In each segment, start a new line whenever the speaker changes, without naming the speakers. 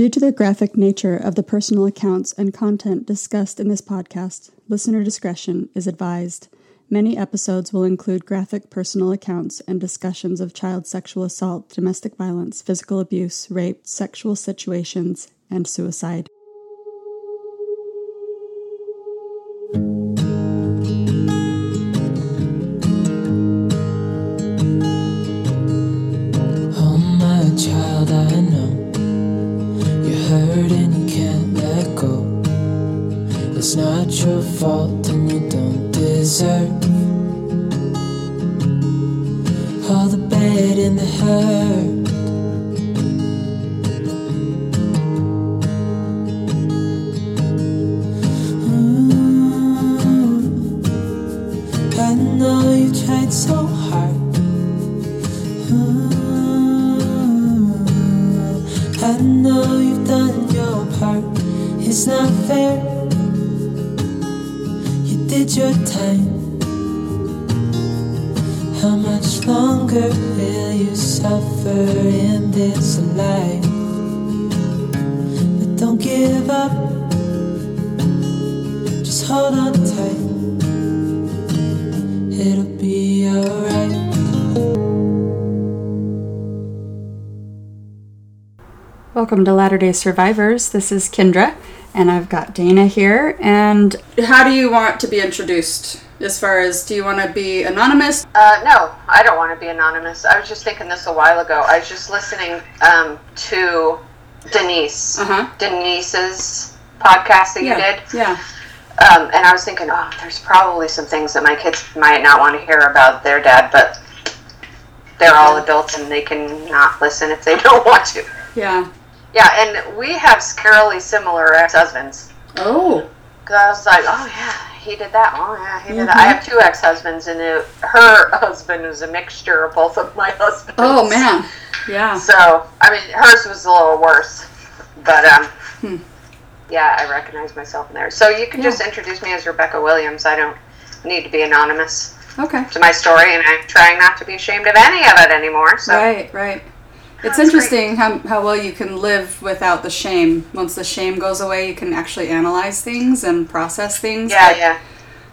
Due to the graphic nature of the personal accounts and content discussed in this podcast, listener discretion is advised. Many episodes will include graphic personal accounts and discussions of child sexual assault, domestic violence, physical abuse, rape, sexual situations, and suicide. Welcome to Latter day Survivors. This is Kendra, and I've got Dana here. And how do you want to be introduced? As far as, do you want to be anonymous?
Uh, no, I don't want to be anonymous. I was just thinking this a while ago. I was just listening um, to Denise,
Uh-huh.
Denise's podcast that you did,
Yeah.
um, and I was thinking, oh, there's probably some things that my kids might not want to hear about their dad, but they're all adults and they can not listen if they don't want to.
Yeah.
Yeah, and we have scarily similar ex-husbands.
Oh.
Cause I was like, oh yeah, he did that. Oh yeah, he did that. I have two ex-husbands, and it, her husband was a mixture of both of my husbands.
Oh, man. Yeah.
So I mean, hers was a little worse, but um,
Hmm.
yeah, I recognize myself in there. So you can
Yeah.
just introduce me as Rebecca Williams. I don't need to be anonymous
Okay.
to my story, and I'm trying not to be ashamed of any of it anymore. So
Right, right. It's interesting how, how well you can live without the shame. Once the shame goes away, you can actually analyze things and process things.
yeah, yeah.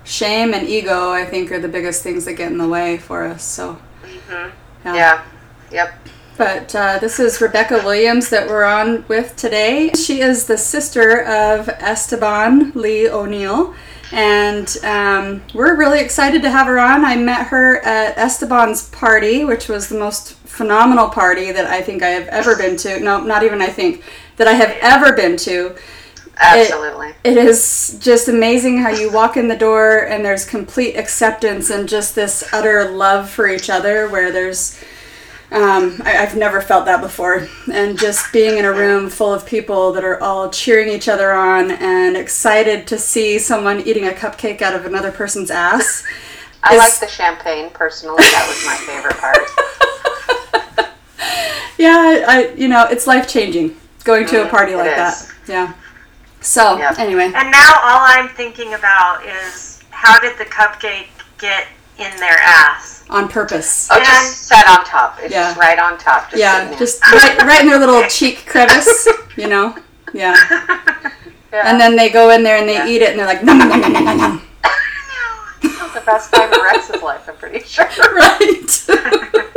Shame and ego, I think, are the biggest things that get in the way for us. So,
hmm
yeah.
Yeah. Yep.
But uh, this is Rebecca Williams that we're on with today. She is the sister of Esteban Lee O'Neill. And um, we're really excited to have her on. I met her at Esteban's party, which was the most phenomenal party that I think I have ever been to. No, not even I think, that I have ever been to.
Absolutely.
It is just amazing how you walk in the door and there's complete acceptance and just this utter love for each other where there's um, I, I've never felt that before. And just being in a room full of people that are all cheering each other on and excited to see someone eating a cupcake out of another person's ass.
I
is-
like the champagne personally. That was my favorite part.
Yeah, I you know, it's life changing going to a
Mm,
party like that. Yeah. So
Yeah.
anyway.
And now all I'm thinking about is how did the cupcake get in their ass?
On purpose.
Oh, just sat on top. It's
Yeah.
just right on top. Just
Yeah, just right, right in their little cheek crevice, you know? Yeah.
Yeah.
And then they go in there and they
Yeah.
eat it and they're like, nom, nom, nom, nom, nom, nom, nom.
the best time of Rex's life, I'm pretty sure.
Right.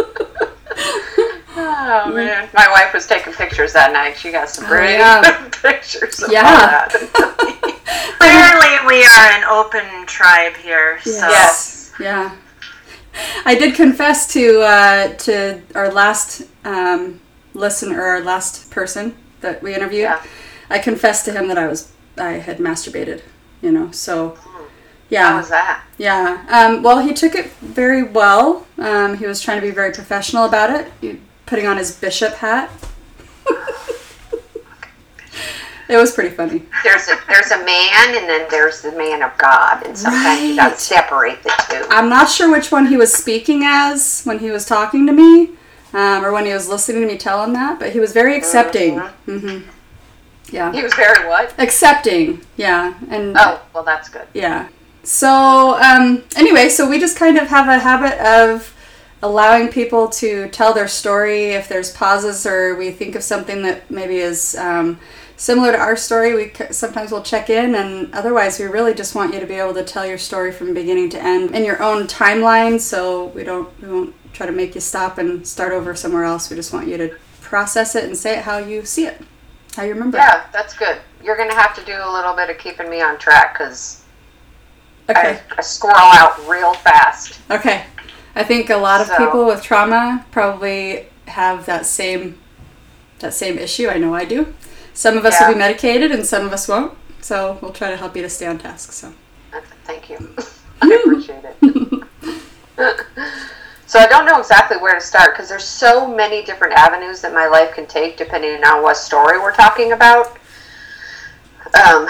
Oh man, my wife was taking pictures that night. She got some
Oh,
great
yeah.
pictures of
Yeah.
all that.
Clearly, we are an open tribe here. So
yes.
yeah. I did confess to uh, to our last um, listener, our last person that we interviewed.
Yeah.
I confessed to him that I was I had masturbated. You know, so
How
yeah,
was that?
yeah. Um, well, he took it very well. Um, he was trying to be very professional about it, putting on his bishop hat. it was pretty funny.
There's a there's a man, and then there's the man of God, and sometimes you gotta separate the two.
I'm not sure which one he was speaking as when he was talking to me, um, or when he was listening to me tell him that, but he was very accepting. hmm Yeah.
He was very what?
Accepting, yeah. And
Oh, well, that's good.
yeah. So, um, anyway, so we just kind of have a habit of allowing people to tell their story. If there's pauses or we think of something that maybe is um, similar to our story, we sometimes will check in. And otherwise, we really just want you to be able to tell your story from beginning to end in your own timeline. So we don't we won't try to make you stop and start over somewhere else. We just want you to process it and say it how you see it, how you remember
Yeah, that's good. You're gonna have to do a little bit of keeping me on track because.
Okay.
I, I squirrel out real fast.
Okay. I think a lot of
So-
people with trauma probably have that same that same issue. I know I do. Some of us will be medicated and some of us won't. So we'll try to help you to stay on task. So
Thank you. I appreciate it. so I don't know exactly where to start because there's so many different avenues that my life can take depending on what story we're talking about. Um,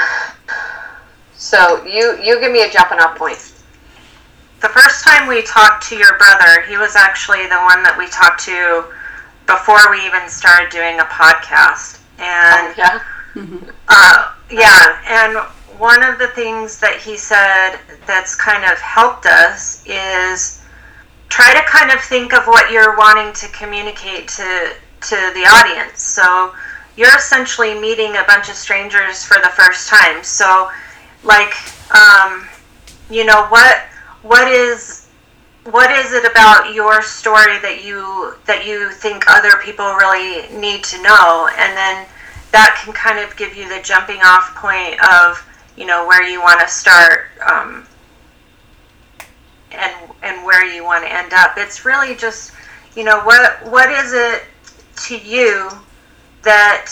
so you you give me a jumping off point.
The first time we talked to your brother, he was actually the one that we talked to before we even started doing a podcast. And
Yeah.
Uh, yeah, and one of the things that he said that's kind of helped us is try to kind of think of what you're wanting to communicate to to the audience. So you're essentially meeting a bunch of strangers for the first time. So, like, um, you know what what is what is it about your story that you that you think other people really need to know? And then that can kind of give you the jumping off point of you know where you want to start um, and and where you want to end up. It's really just you know what what is it to you that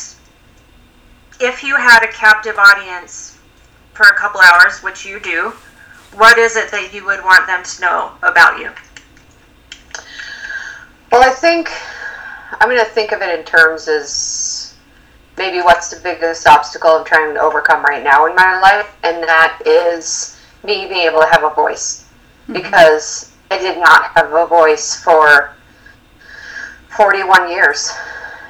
if you had a captive audience for a couple hours which you do what is it that you would want them to know about you?
Well, I think I'm going to think of it in terms as maybe what's the biggest obstacle I'm trying to overcome right now in my life, and that is me being able to have a voice. Mm-hmm. Because I did not have a voice for 41 years,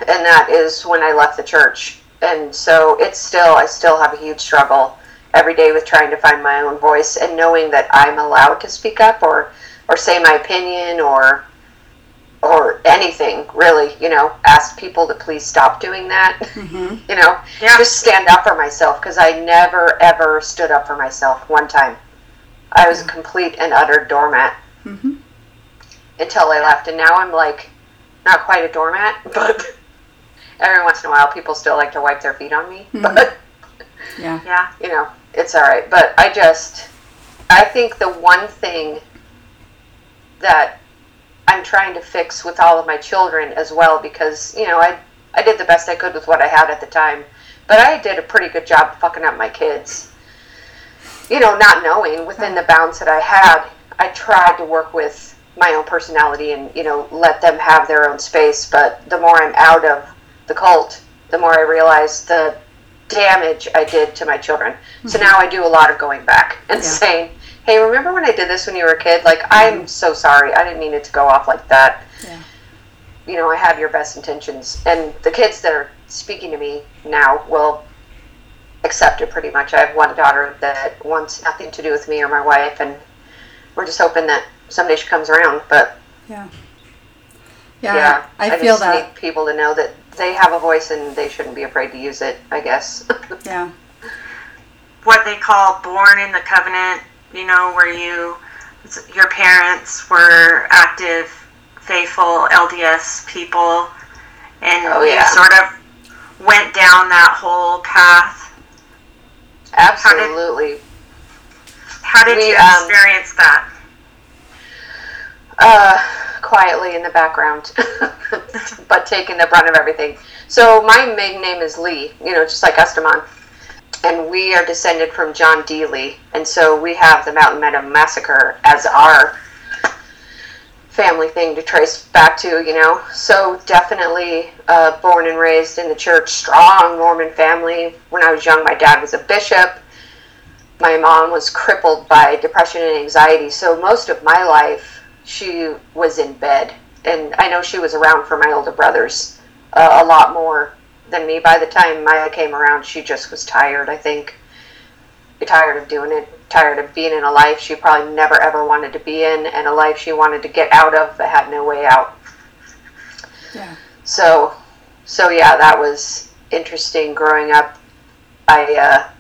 and that is when I left the church. And so it's still, I still have a huge struggle every day with trying to find my own voice and knowing that I'm allowed to speak up or, or say my opinion or or anything really you know ask people to please stop doing that. Mm-hmm. You know
Yeah.
just stand up for myself because i never ever stood up for myself one time. I was a complete and utter doormat mm-hmm. until i left and now i'm like not quite a doormat but every once in a while people still like to wipe their feet on me hmm. but
yeah.
yeah.
you know, it's all right. But I just, I think the one thing that I'm trying to fix with all of my children as well, because you know, I I did the best I could with what I had at the time, but I did a pretty good job fucking up my kids. You know, not knowing within the bounds that I had, I tried to work with my own personality and you know let them have their own space. But the more I'm out of the cult, the more I realize the damage I did to my children. So mm-hmm. now I do a lot of going back and
Yeah.
saying, "Hey, remember when I did this when you were a kid? Like, I'm mm-hmm. so sorry. I didn't mean it to go off like that.
Yeah.
You know, I have your best intentions." And the kids that are speaking to me now will accept it pretty much. I have one daughter that wants nothing to do with me or my wife, and we're just hoping that someday she comes around. But
Yeah. Yeah.
yeah,
I, feel
just
that.
need people to know that they have a voice and they shouldn't be afraid to use it. I guess.
Yeah.
what they call born in the covenant, you know, where you, your parents were active, faithful LDS people, and
Oh,
you sort of went down that whole path.
Absolutely.
How did
We,
you
um,
experience that?
uh, quietly in the background, but taking the brunt of everything. So my maiden name is Lee, you know, just like Esteban. And we are descended from John D. Lee. And so we have the Mountain Meadow Massacre as our family thing to trace back to, you know. So definitely uh, born and raised in the church, strong Mormon family. When I was young, my dad was a bishop. My mom was crippled by depression and anxiety. So most of my life, she was in bed. And I know she was around for my older brothers uh, a lot more than me. By the time Maya came around, she just was tired, I think. tired of doing it, tired of being in a life she probably never ever wanted to be in, and a life she wanted to get out of but had no way out.
Yeah.
So, so yeah, that was interesting growing up. I, uh,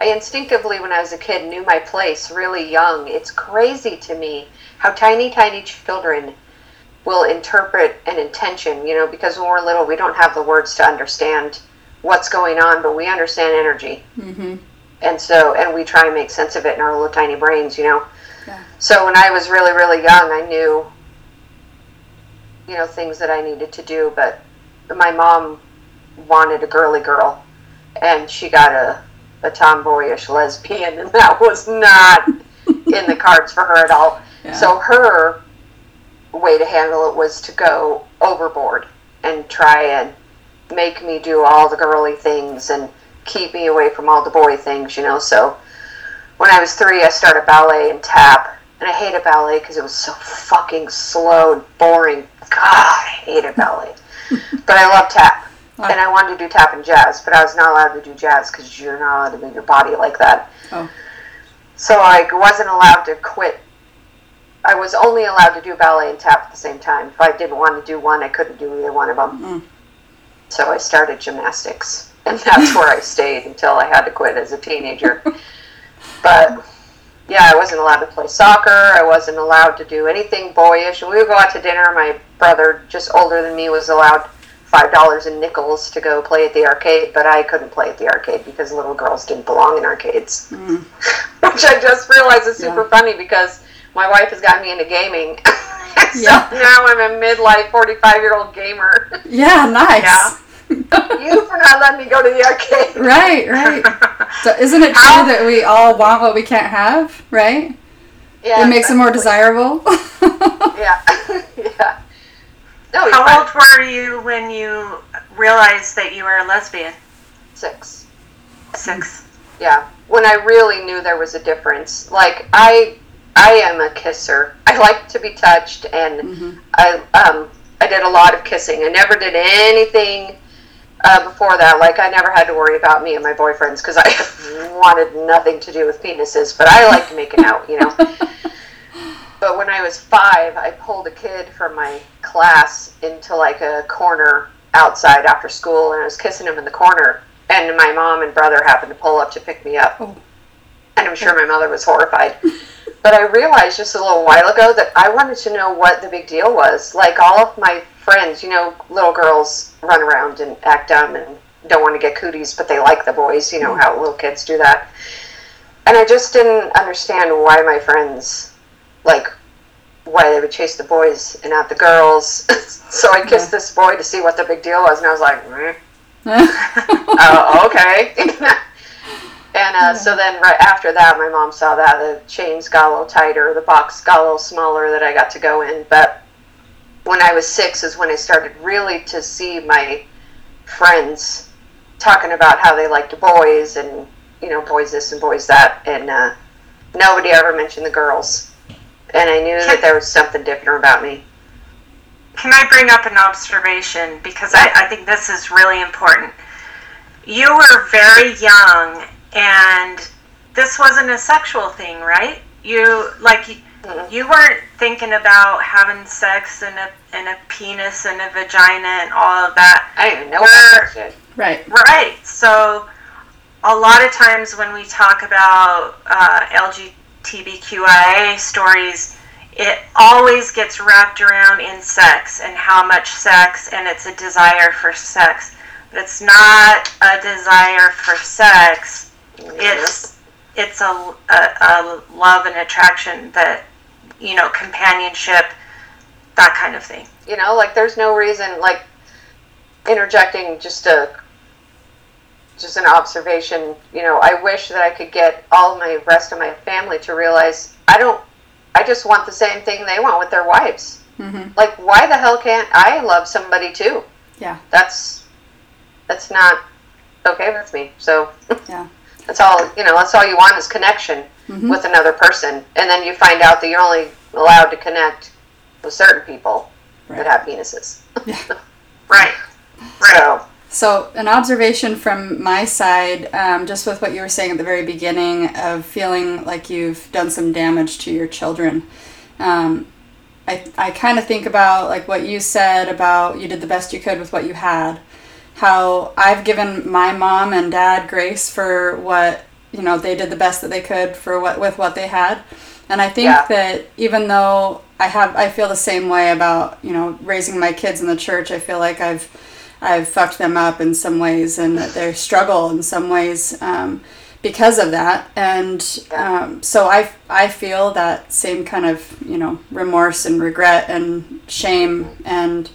I instinctively, when I was a kid, knew my place really young. It's crazy to me how tiny, tiny children will interpret an intention, you know, because when we're little, we don't have the words to understand what's going on, but we understand energy.
Mm-hmm.
And so, and we try and make sense of it in our little tiny brains, you know.
Yeah.
So when I was really, really young, I knew, you know, things that I needed to do, but my mom wanted a girly girl, and she got a, a tomboyish lesbian, and that was not in the cards for her at all.
Yeah.
So her way to handle it was to go overboard and try and make me do all the girly things and keep me away from all the boy things, you know. So when I was three, I started ballet and tap, and I hated ballet because it was so fucking slow and boring. God, I hated ballet. but I love tap,
Wow.
and I wanted to do tap and jazz, but I was not allowed to do jazz because you're not allowed to move your body like that.
Oh.
So I wasn't allowed to quit. I was only allowed to do ballet and tap at the same time. If I didn't want to do one, I couldn't do either one of them.
Mm.
So I started gymnastics, and that's where I stayed until I had to quit as a teenager. but yeah, I wasn't allowed to play soccer. I wasn't allowed to do anything boyish. We would go out to dinner, my brother, just older than me, was allowed five dollars in nickels to go play at the arcade, but I couldn't play at the arcade because little girls didn't belong in arcades.
Mm.
Which I just realized is super
Yeah.
funny because my wife has gotten me into gaming. so
Yeah.
now I'm a midlife 45 year old gamer.
Yeah, nice.
Yeah.
you for not letting me go to the arcade.
Right, right. So isn't it true that we all want what we can't have, right?
Yeah,
it makes it more desirable.
Yeah, yeah. You're
How
fine.
old were you when you realized that you were a lesbian?
Six.
Six.
Yeah, when I really knew there was a difference. Like I, I am a kisser. I like to be touched, and
Mhm.
I um I did a lot of kissing. I never did anything uh, before that. Like I never had to worry about me and my boyfriends because I wanted nothing to do with penises. But I liked making out, you know. But when I was five, I pulled a kid from my class into like a corner outside after school, and I was kissing him in the corner. And my mom and brother happened to pull up to pick me up.
Oh.
And I'm sure my mother was horrified. But I realized just a little while ago that I wanted to know what the big deal was. Like all of my friends, you know, little girls run around and act dumb and don't want to get cooties, but they like the boys, you know, mm. how little kids do that. And I just didn't understand why my friends, like, why they would chase the boys and not the girls. so I kissed this boy to see what the big deal was, and I was like, "Meh." oh, okay. and uh, so then right after that, my mom saw that the chains got a little tighter, the box got a little smaller that I got to go in. But when I was six is when I started really to see my friends talking about how they liked boys and you know boys this and boys that, and uh, nobody ever mentioned the girls. And I knew that there was something different about me.
Can I bring up an observation? Because I, I think this is really important. You were very young, and this wasn't a sexual thing, right? You like you, you weren't thinking about having sex and a and a penis and a vagina and all of that.
I didn't know
Where-
about that shit.
right.
Right. So, a lot of times when we talk about uh, LGBTQIA stories, it always gets wrapped around in sex and how much sex, and it's a desire for sex. But it's not a desire for sex. It's it's a, a, a love and attraction that you know companionship, that kind of thing.
You know, like there's no reason like interjecting just a just an observation, you know, I wish that I could get all my rest of my family to realize I don't I just want the same thing they want with their wives.
hmm
Like why the hell can't I love somebody too?
Yeah.
That's that's not okay with me. So
Yeah.
that's all you know, that's all you want is connection
Mhm.
with another person. And then you find out that you're only allowed to connect with certain people
Right.
that have penises.
Yeah.
Right. Right.
So
So, an observation from my side, um, just with what you were saying at the very beginning of feeling like you've done some damage to your children. Um, I, I kind of think about like what you said about you did the best you could with what you had. How I've given my mom and dad grace for what you know they did the best that they could for what with what they had, and I think
Yeah.
that even though I have I feel the same way about you know raising my kids in the church. I feel like I've I've fucked them up in some ways and that they struggle in some ways um, because of that. And um, so I, I feel that same kind of, you know, remorse and regret and shame and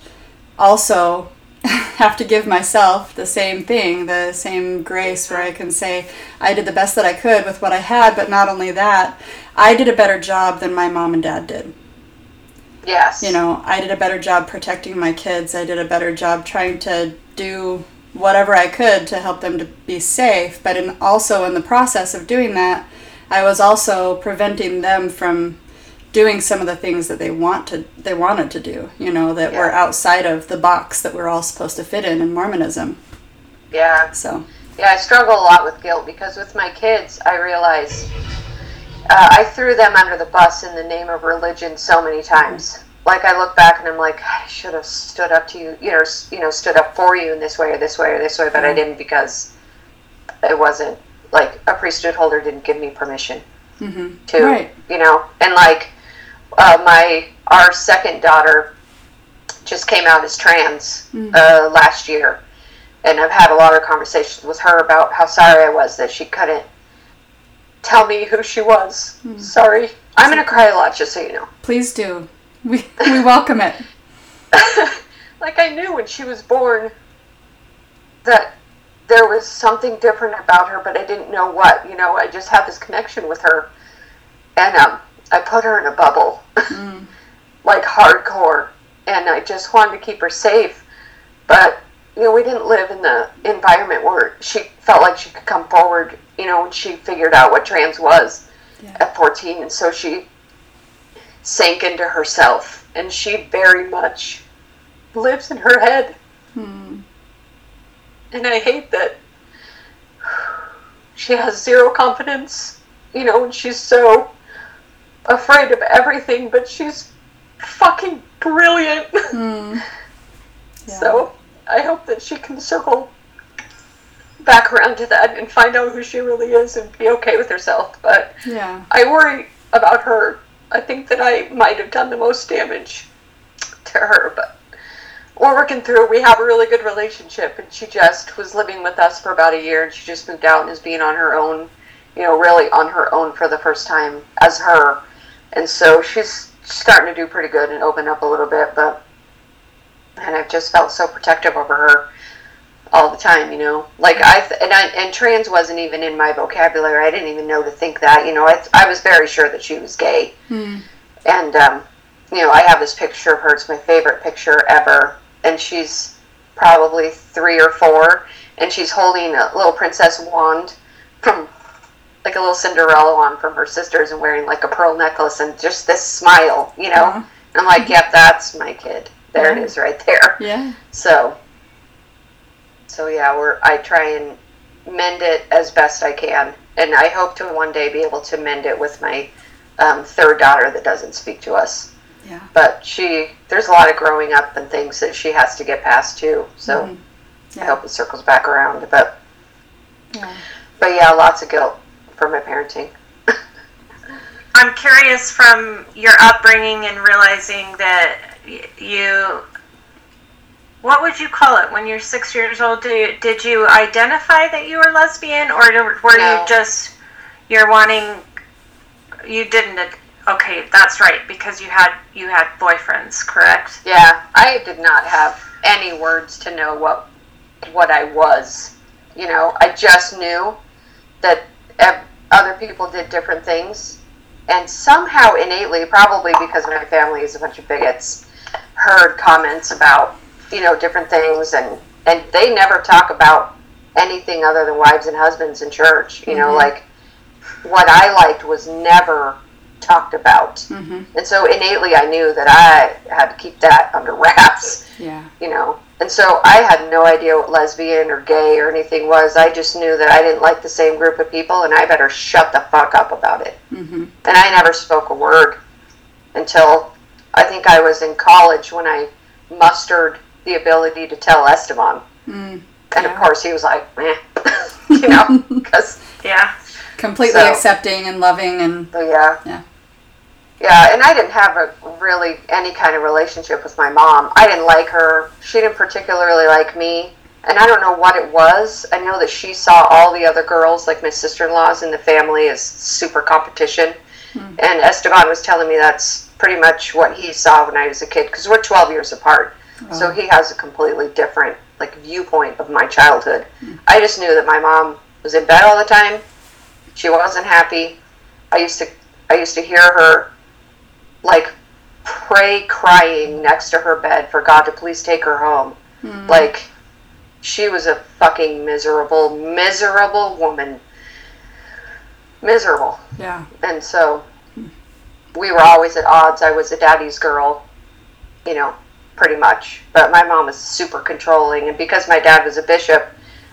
also have to give myself the same thing, the same grace where I can say, I did the best that I could with what I had, but not only that, I did a better job than my mom and dad did
Yes.
you know, I did a better job protecting my kids. I did a better job trying to do whatever I could to help them to be safe. But in also in the process of doing that, I was also preventing them from doing some of the things that they want to they wanted to do. You know, that were outside of the box that we're all supposed to fit in in Mormonism.
Yeah.
So
Yeah, I struggle a lot with guilt because with my kids, I realize uh, I threw them under the bus in the name of religion so many times. Like I look back and I'm like, I should have stood up to you, you know, you know, stood up for you in this way or this way or this way, but I didn't because it wasn't like a priesthood holder didn't give me permission to,
Right.
you know, and like uh, my our second daughter just came out as trans uh, last year, and I've had a lot of conversations with her about how sorry I was that she couldn't tell me who she was. Sorry, I'm gonna cry a lot, just so you know.
please do. We we welcome it.
like I knew when she was born that there was something different about her, but I didn't know what. You know, I just had this connection with her, and um, I put her in a bubble, like hardcore, and I just wanted to keep her safe. But you know, we didn't live in the environment where she felt like she could come forward. You know, when she figured out what trans was
Yeah.
at 14, and so she sank into herself, and she very much lives in her head. Hmm. And I hate that she has zero confidence, you know, and she's so afraid of everything, but she's fucking brilliant. Hmm. So I hope that she can circle back around to that and find out who she really is and be okay with herself. But
Yeah.
I worry about her. I think that I might have done the most damage to her, but we're working through. We have a really good relationship, and she just was living with us for about a year, and she just moved out and is being on her own, you know, really on her own for the first time as her. And so she's starting to do pretty good and open up a little bit, but and I've just felt so protective over her all the time, you know. Like I th- and I and trans wasn't even in my vocabulary. I didn't even know to think that, you know. I I was very sure that she was gay, and um, you know, I have this picture of her. It's my favorite picture ever, and she's probably three or four, and she's holding a little princess wand from like a little Cinderella wand from her sisters, and wearing like a pearl necklace, and just this smile, you know.
Aw.
I'm like, yep, that's my kid. There it
Yeah.
is, right there.
Yeah.
So, so yeah, we're I try and mend it as best I can, and I hope to one day be able to mend it with my um, third daughter that doesn't speak to us.
Yeah.
But she, there's a lot of growing up and things that she has to get past too. So
Mhm.
I hope it circles back around. But
Yeah.
but yeah, lots of guilt for my parenting.
I'm curious from your upbringing and realizing that you. What would you call it when you're six years old? Did you, did you identify that you were lesbian, or were
No.
you just you're wanting? You didn't. Okay, that's right because you had you had boyfriends, correct?
Yeah, I did not have any words to know what what I was. You know, I just knew that other people did different things, and somehow innately, probably because my family is a bunch of bigots, heard comments about you know different things, and and they never talk about anything other than wives and husbands in church. You know, like what I liked was never talked about.
Mhm.
And so innately, I knew that I had to keep that under wraps,
Yeah.
you know. And so I had no idea what lesbian or gay or anything was. I just knew that I didn't like the same group of people and I better shut the fuck up about it.
Mm-hmm.
And I never spoke a word until I think I was in college when I mustered the ability to tell Esteban.
Mm,
And of course he was like, eh. you know, because,
Yeah.
completely
So-
accepting and loving and
yeah.
Yeah.
Yeah, and I didn't have a really any kind of relationship with my mom. I didn't like her. She didn't particularly like me. And I don't know what it was. I know that she saw all the other girls, like my sister in laws in the family, as super competition. And Esteban was telling me that's pretty much what he saw when I was a kid, because we're 12 years apart. So oh. he has a completely different like viewpoint of my childhood. Hmm. I just knew that my mom was in bed all the time. She wasn't happy. I used to I used to hear her like pray crying next to her bed for God to please take her home. Hmm. Like she was a fucking miserable, miserable woman. Miserable.
yeah.
And so hmm. we were always at odds. I was a daddy's girl, you know, pretty much. But my mom was super controlling. And because my dad was a bishop,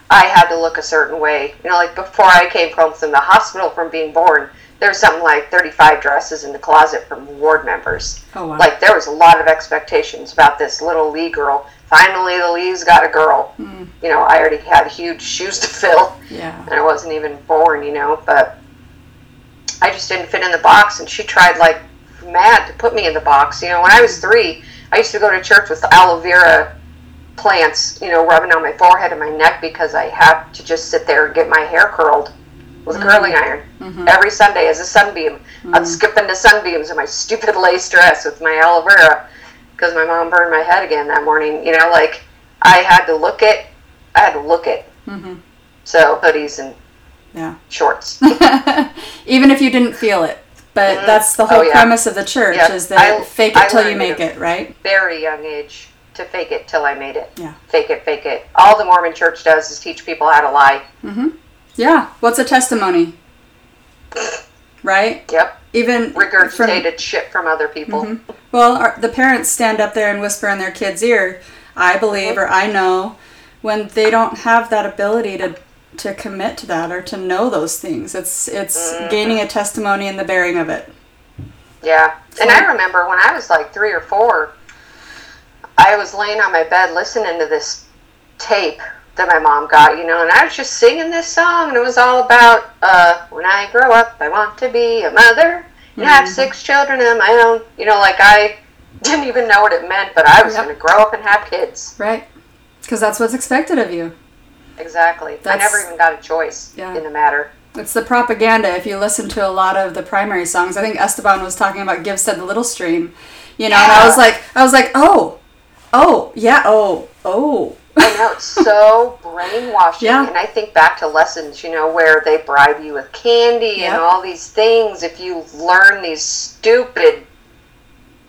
I had to look a certain way. You know, like before I came home from the hospital from being born, there was something like 35 dresses in the closet from ward members.
Oh wow.
Like there was a lot of expectations about this little Lee girl. Finally, the Lee's got a girl. Hmm. You know, I already had huge shoes to fill
yeah.
and I wasn't even born, you know, but I just didn't fit in the box and she tried like mad to put me in the box. You know, when I was three, I used to go to church with aloe vera plants, you know, rubbing on my forehead and my neck because I had to just sit there and get my hair curled with a curling iron mm-hmm. every Sunday as a sunbeam. I'd mm-hmm. skip into sunbeams in my stupid lace dress with my aloe vera because my mom burned my head again that morning. You know, like I had to look it. I had to look it.
Mhm.
So hoodies and
Yeah.
shorts.
Even if you didn't feel it. But that's the whole
Oh, yeah.
premise of the church
Yeah.
is that
I-
fake it
I
till you make
it.
right?
Very young age to fake it till I made it.
Yeah.
Fake it, fake it. All the Mormon church does is teach people how to lie. Mm-hmm.
Yeah. What's a testimony? Right?
Yep.
Even from
Regurgitated shit from other people.
Mm-hmm. Well, our, the parents stand up there and whisper in their kid's ear, I believe or I know, when they don't have that ability to to commit to that or to know those things. It's it's
Mm-hmm.
gaining a testimony in the bearing of it.
Yeah. And I remember when I was like three or four, I was laying on my bed listening to this tape that my mom got, you know, and I was just singing this song, and it was all about uh, when I grow up, I want to be a mother and have six children of my own. You know, like I didn't even know what it meant, but I was
Yep.
going to grow up and have kids.
Right? Because that's what's expected of you.
Exactly. I never even got a choice
Yeah.
in the matter.
It's the propaganda. If you listen to a lot of the primary songs, I think Esteban was talking about "Give Said the Little Stream," you know, and I was like, I was like, oh, oh, yeah, oh, oh,
I know it's so brainwashing,
Yeah.
and I think back to lessons, you know, where they bribe you with candy and all these things. If you learn these stupid,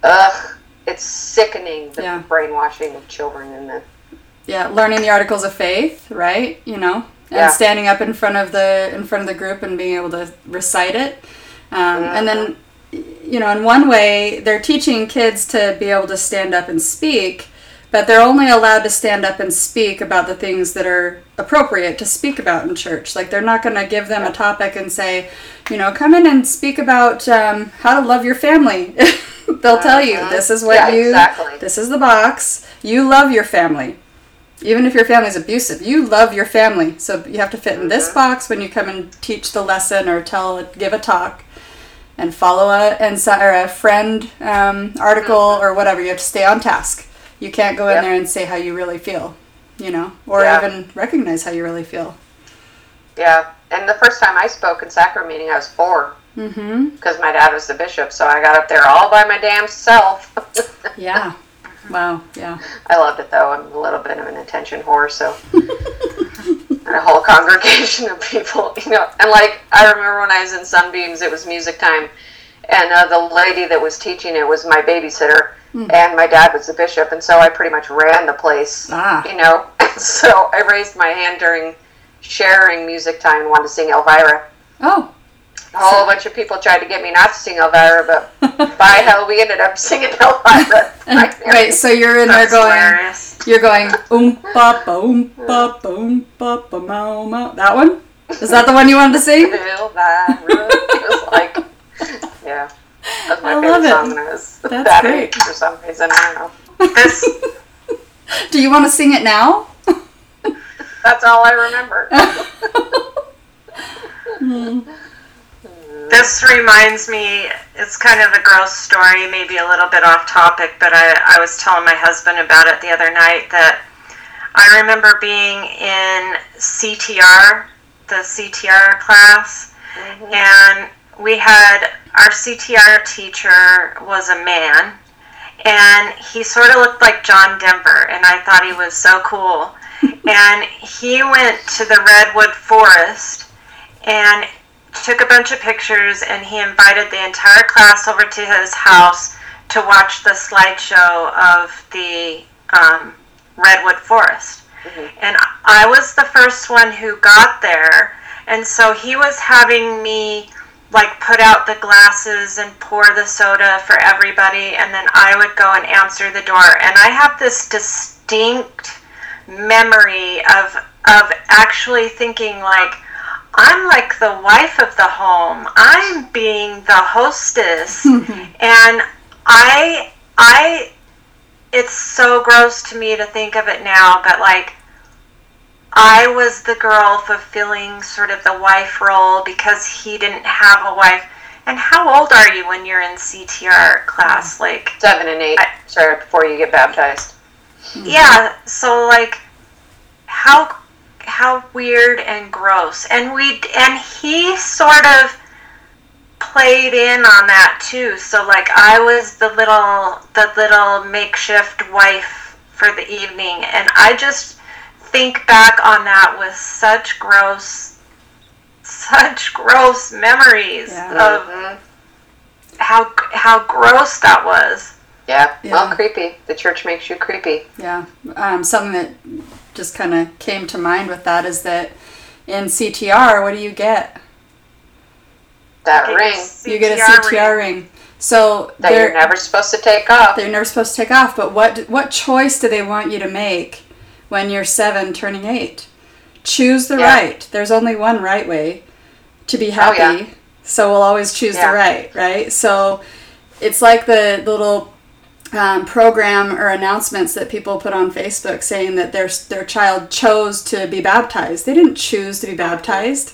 ugh, it's sickening the
Yeah.
brainwashing of children and the
yeah, learning the articles of faith, right? You know, and
Yeah.
standing up in front of the in front of the group and being able to recite it, um, and then, you know, in one way, they're teaching kids to be able to stand up and speak. But they're only allowed to stand up and speak about the things that are appropriate to speak about in church. Like they're not going to give them a topic and say, you know, come in and speak about um, how to love your family. They'll tell you this is what
Yeah,
you,
exactly.
this is the box. You love your family, even if your family's abusive. You love your family, so you have to fit in this box when you come and teach the lesson or tell, give a talk, and follow a and or a friend um, article or whatever. You have to stay on task. You can't go in
Yep.
there and say how you really feel, you know, or
Yeah.
even recognize how you really feel.
yeah. And the first time I spoke in sacrament meeting, I was four
Mm-hmm.
because my dad was the bishop, so I got up there all by my damn self.
Yeah. Wow. Yeah.
I loved it though. I'm a little bit of an attention whore, so and a whole congregation of people, you know. And like I remember when I was in Sunbeams, it was music time, and uh, the lady that was teaching it was my babysitter, and my dad was the bishop, and so I pretty much ran the place,
Ah.
you know. so I raised my hand during sharing music time and wanted to sing Elvira,
Oh.
A whole bunch of people tried to get me not to sing Elvira, but by hell, we ended up singing Elvira.
Wait, so you're in there going,
hilarious.
you're going, um, oom ba oom um, ba oom um, ba ba mau mau. That one? Is that the one you wanted to sing?
Elvira. Was like, yeah. That's my
I
favorite song when I was
That's
that
great.
age for some reason. I don't know.
Do you want to sing it now?
That's all I remember. Hmm.
This reminds me. It's kind of a gross story, maybe a little bit off topic, but I, I was telling my husband about it the other night that I remember being in CTR, the CTR class, mm-hmm. and we had our CTR teacher was a man, and he sort of looked like John Denver, and I thought he was so cool. and he went to the redwood forest and took a bunch of pictures, and he invited the entire class over to his house to watch the slideshow of the um, redwood forest. And I was the first one who got there, and so he was having me like put out the glasses and pour the soda for everybody, and then I would go and answer the door. And I have this distinct memory of of actually thinking like I'm like the wife of the home. I'm being the hostess, and I I it's so gross to me to think of it now, but like I was the girl fulfilling sort of the wife role because he didn't have a wife. And how old are you when you're in CTR class? Like,
Seven and eight.
I-
Sorry, before you get baptized.
yeah, so like how how weird and gross. And we and he sort of played in on that too. So like I was the little the little makeshift wife for the evening and I just think back on that with such gross such gross memories
Yeah.
of
Mhm.
how how gross that was.
Yeah.
Yeah.
Well, creepy. The church makes you creepy.
Yeah. Um, something that just kind of came to mind with that is that in CTR, what do you get?
That
Get
ring
your
You get a
CTR
CTR ring. So
that
they're
you're never supposed to take off.
they're never supposed to take off. But what what choice do they want you to make when you're seven, turning eight? Choose the
Yeah.
right. There's only one right way to be
Oh,
happy.
yeah.
So we'll always choose
Yeah.
the right, right? So it's like the little um, program or announcements that people put on Facebook saying that their their child chose to be baptized. They didn't choose to be baptized.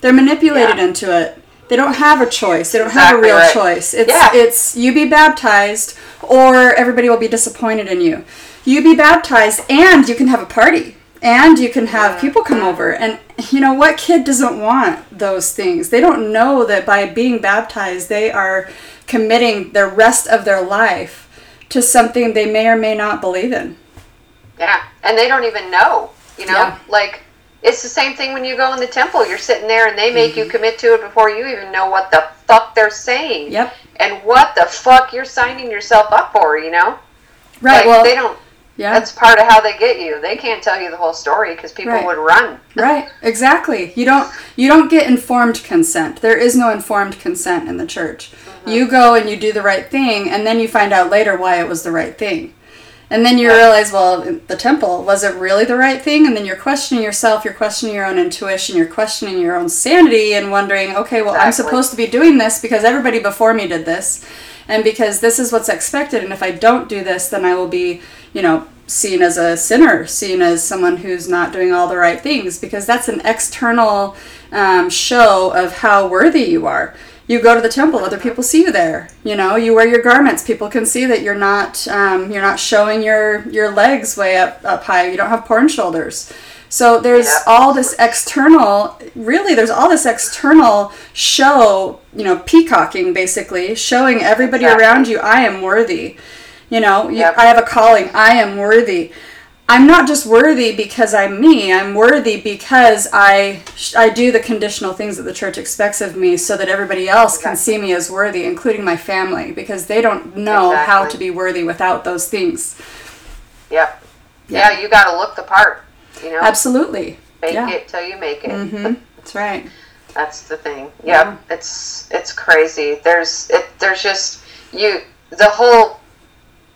They're manipulated
Yeah.
into it. They don't have a choice. They don't have a real
right.
choice. It's
Yeah.
it's you be baptized or everybody will be disappointed in you. You be baptized and you can have a party and you can have people come over and you know what kid doesn't want those things. They don't know that by being baptized they are committing the rest of their life to something they may or may not believe in.
Yeah, and they don't even know. You know,
Yeah.
like it's the same thing when you go in the temple. You're sitting there, and they make
Mm-hmm.
you commit to it before you even know what the fuck they're saying.
Yep.
And what the fuck you're signing yourself up for. You know,
Right.
Like,
well,
they don't.
yeah.
That's part of how they get you. They can't tell you the whole story because people
Right.
would run.
right exactly you don't you don't get informed consent there is no informed consent in the church you go and you do the right thing and then you find out later why it was the right thing. And then you realize well the temple was it really the right thing? And then you're questioning yourself you're questioning your own intuition you're questioning your own sanity and wondering okay well i'm supposed to be doing this because everybody before me did this. And because this is what's expected and if i don't do this then i will be you know seen as a sinner seen as someone who's not doing all the right things. Because that's an external um, show of how worthy you are you go to the temple other people see you there you know? You wear your garments. People can see that you're not um, you're not showing your your legs way up up high. You don't have porn shoulders. So there's
Yeah.
all this external really there's all this external show you know peacocking basically showing everybody
Exactly.
around you i am worthy you know? You, i have a calling. I am worthy i'm not just worthy because i'm me i'm worthy because i i do the conditional things that the church expects of me so that everybody else can see me as worthy including my family because they don't know how to be worthy without those things
Yep.
Yeah.
Yeah, you got to look the part. You know,
absolutely
make
yeah.
it till you make it.
hmm That's right.
That's the thing. Yep, it's it's crazy. There's it. There's just you. The whole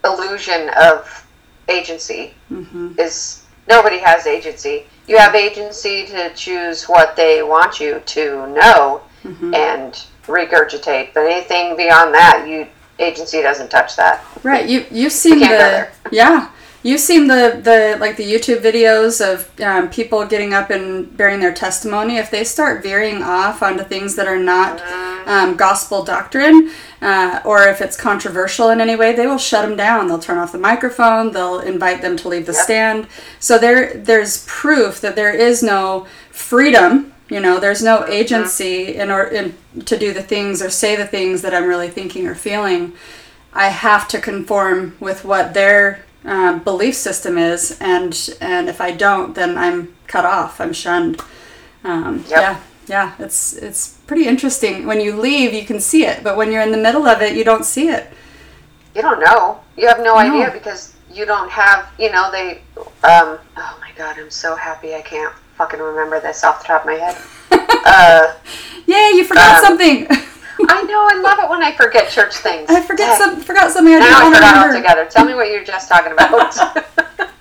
illusion of agency mm-hmm. is nobody has agency. You have agency to choose what they want you to know mm-hmm. and regurgitate. But anything beyond that, you agency doesn't touch that.
Right. You you've seen the yeah. You've seen the the like the YouTube videos of um, people getting up and bearing their testimony. If they start veering off onto things that are not um, gospel doctrine, uh, or if it's controversial in any way, they will shut them down. They'll turn off the microphone. They'll invite them to leave the
Yep.
stand. So there there's proof that there is no freedom. You know, there's no agency in order in, to do the things or say the things that I'm really thinking or feeling. I have to conform with what their um, belief system is, and and if I don't, then I'm cut off. I'm shunned. Um,
Yep.
Yeah, yeah. It's it's pretty interesting. When you leave, you can see it, but when you're in the middle of it, you don't see it.
You don't know. You have no,
No.
idea because you don't have. You know they. Um, oh my god, I'm so happy I can't fucking remember this off the top of my head. uh,
Yay! You forgot
Um,
something.
I know. I love it when I forget church things.
I forget
Dang.
some forgot something. I
Now I
didn't want to
forgot
remember.
altogether. Tell me what you were just talking about.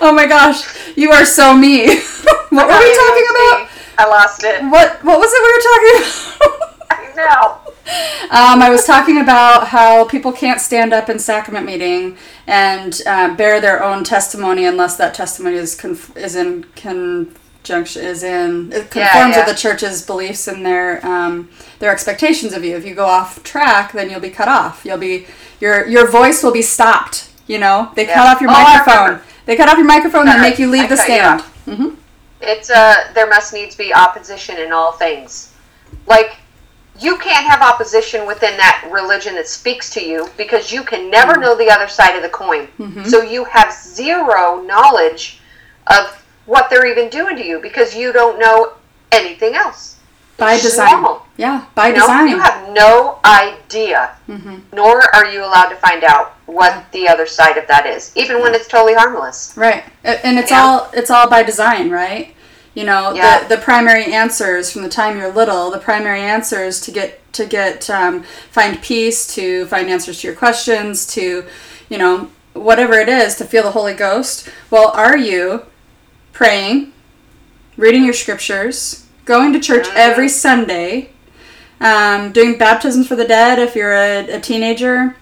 Oh my gosh, you are so me. what were we talking about?
I lost it.
What what was it we were talking about?
I know.
Um, I was talking about how people can't stand up in sacrament meeting and um, bear their own testimony unless that testimony is conf- is in conjunction is in it conforms
yeah.
with the church's beliefs and their um, their expectations of you. If you go off track, then you'll be cut off. You'll be your your voice will be stopped. You know, they cut off your
Oh,
microphone. They cut off your microphone and make you leave
I
the stand.
off.
hmm
It's uh, there must needs be opposition in all things. Like you can't have opposition within that religion that speaks to you because you can never know the other side of the coin. So you have zero knowledge of what they're even doing to you because you don't know anything else.
By
It's
design.
normal.
Yeah, by
You know,
design.
you have no idea, nor are you allowed to find out what the other side of that is, even when it's totally harmless.
Right, and it's
Yeah.
all it's all by design, right? You know,
Yeah.
the the primary answers from the time you're little, the primary answers to get to get um, find peace, to find answers to your questions, to you know whatever it is, to feel the Holy Ghost. Well, are you praying, reading your scriptures, going to church every Sunday, um, doing baptisms for the dead if you're a, a teenager,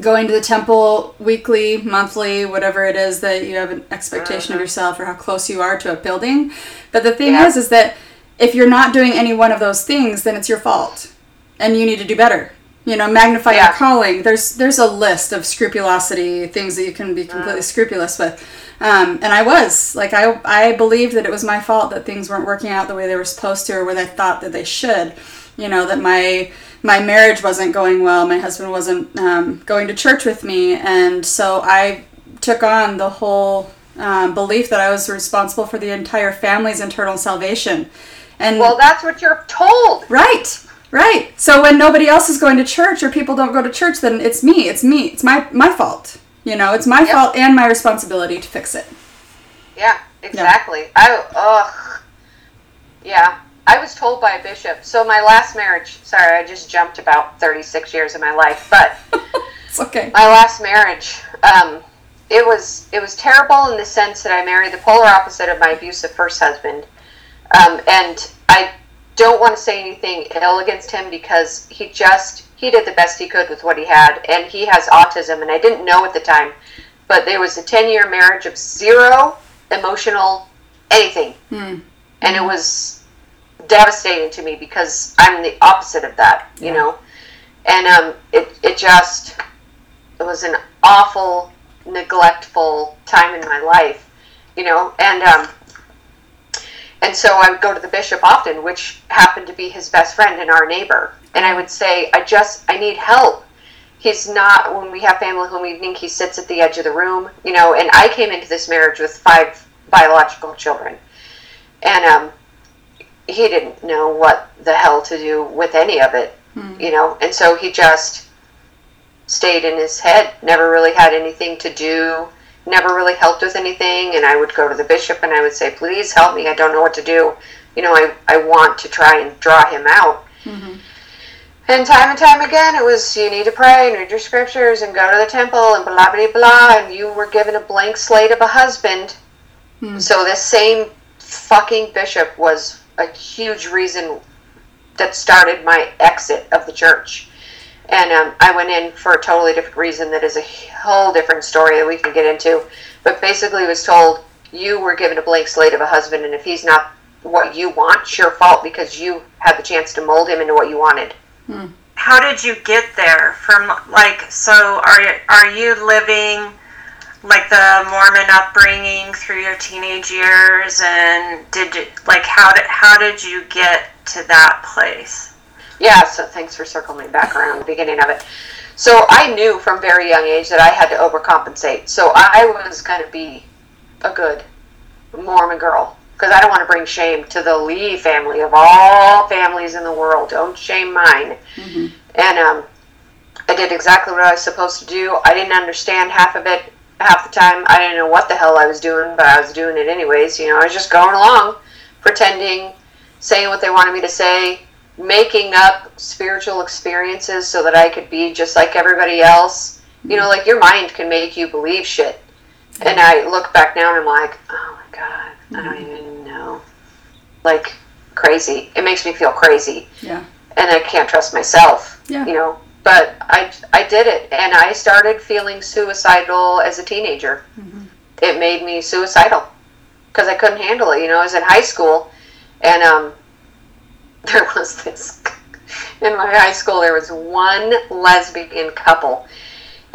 going to the temple weekly, monthly, whatever it is that you have an expectation of yourself or how close you are to a building. But the thing
Yeah.
is, is that if you're not doing any one of those things, then it's your fault, and you need to do better. You know, magnify
Yeah.
your calling. There's there's a list of scrupulosity things that you can be completely scrupulous with, um, and I was like I I believed that it was my fault that things weren't working out the way they were supposed to or where they thought that they should. You know that my my marriage wasn't going well. My husband wasn't um, going to church with me, and so I took on the whole um, belief that I was responsible for the entire family's internal salvation. And
Well, that's what you're told.
right, right. So when nobody else is going to church or people don't go to church, then it's me. It's me. It's my my fault. You know, it's my
Yep.
fault and my responsibility to fix it.
Yeah, exactly. I ugh. Yeah, I was told by a bishop. So my last marriage. Sorry, I just jumped about 36 years of my life, but
It's okay.
my last marriage. Um, it was it was terrible in the sense that I married the polar opposite of my abusive first husband, um, and I don't want to say anything ill against him because he just he did the best he could with what he had, and he has autism, and I didn't know at the time, but there was a ten year marriage of zero emotional anything, and it was devastating to me because I'm the opposite of that, you know, and um, it it just it was an awful neglectful time in my life you know? And um and so i would go to the bishop often which happened to be his best friend and our neighbor and i would say i just i need help he's not when we have family home evening he sits at the edge of the room you know and i came into this marriage with five biological children and um he didn't know what the hell to do with any of it you know and so he just stayed in his head, never really had anything to do, never really helped with anything. And I would go to the bishop and I would say, please help me. I don't know what to do. you know, I, I want to try and draw him out.
Mhm.
And time and time again, it was you need to pray and read your scriptures and go to the temple and blah blah blah. And you were given a blank slate of a husband.
Hmm.
So this same fucking bishop was a huge reason that started my exit of the church. And um, I went in for a totally different reason that is a whole different story that we can get into. But basically, was told you were given a blank slate of a husband, and if he's not what you want, it's your fault because you had the chance to mold him into what you wanted.
How did you get there? From like, so are are you living like the Mormon upbringing through your teenage years, and did you like how did how did you get to that place?
Yeah, so thanks for circling back around the beginning of it. So I knew from very young age that I had to overcompensate. So I was going to be a good Mormon girl because I don't want to bring shame to the Lee family of all families in the world. Don't shame mine. And um, I did exactly what I was supposed to do. I didn't understand half of it half the time. I didn't know what the hell I was doing, but I was doing it anyways. You know, I was just going along, pretending, saying what they wanted me to say, making up spiritual experiences so that I could be just like everybody else. You know, like your mind can make you believe shit. And I look back now and I'm like, oh my god, I don't even know. Like crazy. It makes me feel crazy
Yeah.
and I can't trust myself.
Yeah.
You know, but I I did it, and I started feeling suicidal as a teenager. It made me suicidal because I couldn't handle it. You know, I was in high school, and um, there was this in my high school. There was one lesbian couple.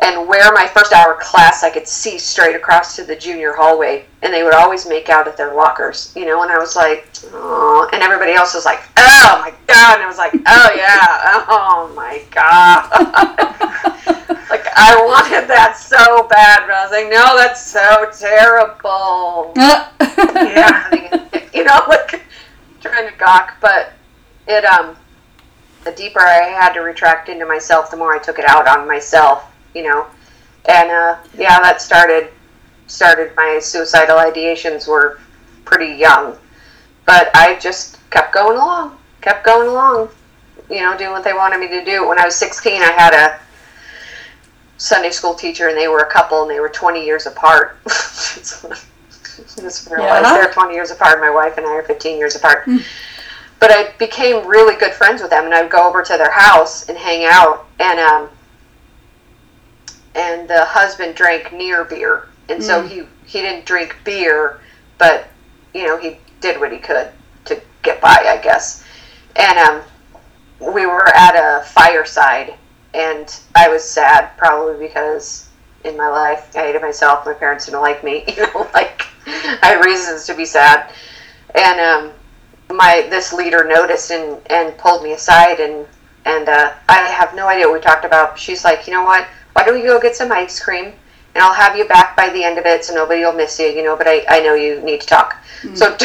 And where my first hour class, I could see straight across to the junior hallway, and they would always make out at their lockers, you know. And I was like, oh, and everybody else was like, oh my god, and I was like, oh yeah, oh my god, like I wanted that so bad, but I was like, no, that's so terrible,
Yeah.
you know, like trying to gawk, but it um, the deeper I had to retract into myself, the more I took it out on myself, you know, and uh, yeah, that started started my suicidal ideations were pretty young, but I just kept going along, kept going along, you know, doing what they wanted me to do. When I was 16, I had a Sunday school teacher, and they were a couple, and they were 20 years apart. Just realized
Yeah.
they're 20 years apart. My wife and I are 15 years apart. But I became really good friends with them, and I would go over to their house and hang out. And um, and the husband drank near beer, and so he he didn't drink beer, but you know he did what he could to get by, I guess. And um, we were at a fireside, and I was sad probably because in my life I hated myself. My parents didn't like me. You know, like I had reasons to be sad. And um, my this leader noticed and and pulled me aside, and and uh, I have no idea what we talked about. She's like, you know what? Why don't we go get some ice cream? And I'll have you back by the end of it, so nobody will miss you, you know. But I, I know you need to talk. Mm. So,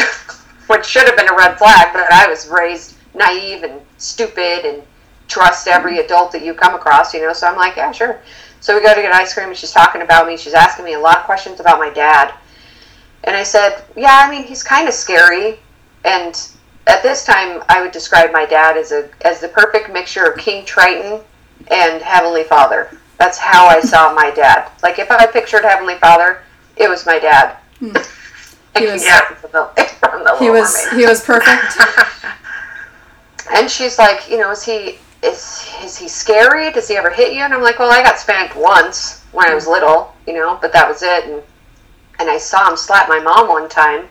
what should have been a red flag, but I was raised naive and stupid and trust every mm. adult that you come across, you know. So I'm like, yeah, sure. So we go to get ice cream, and she's talking about me. She's asking me a lot of questions about my dad. And I said, yeah, I mean, he's kind of scary. And at this time, I would describe my dad as a as the perfect mixture of King Triton and Heavenly Father. That's how I saw my dad. Like if I pictured Heavenly Father, it was my dad.
Hmm. He was-
yeah, from the, from the
He was
Mermaid.
he was perfect.
And she's like, you know, is he is is he scary? Does he ever hit you? And I'm like, well, I got spanked once when I was little, you know, but that was it. And and I saw him slap my mom one time,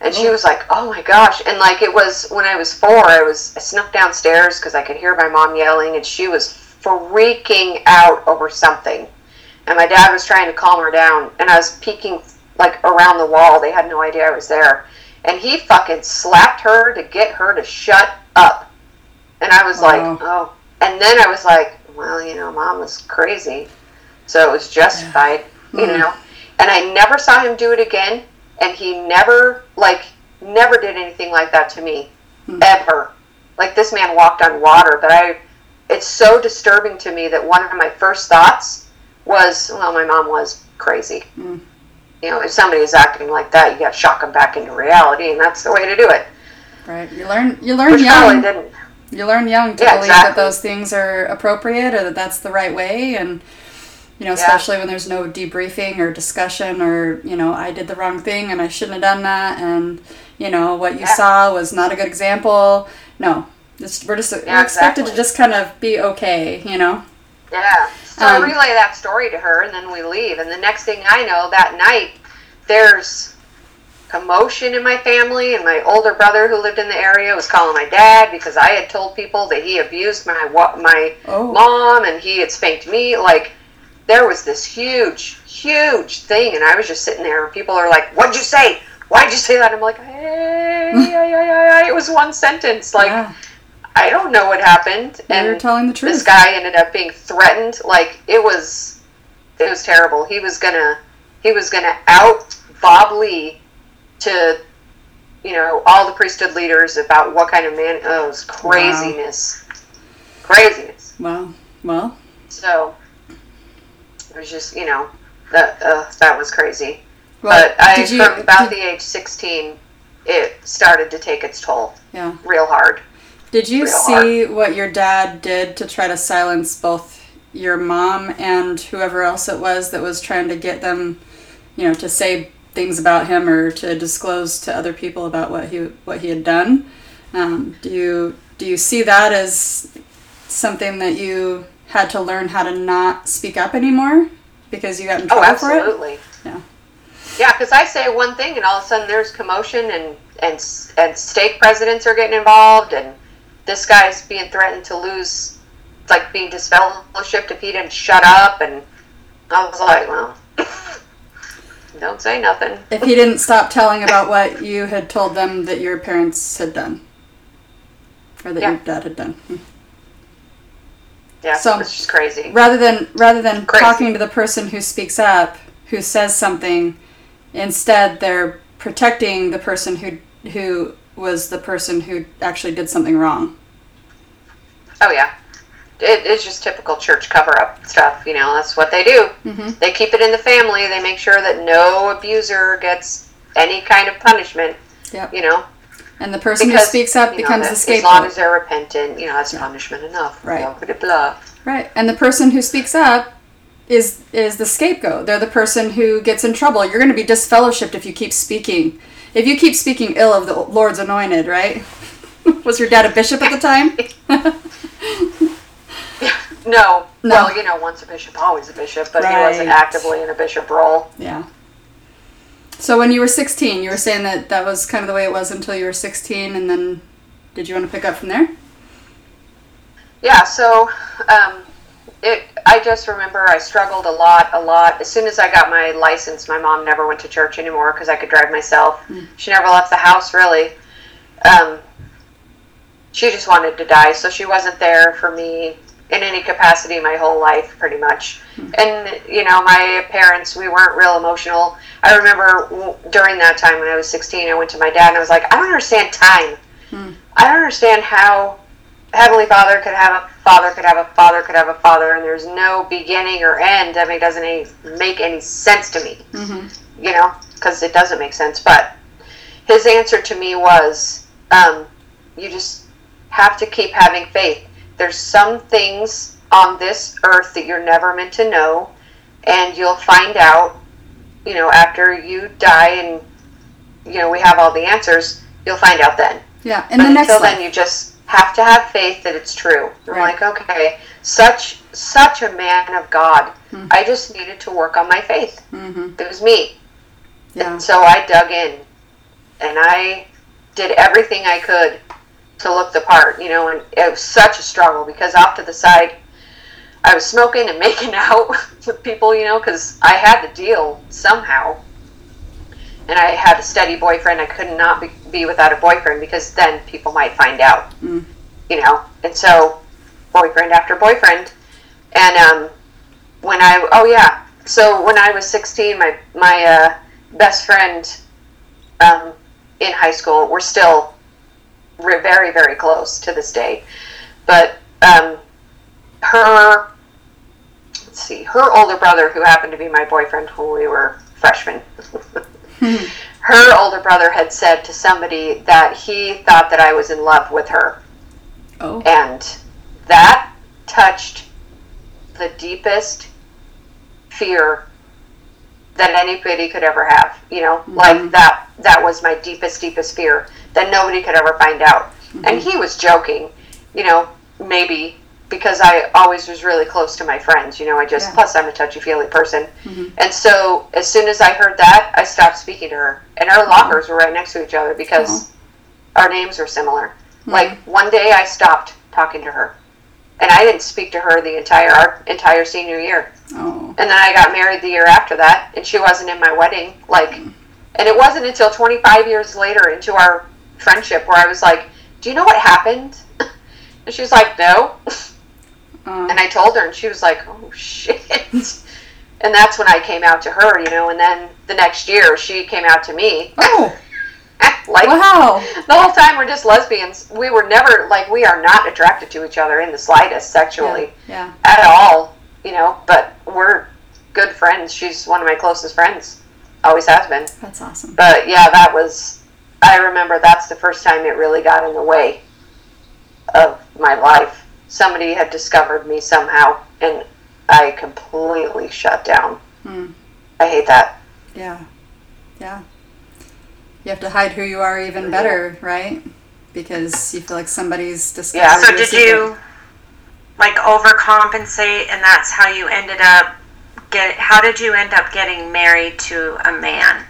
and she was like, oh my gosh. And like it was when I was four, I was I snuck downstairs because I could hear my mom yelling, and she was freaking out over something. And my dad was trying to calm her down, and I was peeking like around the wall. They had no idea I was there. And he fucking slapped her to get her to shut up. And I was like,
Wow.
oh. And then I was like, well, you know, mom was crazy. So it was justified, you
Mhm.
know. And I never saw him do it again. And he never, like, never did anything like that to me.
Hmm.
Ever. Like, this man walked on water. But I, it's so disturbing to me that one of my first thoughts was, well, my mom was crazy.
Mm.
You know, if somebody is acting like that, you got to shock them back into reality, and that's the way to do it.
Right. You learn. You learn
which
young.
didn't.
You learn young to
Yeah,
believe that those things are appropriate or that that's the right way, and you know, especially when there's no debriefing or discussion or you know, I did the wrong thing and I shouldn't have done that, and you know, what you
Yeah.
saw was not a good example. No, just, we're just we're
Yeah,
expected to just kind of be okay, you know.
Yeah. So
Um,
I relay that story to her, and then we leave. And the next thing I know, that night, there's commotion in my family, and my older brother who lived in the area was calling my dad because I had told people that he abused my my
Oh.
mom and he had spanked me. Like there was this huge, huge thing, and I was just sitting there, and people are like, "What'd you say? Why'd you say that?" I'm like, "Hey, yeah, yeah, yeah, yeah." It was one sentence. Like
yeah,
I don't know what happened, And you're
telling the truth.
this guy ended up being threatened like it was it was terrible he was gonna he was gonna out bob lee to you know all the priesthood leaders about what kind of man oh it was craziness craziness
Wow. Well,
so it was just you know that uh, that was crazy
well,
but i
you?
from about
did,
the age 16 it started to take its toll
yeah.
real hard
Did you see what your dad did to try to silence both your mom and whoever else it was that was trying to get them, you know, to say things about him or to disclose to other people about what he what he had done? Um, do you do you see that as something that you had to learn how to not speak up anymore because you got in
Oh,
trouble for it?
absolutely.
Yeah.
Yeah, because I say one thing and all of a sudden there's commotion and and and stake presidents are getting involved and this guy's being threatened to lose, like being disfellowshipped if he didn't shut up and I was like, well, don't say nothing.
If he didn't stop telling about what you had told them that your parents had done, or that
Yeah.
your dad had done. Hmm.
Yeah,
So-
it's just crazy.
rather than rather than
Crazy.
talking to the person who speaks up who says something instead they're protecting the person who who was the person who actually did something wrong
Oh yeah, it, it's just typical church cover up stuff. You know, that's what they do.
Mhm.
They keep it in the family. They make sure that no abuser gets any kind of punishment.
Yep.
You know,
and the person who speaks up
you know,
becomes
that
the
As long as they're repentant, you know, that's punishment enough.
Right.
Blah, blah, blah.
right and the person who speaks up is is the scapegoat they're the person who gets in trouble you're going to be disfellowshipped if you keep speaking if you keep speaking ill of the lord's anointed right was your dad a bishop at the time
No.
No.
Well, you know, once a bishop, always a bishop, but he wasn't actively in a bishop role.
Yeah. So when you were 16, you were saying that that was kind of the way it was until you were 16, and then did you want to pick up from there?
Yeah, so um, it. I just remember I struggled a lot, a lot. As soon as I got my license, my mom never went to church anymore because I could drive myself. Hmm. She never left the house really. Um, she just wanted to die, so she wasn't there for me in any capacity my whole life, pretty much. Hmm. And you know, my parents, we weren't real emotional. I remember w- during that time when I was 16, I went to my dad and I was like, I don't understand time. Hmm. I don't understand how Heavenly Father could have a father, could have a father, could have a father, and there's no beginning or end. I mean, it doesn't any, make any sense to me,
Mm-hmm.
you know, because it doesn't make sense. But his answer to me was, um, you just have to keep having faith. There's some things on this earth that you're never meant to know, and you'll find out, you know, after you die and, you know, we have all the answers, you'll find out then.
Yeah, and
But
the next
until
life.
then, you just have to have faith that it's true. I'm
Right.
like, okay, such such a man of God. I just needed to work on my faith.
mm-hmm.
It was me.
Yeah.
And so I dug in, and I did everything I could to look the part. You know, and it was such a struggle because off to the side, I was smoking and making out with people. You know, because I had to deal somehow. And I had a steady boyfriend. I could not be, be without a boyfriend because then people might find out.
Mm.
You know, and so boyfriend after boyfriend, and um, when I oh yeah, so when I was sixteen, my my uh, best friend um, in high school, we're still re- very very close to this day, but um, her let's see, her older brother, who happened to be my boyfriend when we were freshmen. her older brother had said to somebody that he thought that I was in love with her.
Oh.
And that touched the deepest fear that anybody could ever have. You know, mm-hmm. like that that was my deepest, deepest fear that nobody could ever find out. And mm-hmm. he was joking, you know, maybe because I always was really close to my friends. You know, I just
Yeah.
plus I'm a touchy feely person. Mm-hmm. And so as soon as I heard that, I stopped speaking to her. And our lockers mm-hmm. were right next to each other because our names were similar. Mm-hmm. Like one day I stopped talking to her. And I didn't speak to her the entire our entire senior year.
Oh.
And then I got married the year after that, and she wasn't in my wedding. Like, mm. and it wasn't until 25 years later into our friendship where I was like, "Do you know what happened?" And she was like, "No."
Uh,
And I told her, and she was like, "Oh shit." And that's when I came out to her, you know. And then the next year, she came out to me.
oh.
like
Wow.
the whole time we're just lesbians. We were never like we are not attracted to each other in the slightest sexually
Yeah.
at all, you know, but we're good friends. She's one of my closest friends. Always has been.
That's awesome.
But yeah, that was I remember that's the first time it really got in the way of my life. Somebody had discovered me somehow and I completely shut down.
Hmm.
I hate that.
Yeah. Yeah. You have to hide who you are even better, right? Because you feel like somebody's discovered. You.
Yeah.
So did you like overcompensate and that's how you ended up get how did you end up getting married to a man?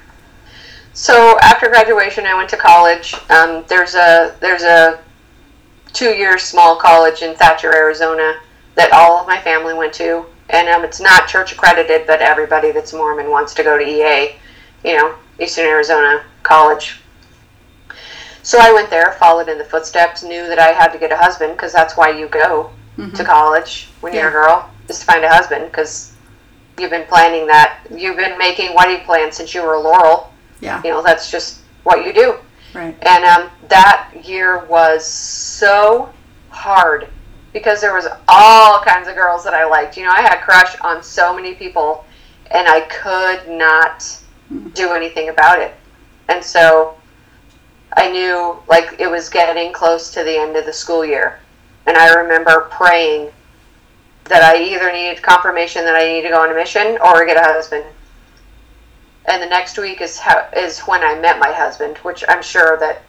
So after graduation, I went to college. Um, there's a there's a two year small college in Thatcher, Arizona, that all of my family went to, and um, it's not church accredited, but everybody that's Mormon wants to go to EA, you know, Eastern Arizona College. So I went there, followed in the footsteps, knew that I had to get a husband because that's why you go to college when you're a girl is to find a husband because you've been planning that. You've been making wedding plans since you were a Laurel
Yeah.
you know that's just what you do
Right.
and um, that year was so hard because there was all kinds of girls that i liked. You know i had a crush on so many people and i could not do anything about it. And so i knew like it was getting close to the end of the school year. And i remember praying that i either needed confirmation that i needed to go on a mission or get a husband and the next week is how is when I met my husband, which I'm sure that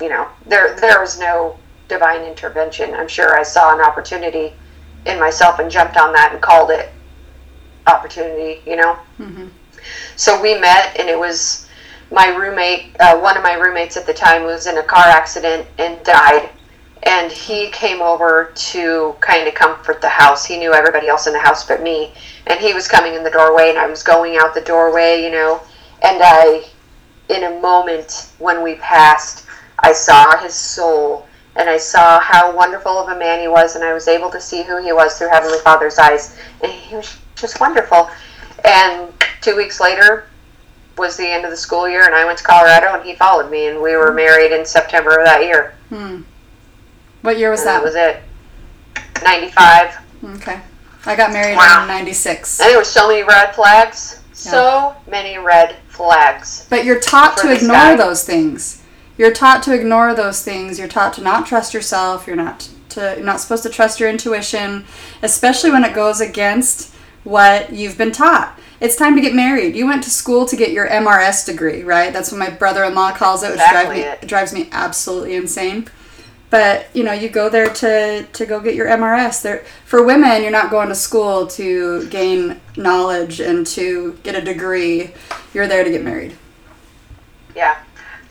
you know there there was no divine intervention. I'm sure I saw an opportunity in myself and jumped on that and called it opportunity. You know.
Mhm.
So we met, and it was my roommate. Uh, one of my roommates at the time was in a car accident and died. And he came over to kind of comfort the house. He knew everybody else in the house but me. And he was coming in the doorway, and I was going out the doorway, you know. And I, in a moment when we passed, I saw his soul and I saw how wonderful of a man he was, and I was able to see who he was through Heavenly Father's eyes. And he was just wonderful. And two weeks later was the end of the school year, and I went to Colorado, and he followed me, and we were married in September of that year.
Hmm. What year was that?
that was it. 95.
Okay. I got married
Wow.
in 96.
And there were so many red flags. So many red flags.
But you're taught to ignore
guy.
those things. You're taught to ignore those things. You're taught to not trust yourself. You're not to you're not supposed to trust your intuition, especially when it goes against what you've been taught. It's time to get married. You went to school to get your MRS degree, right? That's what my brother-in-law calls it, which drives me
it
drives me absolutely insane. But you know, you go there to to go get your MRS. There for women, you're not going to school to gain knowledge and to get a degree. You're there to get married.
Yeah.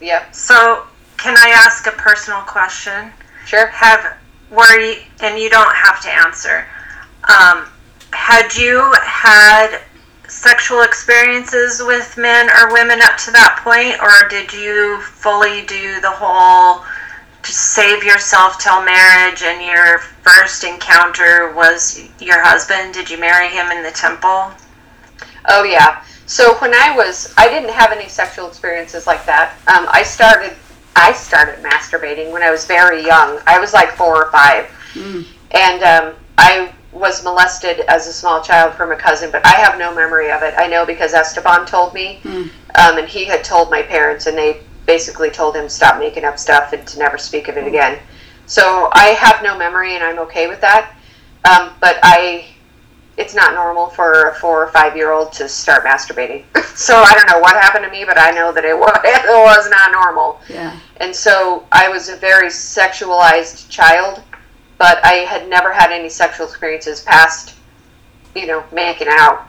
Yep.
So can I ask a personal question?
Sure.
Have were you and you don't have to answer. Um, had you had sexual experiences with men or women up to that point, or did you fully do the whole save yourself till marriage and your first encounter was your husband? Did you marry him in the temple?
Oh yeah. So when I was, I didn't have any sexual experiences like that. Um, I started, I started masturbating when I was very young. I was like four or five, and um, I was molested as a small child from a cousin, but I have no memory of it. I know because Esteban told me. Um, Um, and he had told my parents, and they basically told him stop making up stuff and to never speak of it again. So I have no memory, and I'm okay with that. Um, but I, it's not normal for a four or five year old to start masturbating. so I don't know what happened to me, but I know that it was, it was not normal.
Yeah.
And so I was a very sexualized child, but I had never had any sexual experiences past, you know, making out.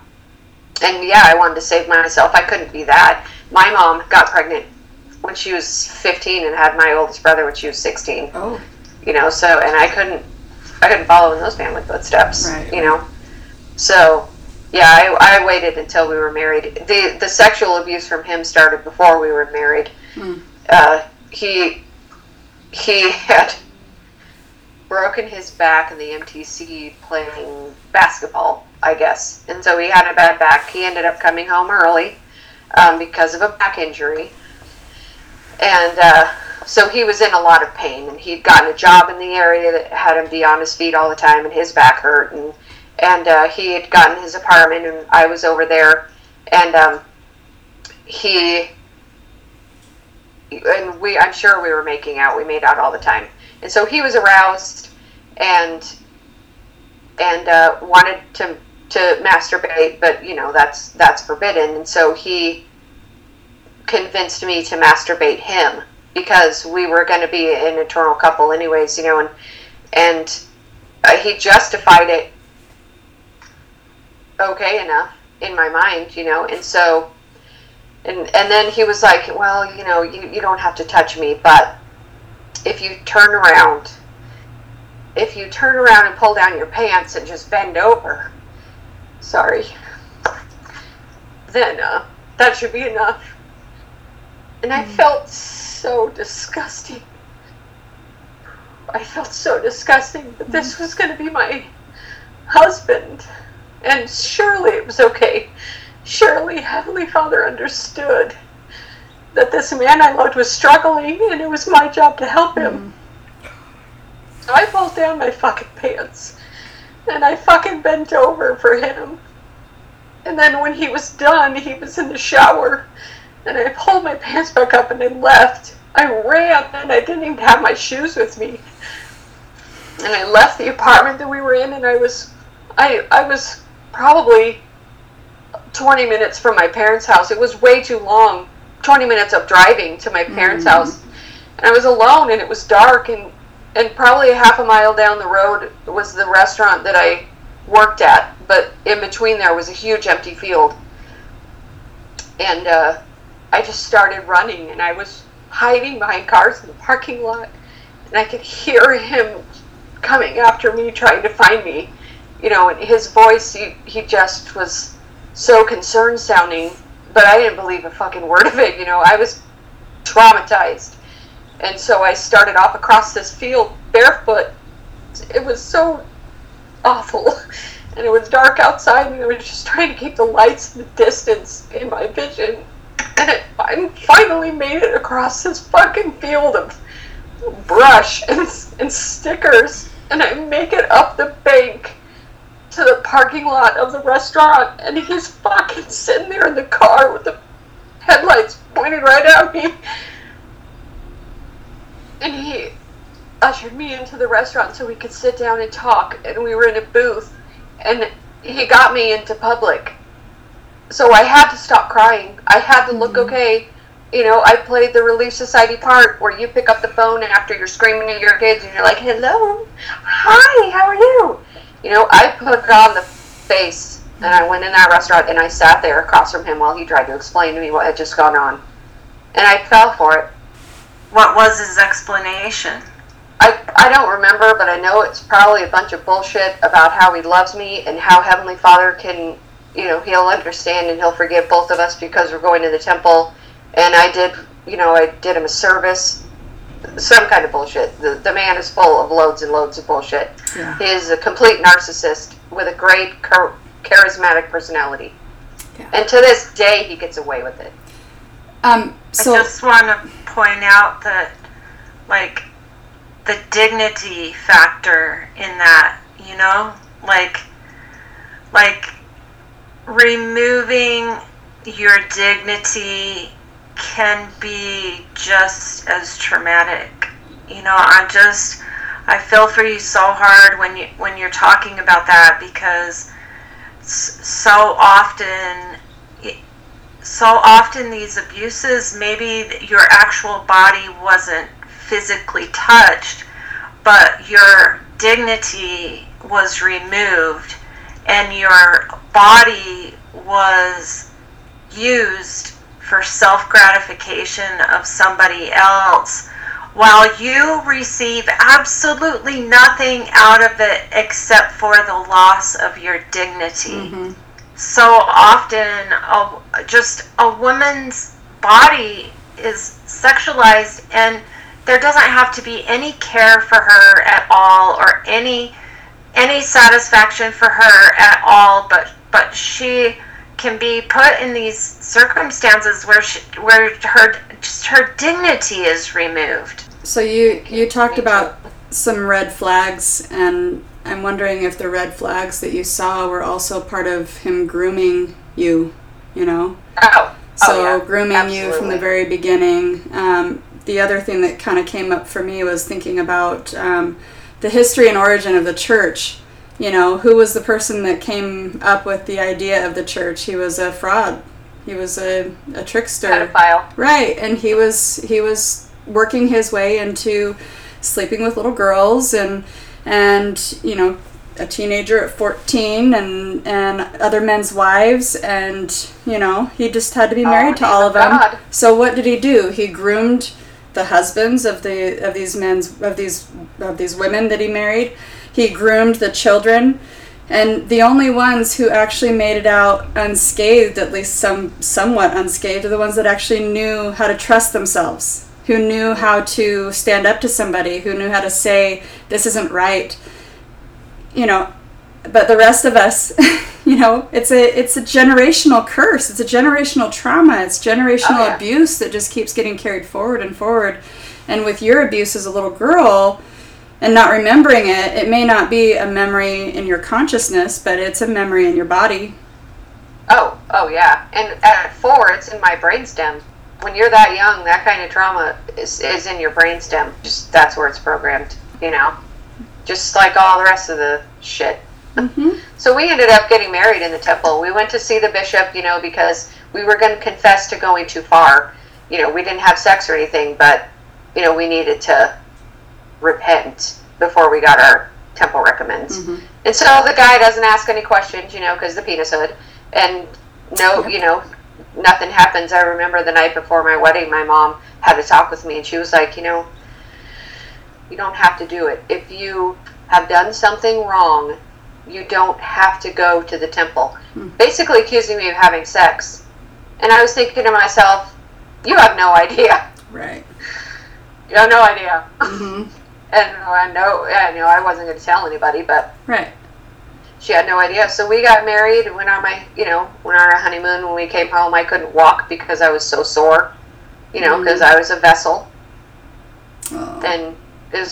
And yeah, I wanted to save myself. I couldn't be that. My mom got pregnant when she was 15 and had my oldest brother when she was 16.
Oh.
You know, so and I couldn't, I couldn't follow in those family footsteps.
Right.
You know, so yeah, I, I waited until we were married. the The sexual abuse from him started before we were married.
Hmm.
Uh, he he had broken his back in the MTC playing basketball, I guess, and so he had a bad back. He ended up coming home early um, because of a back injury, and uh, so he was in a lot of pain. And he'd gotten a job in the area that had him be on his feet all the time, and his back hurt. And and uh, he had gotten his apartment, and I was over there, and um, he and we I'm sure we were making out. We made out all the time, and so he was aroused and and uh, wanted to to masturbate, but you know that's that's forbidden, and so he convinced me to masturbate him because we were going to be an eternal couple anyways, you know, and and uh, he justified it okay enough in my mind, you know, and so and and then he was like, well, you know, you, you don't have to touch me, but if you turn around, if you turn around and pull down your pants and just bend over, sorry, then uh, that should be enough. And I mm. felt so disgusting. I felt so disgusting that mm. this was going to be my husband. And surely it was okay. Surely Heavenly Father understood that this man I loved was struggling and it was my job to help him. Mm. So I pulled down my fucking pants and I fucking bent over for him. And then when he was done, he was in the shower and I pulled my pants back up and I left. I ran and I didn't even have my shoes with me. And I left the apartment that we were in and I was I I was probably 20 minutes from my parents' house. It was way too long. 20 minutes of driving to my parents'
Mhm.
house. And I was alone and it was dark and and probably a half a mile down the road was the restaurant that I worked at, but in between there was a huge empty field. And uh, I just started running and I was hiding behind cars in the parking lot and I could hear him coming after me trying to find me. You know, and his voice he, he just was so concerned sounding, but I didn't believe a fucking word of it. You know, I was traumatized. And so I started off across this field barefoot. It was so awful. And it was dark outside, and I was just trying to keep the lights in the distance in my vision. And it, I finally made it across this fucking field of brush and, and stickers. And I make it up the bank to the parking lot of the restaurant, and he's fucking sitting there in the car with the headlights pointed right at me. And he ushered me into the restaurant so we could sit down and talk, and we were in a booth, and he got me into public. So I had to stop crying. I had to look mm-hmm. okay. You know, I played the Relief Society part where you pick up the phone and after you're screaming at your kids and you're like, hello, hi, how are you? You know, I put on the face and I went in that restaurant and I sat there across from him while he tried to explain to me what had just gone on. And I fell for it.
What was his explanation?
I, I don't remember, but I know it's probably a bunch of bullshit about how he loves me and how Heavenly Father can, you know, he'll understand and he'll forgive both of us because we're going to the temple. And I did, you know, I did him a service. Some kind of bullshit. The, the man is full of loads and loads of bullshit.
Yeah.
He is a complete narcissist with a great char- charismatic personality.
Yeah.
And to this day, he gets away with it.
Um, so,
I just want to point out that, like, the dignity factor in that, you know, like, like removing your dignity can be just as traumatic. You know, I just I feel for you so hard when you when you're talking about that because so often so often these abuses maybe your actual body wasn't physically touched but your dignity was removed and your body was used for self gratification of somebody else while you receive absolutely nothing out of it except for the loss of your dignity. Mm-hmm. So often, a, just a woman's body is sexualized, and there doesn't have to be any care for her at all, or any any satisfaction for her at all. But but she can be put in these circumstances where she, where her just her dignity is removed.
So you you talked about some red flags, and I'm wondering if the red flags that you saw were also part of him grooming you. You know.
Oh.
So
oh, yeah.
grooming Absolutely. you from the very beginning. Um, the other thing that kind of came up for me was thinking about um, the history and origin of the church. You know, who was the person that came up with the idea of the church? He was a fraud. He was a, a trickster.
Pedophile.
Right, and he was he was working his way into sleeping with little girls and and you know a teenager at 14 and and other men's wives and you know he just had to be married oh, to all of them God. so what did he do he groomed the husbands of the of these men's of these of these women that he married he groomed the children and the only ones who actually made it out unscathed at least some somewhat unscathed are the ones that actually knew how to trust themselves who knew how to stand up to somebody, who knew how to say, this isn't right. You know, but the rest of us, you know, it's a it's a generational curse. It's a generational trauma. It's generational oh, yeah. abuse that just keeps getting carried forward and forward. And with your abuse as a little girl and not remembering it, it may not be a memory in your consciousness, but it's a memory in your body.
Oh, oh yeah. And at 4, it's in my brainstem when you're that young, that kind of trauma is, is in your brainstem. Just that's where it's programmed, you know. Just like all the rest of the shit. Mm-hmm. So we ended up getting married in the temple. We went to see the bishop, you know, because we were going to confess to going too far. You know, we didn't have sex or anything, but you know, we needed to repent before we got our temple recommends. Mm-hmm. And so the guy doesn't ask any questions, you know, because the penis hood, and no, you know, nothing happens. I remember the night before my wedding, my mom had a talk with me, and she was like, you know, you don't have to do it. If you have done something wrong, you don't have to go to the temple. Hmm. Basically, accusing me of having sex. And I was thinking to myself, you have no idea.
Right.
You have no idea. Mm-hmm. and I know, I know I wasn't going to tell anybody, but
right
she had no idea. So we got married, went on my, you know, went on our honeymoon. When we came home, I couldn't walk because I was so sore, you know, because mm-hmm. I was a vessel. Oh. And it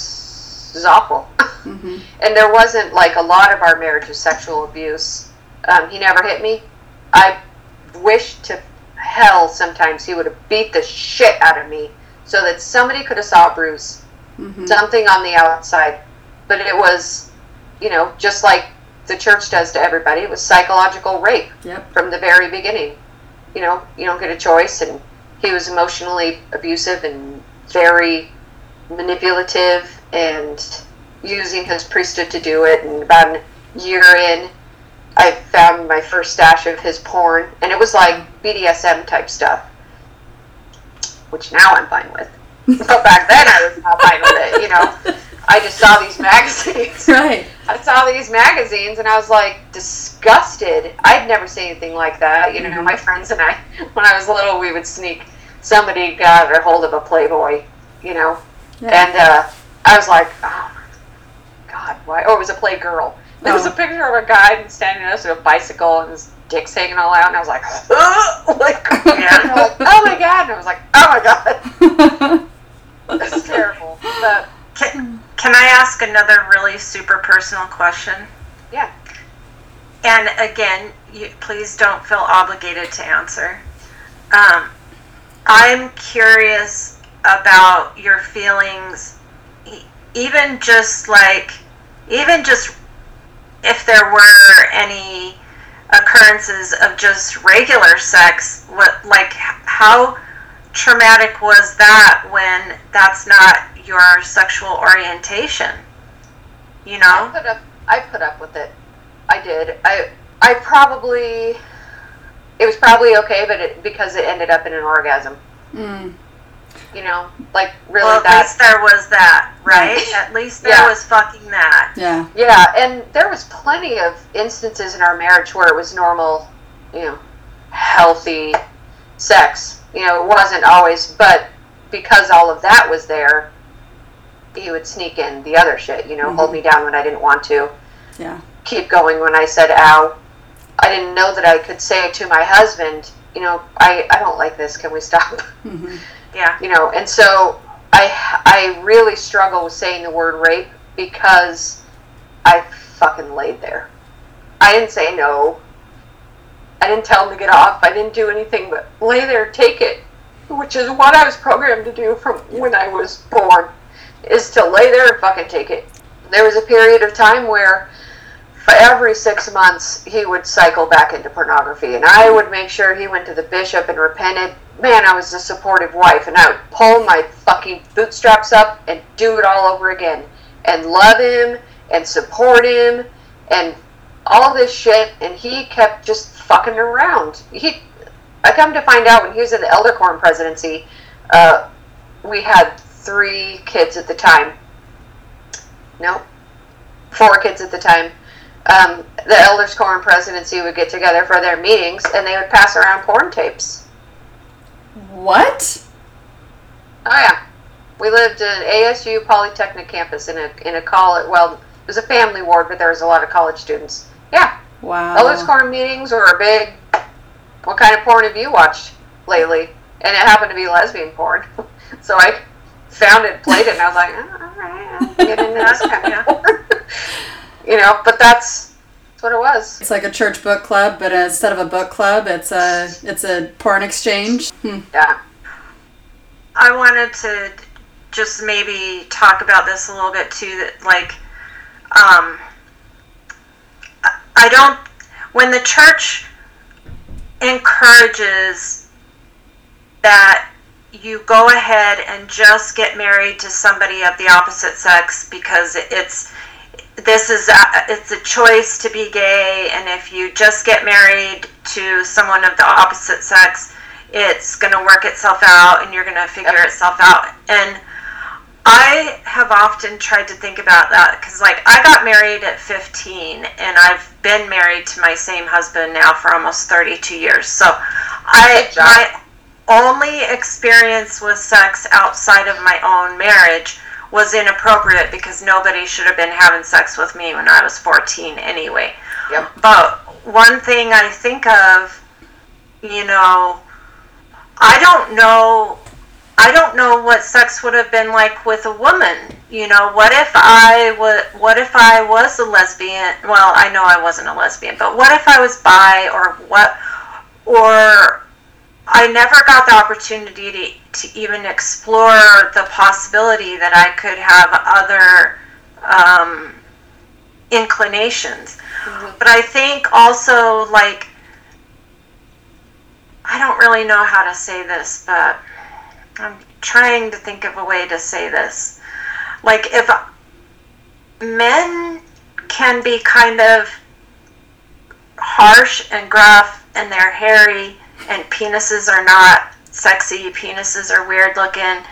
was awful. Mm-hmm. and there wasn't, like, a lot of our marriage was sexual abuse. Um, he never hit me. I wish to hell sometimes he would have beat the shit out of me so that somebody could have saw a bruise, mm-hmm. something on the outside. But it was, you know, just like the church does to everybody. It was psychological rape
yep.
from the very beginning. You know, you don't get a choice, and he was emotionally abusive and very manipulative and using his priesthood to do it. And about a year in, I found my first stash of his porn, and it was like BDSM type stuff, which now I'm fine with. but back then I was not fine with it, you know. I just saw these magazines.
Right.
I saw these magazines and I was like disgusted. I'd never seen anything like that. You know, mm-hmm. my friends and I, when I was little, we would sneak. Somebody got a hold of a Playboy, you know, yeah. and uh, I was like, oh my god, why? Oh, it was a Playgirl. There oh. was a picture of a guy standing next to a bicycle and his dick's hanging all out, and I was like, like, yeah. like, oh my god, and I was like, oh my god, this is terrible. But
can, can I ask another really super personal question?
Yeah.
And again, you, please don't feel obligated to answer. um, I'm curious about your feelings, even just like, even just if there were any occurrences of just regular sex, what like how traumatic was that when that's not your sexual orientation? You know, I
put up. I put up with it. I did. I. I probably. It was probably okay, but it, because it ended up in an orgasm.
Mm.
You know, like really
Well, at
that.
least there was that, right? At least there
Yeah.
was fucking that.
Yeah.
Yeah, and there was plenty of instances in our marriage where it was normal, you know, healthy sex. You know, it wasn't always, but because all of that was there, he would sneak in the other shit. You know, hold me down when I didn't want to,
Yeah.
keep going when I said ow. I didn't know that I could say to my husband, you know, I, I don't like this. Can we stop?
hmm
Yeah.
you know and so i i really struggle with saying the word rape because i fucking laid there. I didn't say no. I didn't tell him to get off. I didn't do anything but lay there take it which is what i was programmed to do from when i was born is to lay there and fucking take it. There was a period of time where for every six months he would cycle back into pornography and i would make sure he went to the bishop and repented. Man i was a supportive wife and i would pull my fucking bootstraps up and do it all over again and love him and support him and all this shit and he kept just fucking around. He i come to find out when he was in the elder quorum presidency uh, we had three kids at the time. No four kids at the time um, the elders quorum presidency would get together for their meetings and they would pass around porn tapes.
What?
oh yeah. We lived in asu polytechnic campus in a in a college well it was a family ward but there was a lot of college students. Yeah.
Wow.
elders quorum meetings were a big what kind of porn have you watched lately? And it happened to be lesbian porn. So i found it played it and i was like oh, all right i'll get into this kind of porn you know but that's that's what it was
It's like a church book club, but instead of a book club, it's a it's a porn exchange. Hmm.
yeah
I wanted to just maybe talk about this a little bit too. That like, um, I- I don't. When the church encourages that you go ahead and just get married to somebody of the opposite sex because it's this is a, it's a choice to be gay and if you just get married to someone of the opposite sex it's going to work itself out and you're going to figure itself out. And i have often tried to think about that because like i got married at 15 and i've been married to my same husband now for almost 32 years. So i my only experience with sex outside of my own marriage was inappropriate because nobody should have been having sex with me when I was 14 anyway.
Yep.
But one thing I think of, you know, I don't know I don't know what sex would have been like with a woman. You know, what if I was what if I was a lesbian? Well, I know I wasn't a lesbian, but what if I was bi or what or I never got the opportunity to, to even explore the possibility that I could have other um, inclinations. But I think also, like, I don't really know how to say this, but I'm trying to think of a way to say this. Like, if men can be kind of harsh and gruff and they're hairy and penises are not sexy penises are weird looking.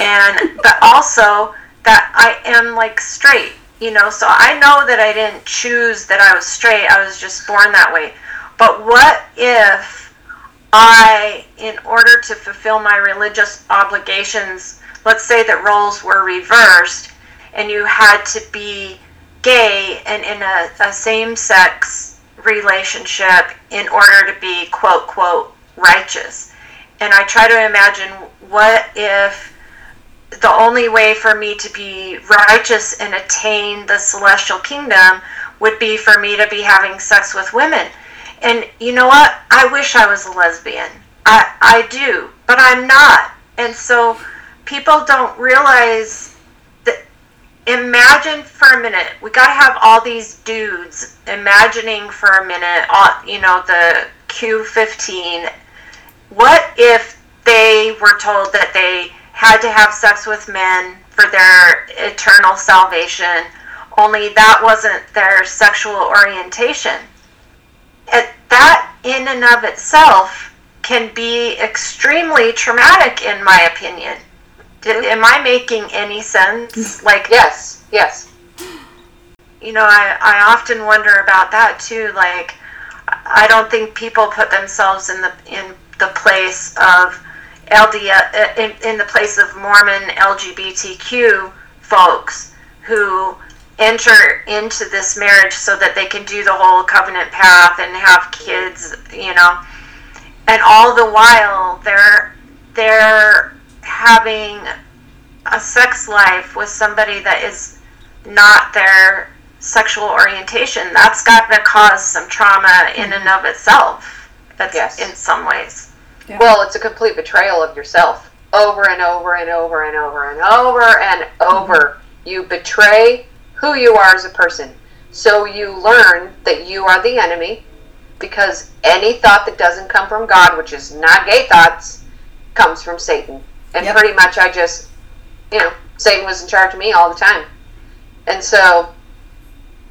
And but also that i am like straight you know? So i know that i didn't choose that i was straight i was just born that way. But what if i in order to fulfill my religious obligations let's say that roles were reversed and you had to be gay and in a, a same-sex relationship in order to be quote quote righteous and i try to imagine what if the only way for me to be righteous and attain the celestial kingdom would be for me to be having sex with women and you know what i wish i was a lesbian I, I do, but I'm not. And so people don't realize. Imagine for a minute, we got to have all these dudes imagining for a minute, you know, the Q15. What if they were told that they had to have sex with men for their eternal salvation, only that wasn't their sexual orientation? It, that, in and of itself, can be extremely traumatic, in my opinion. Did, am I making any sense? Like,
Yes, yes.
you know, I, I often wonder about that too. Like, I don't think people put themselves in the in the place of LDS uh, in, in the place of Mormon LGBTQ folks who enter into this marriage so that they can do the whole covenant path and have kids, you know, and all the while they're they're having a sex life with somebody that is not their sexual orientation, that's got to cause some trauma in and of itself. That's
Yes.
in some ways.
Yeah.
Well, it's a complete betrayal of yourself over and over and over and over and over and over. Mm-hmm. You betray who you are as a person. So you learn that you are the enemy because any thought that doesn't come from God, which is not gay thoughts, comes from Satan. And
Yep.
pretty much I just, you know, Satan was in charge of me all the time. And so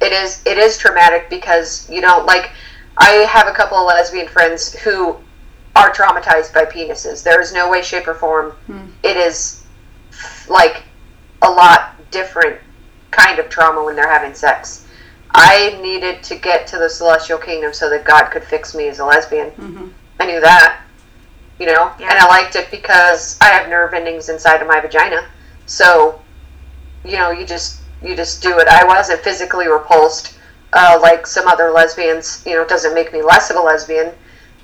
it is it is traumatic because you don't like I have a couple of lesbian friends who are traumatized by penises. There is no way, shape, or form. Hmm. It is like a lot different kind of trauma when they're having sex. I needed to get to the celestial kingdom so that God could fix me as a lesbian. Mm-hmm. I knew that, you know,
Yeah.
and I liked it because I have nerve endings inside of my vagina. So, you know, you just you just do it. I wasn't physically repulsed uh, like some other lesbians. You know, it doesn't make me less of a lesbian,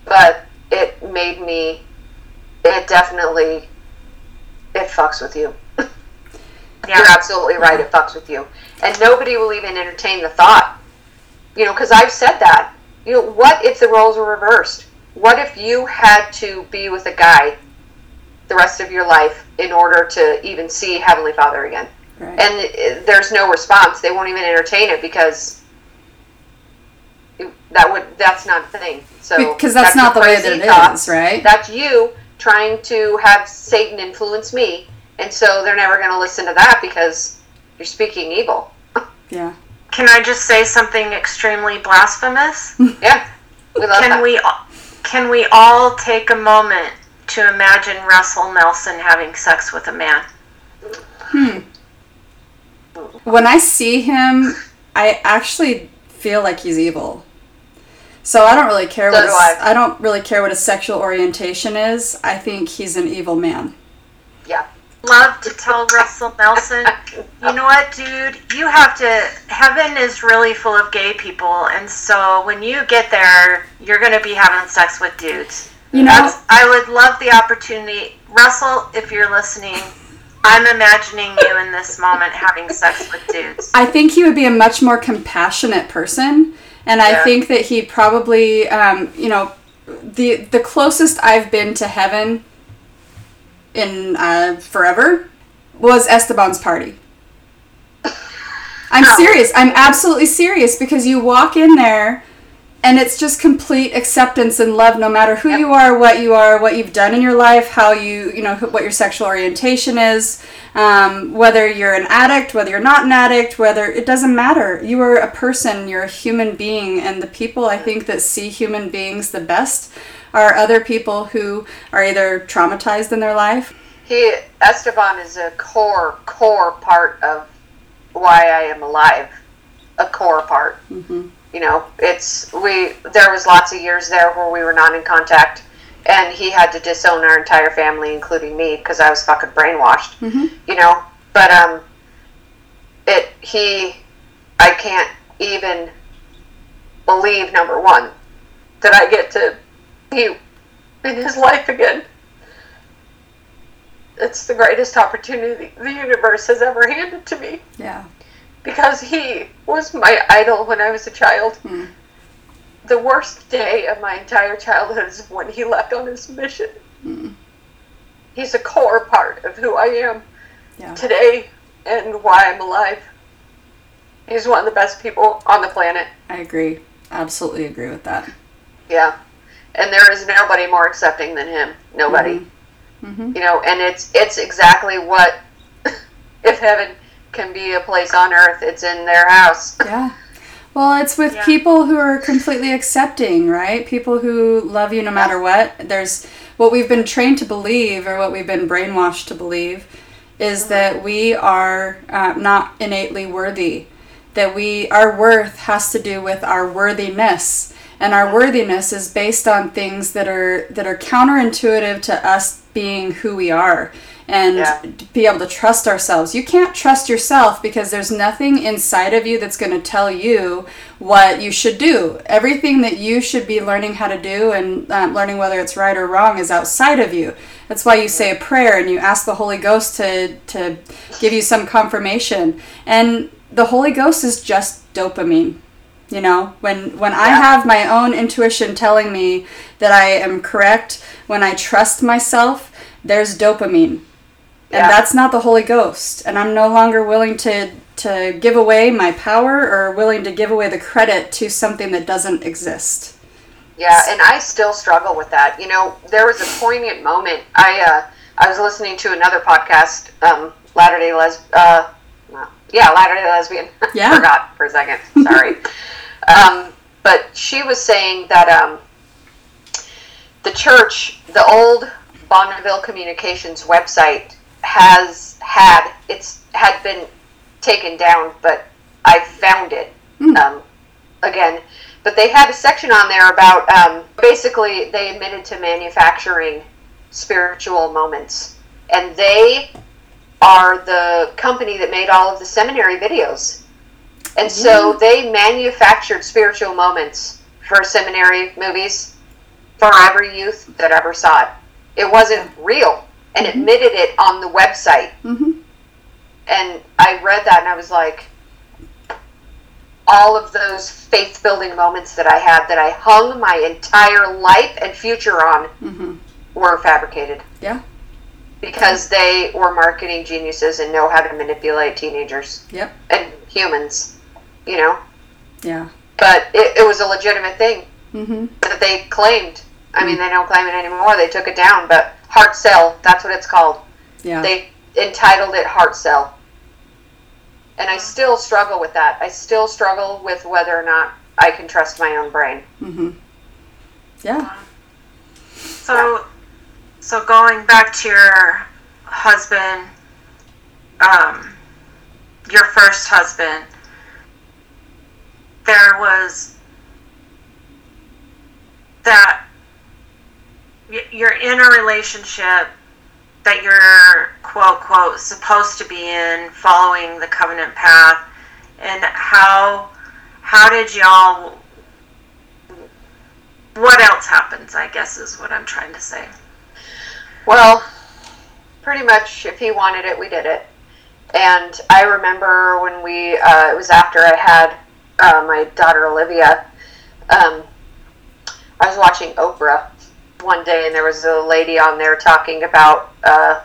but it made me. It definitely. It fucks with you. You're absolutely right. It fucks with you, and nobody will even entertain the thought. You know, because I've said that. You know, what if the roles were reversed? What if you had to be with a guy the rest of your life in order to even see Heavenly Father again?
Right.
And uh, there's no response. They won't even entertain it because that would that's not a thing. So
because that's, not the way that it
thoughts.
is, right?
That's you trying to have Satan influence me, and so they're never going to listen to that because you're speaking evil.
yeah.
Can I just say something extremely blasphemous?
Yeah, we love
can
that.
we can we all take a moment to imagine Russell Nelson having sex with a man? Hmm.
When I see him, I actually feel like he's evil. So I don't really care
So
what
do
his,
I.
I don't really care what his sexual orientation is. I think he's an evil man.
yeah,
Love to tell Russell Nelson, you know what, dude? You have to. Heaven is really full of gay people, and so when you get there, you're going to be having sex with dudes.
You know,
That's, I would love the opportunity. Russell, if you're listening, I'm imagining you in this moment having sex with dudes.
I think he would be a much more compassionate person, and I think that he probably, um, you know, the the closest I've been to heaven in uh, forever was Esteban's party. I'm serious. I'm absolutely serious because you walk in there and it's just complete acceptance and love no matter who you are, what you are, what you've done in your life, how you, you know, what your sexual orientation is, um, whether you're an addict, whether you're not an addict, whether it doesn't matter. You are a person, you're a human being, and the people I think that see human beings the best are other people who are either traumatized in their life.
he Esteban is a core core part of why I am alive. A core part.
hmm
you know it's we there was lots of years there where we were not in contact and he had to disown our entire family including me because i was fucking brainwashed
Mhm.
you know but um it he i can't even believe number one that i get to be in his life again it's the greatest opportunity the universe has ever handed to me
Yeah.
because he was my idol when I was a child.
Hmm.
the worst day of my entire childhood is when he left on his mission. He's a core part of who I am
Yeah.
today and why I'm alive. He's one of the best people on the planet.
I agree. Absolutely agree with that.
Yeah. And there is nobody more accepting than him. Nobody.
Mhm.
You know, and it's it's exactly what if heaven can be a place on earth, it's in their house.
Yeah. Well, it's with
Yeah.
people who are completely accepting, right? People who love you no matter what. There's what we've been trained to believe, or what we've been brainwashed to believe, is that we are uh, not innately worthy. That we our worth has to do with our worthiness, and our worthiness is based on things that are that are counterintuitive to us being who we are and
Yeah.
be able to trust ourselves. You can't trust yourself because there's nothing inside of you that's going to tell you what you should do. Everything that you should be learning how to do and um, learning whether it's right or wrong is outside of you. That's why you say a prayer and you ask the Holy Ghost to to give you some confirmation. And the Holy Ghost is just dopamine. You know, when when I have my own intuition telling me that I am correct, when I trust myself, there's dopamine and
Yeah.
that's not the holy ghost and i'm no longer willing to to give away my power or willing to give away the credit to something that doesn't exist
Yeah, and I still struggle with that. You know, there was a poignant moment. I uh, I was listening to another podcast, um, Latter Day Les, uh, yeah, Latter Day Lesbian.
Yeah.
Forgot for a second. Sorry. um, but she was saying that um, the church, the old Bonneville Communications website, has had it's had been taken down, but I found it um, again. But they had a section on there about um, basically they admitted to manufacturing spiritual moments, and they are the company that made all of the seminary videos. And so they manufactured spiritual moments for seminary movies for every youth that ever saw it. It wasn't real and admitted it on the website.
mm-hmm.
And I read that and I was like, all of those faith building moments that I had that I hung my entire life and future on
Mm-hmm.
were fabricated
yeah
because they were marketing geniuses and know how to manipulate teenagers
yep
and humans, you know.
yeah
But it, it was a legitimate thing
mm-hmm.
that they claimed. I mean, they don't claim it anymore. They took it down, but Heart Sell, that's what it's called.
yeah
They entitled it Heart Sell. And I still struggle with that. I still struggle with whether or not I can trust my own brain.
mm-hmm. yeah
So, so going back to your husband, um, your first husband, there was that you're in a relationship that you're quote quote supposed to be in, following the covenant path, and how how did y'all what else happens i guess is what i'm trying to say
Well, pretty much, if he wanted it, we did it. And I remember when we, uh, it was after I had uh, my daughter Olivia, um, I was watching Oprah one day, and there was a lady on there talking about uh,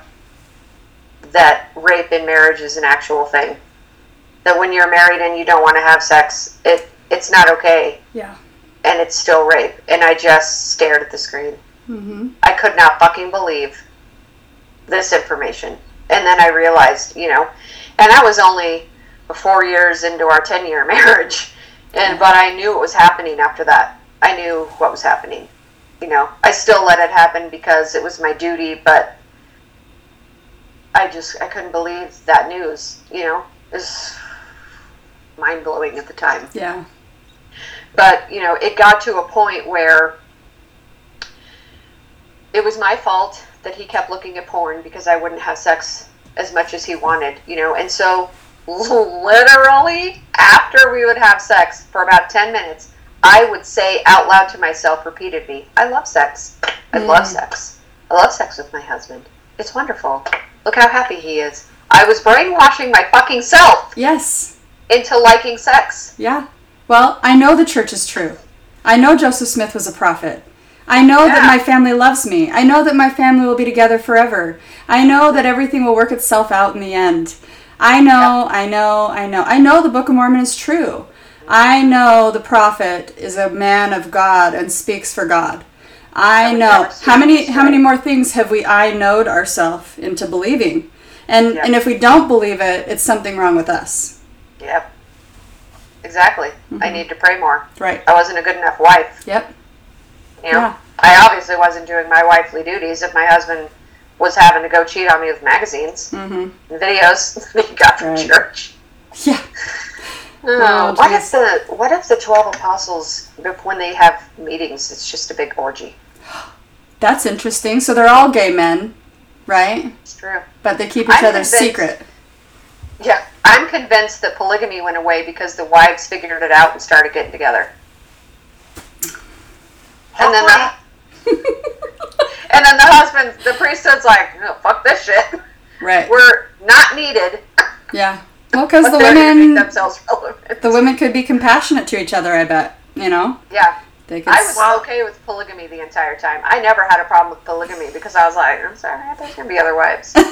that rape in marriage is an actual thing. That when you're married and you don't want to have sex, it it's not okay,
yeah
and it's still rape. And I just stared at the screen.
Mm-hmm.
I could not fucking believe this information. And then I realized, you know, and I was only four years into our 10 year marriage. And, but I knew it was happening after that. I knew what was happening. You know, I still let it happen because it was my duty, but I just, I couldn't believe that news, you know, it was mind blowing at the time
yeah
but you know it got to a point where it was my fault that he kept looking at porn because I wouldn't have sex as much as he wanted, you know. And so literally after we would have sex for about 10 minutes, I would say out loud to myself repeatedly, I love sex. I love mm. sex. I love sex with my husband. It's wonderful. Look how happy he is. I was brainwashing my fucking self
yes
into liking sex.
yeah well i know the church is true I know Joseph Smith was a prophet. I know that my family loves me. I know that my family will be together forever. I know that everything will work itself out in the end. I know, I know, I know. I know the Book of Mormon is true. I know the prophet is a man of God and speaks for God. I know. How many how many more things have we I knowed ourselves into believing? And
Yeah.
and if we don't believe it, it's something wrong with us.
Yep. Exactly.
Mm-hmm.
I need to pray more.
Right.
I wasn't a good enough wife.
Yep.
You know,
Yeah.
I obviously wasn't doing my wifely duties if my husband was having to go cheat on me with magazines
Mhm.
and videos that he got from
Right.
church.
Yeah.
Oh,
Oh,
what
geez.
if the what if the twelve apostles when they have meetings it's just a big orgy?
That's interesting. So they're all gay men, right?
It's true.
But they keep each
I'm
other secret.
Yeah, I'm convinced that polygamy went away because the wives figured it out and started getting together. And then the and then the husband, the priesthood's like, no, fuck this shit.
Right.
We're not needed.
Yeah. Well, because the women,
make themselves relevant.
the women could be compassionate to each other. I bet. You know,
yeah,
they could.
I
s-
was okay with polygamy the entire time. I never had a problem with polygamy because I was like, I'm sorry, there's gonna be other wives. I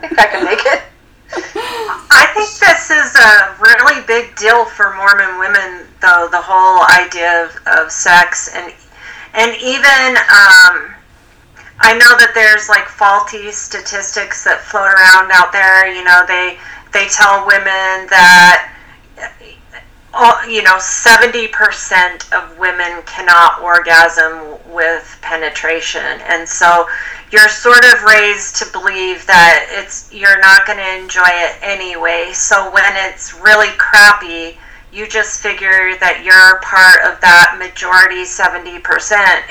think I can make it.
I think this is a really big deal for Mormon women, though the whole idea of, of sex and and even um, I know that there's like faulty statistics that float around out there. You know, they they tell women that you know, 70% of women cannot orgasm with penetration. And so you're sort of raised to believe that it's you're not going to enjoy it anyway. So when it's really crappy, you just figure that you're part of that majority 70%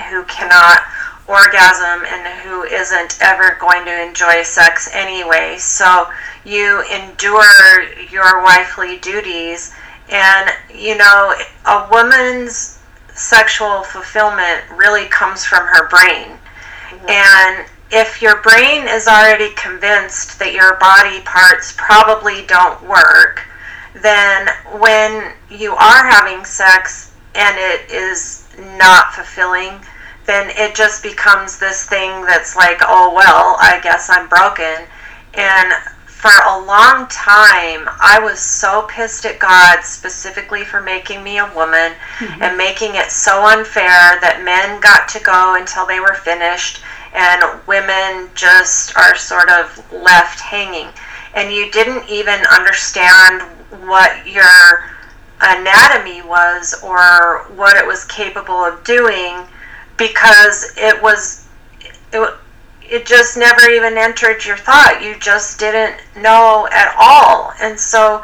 who cannot orgasm and who isn't ever going to enjoy sex anyway. So you endure your wifely duties. And you know a woman's sexual fulfillment really comes from her brain. Mm-hmm. And if your brain is already convinced that your body parts probably don't work then when you are having sex and it is not fulfilling then it just becomes this thing that's like oh well i guess i'm broken and for a long time, I was so pissed at God specifically for making me a woman mm-hmm. and making it so unfair that men got to go until they were finished and women just are sort of left hanging. And you didn't even understand what your anatomy was or what it was capable of doing because it was it, it just never even entered your thought. You just didn't know at all. And so,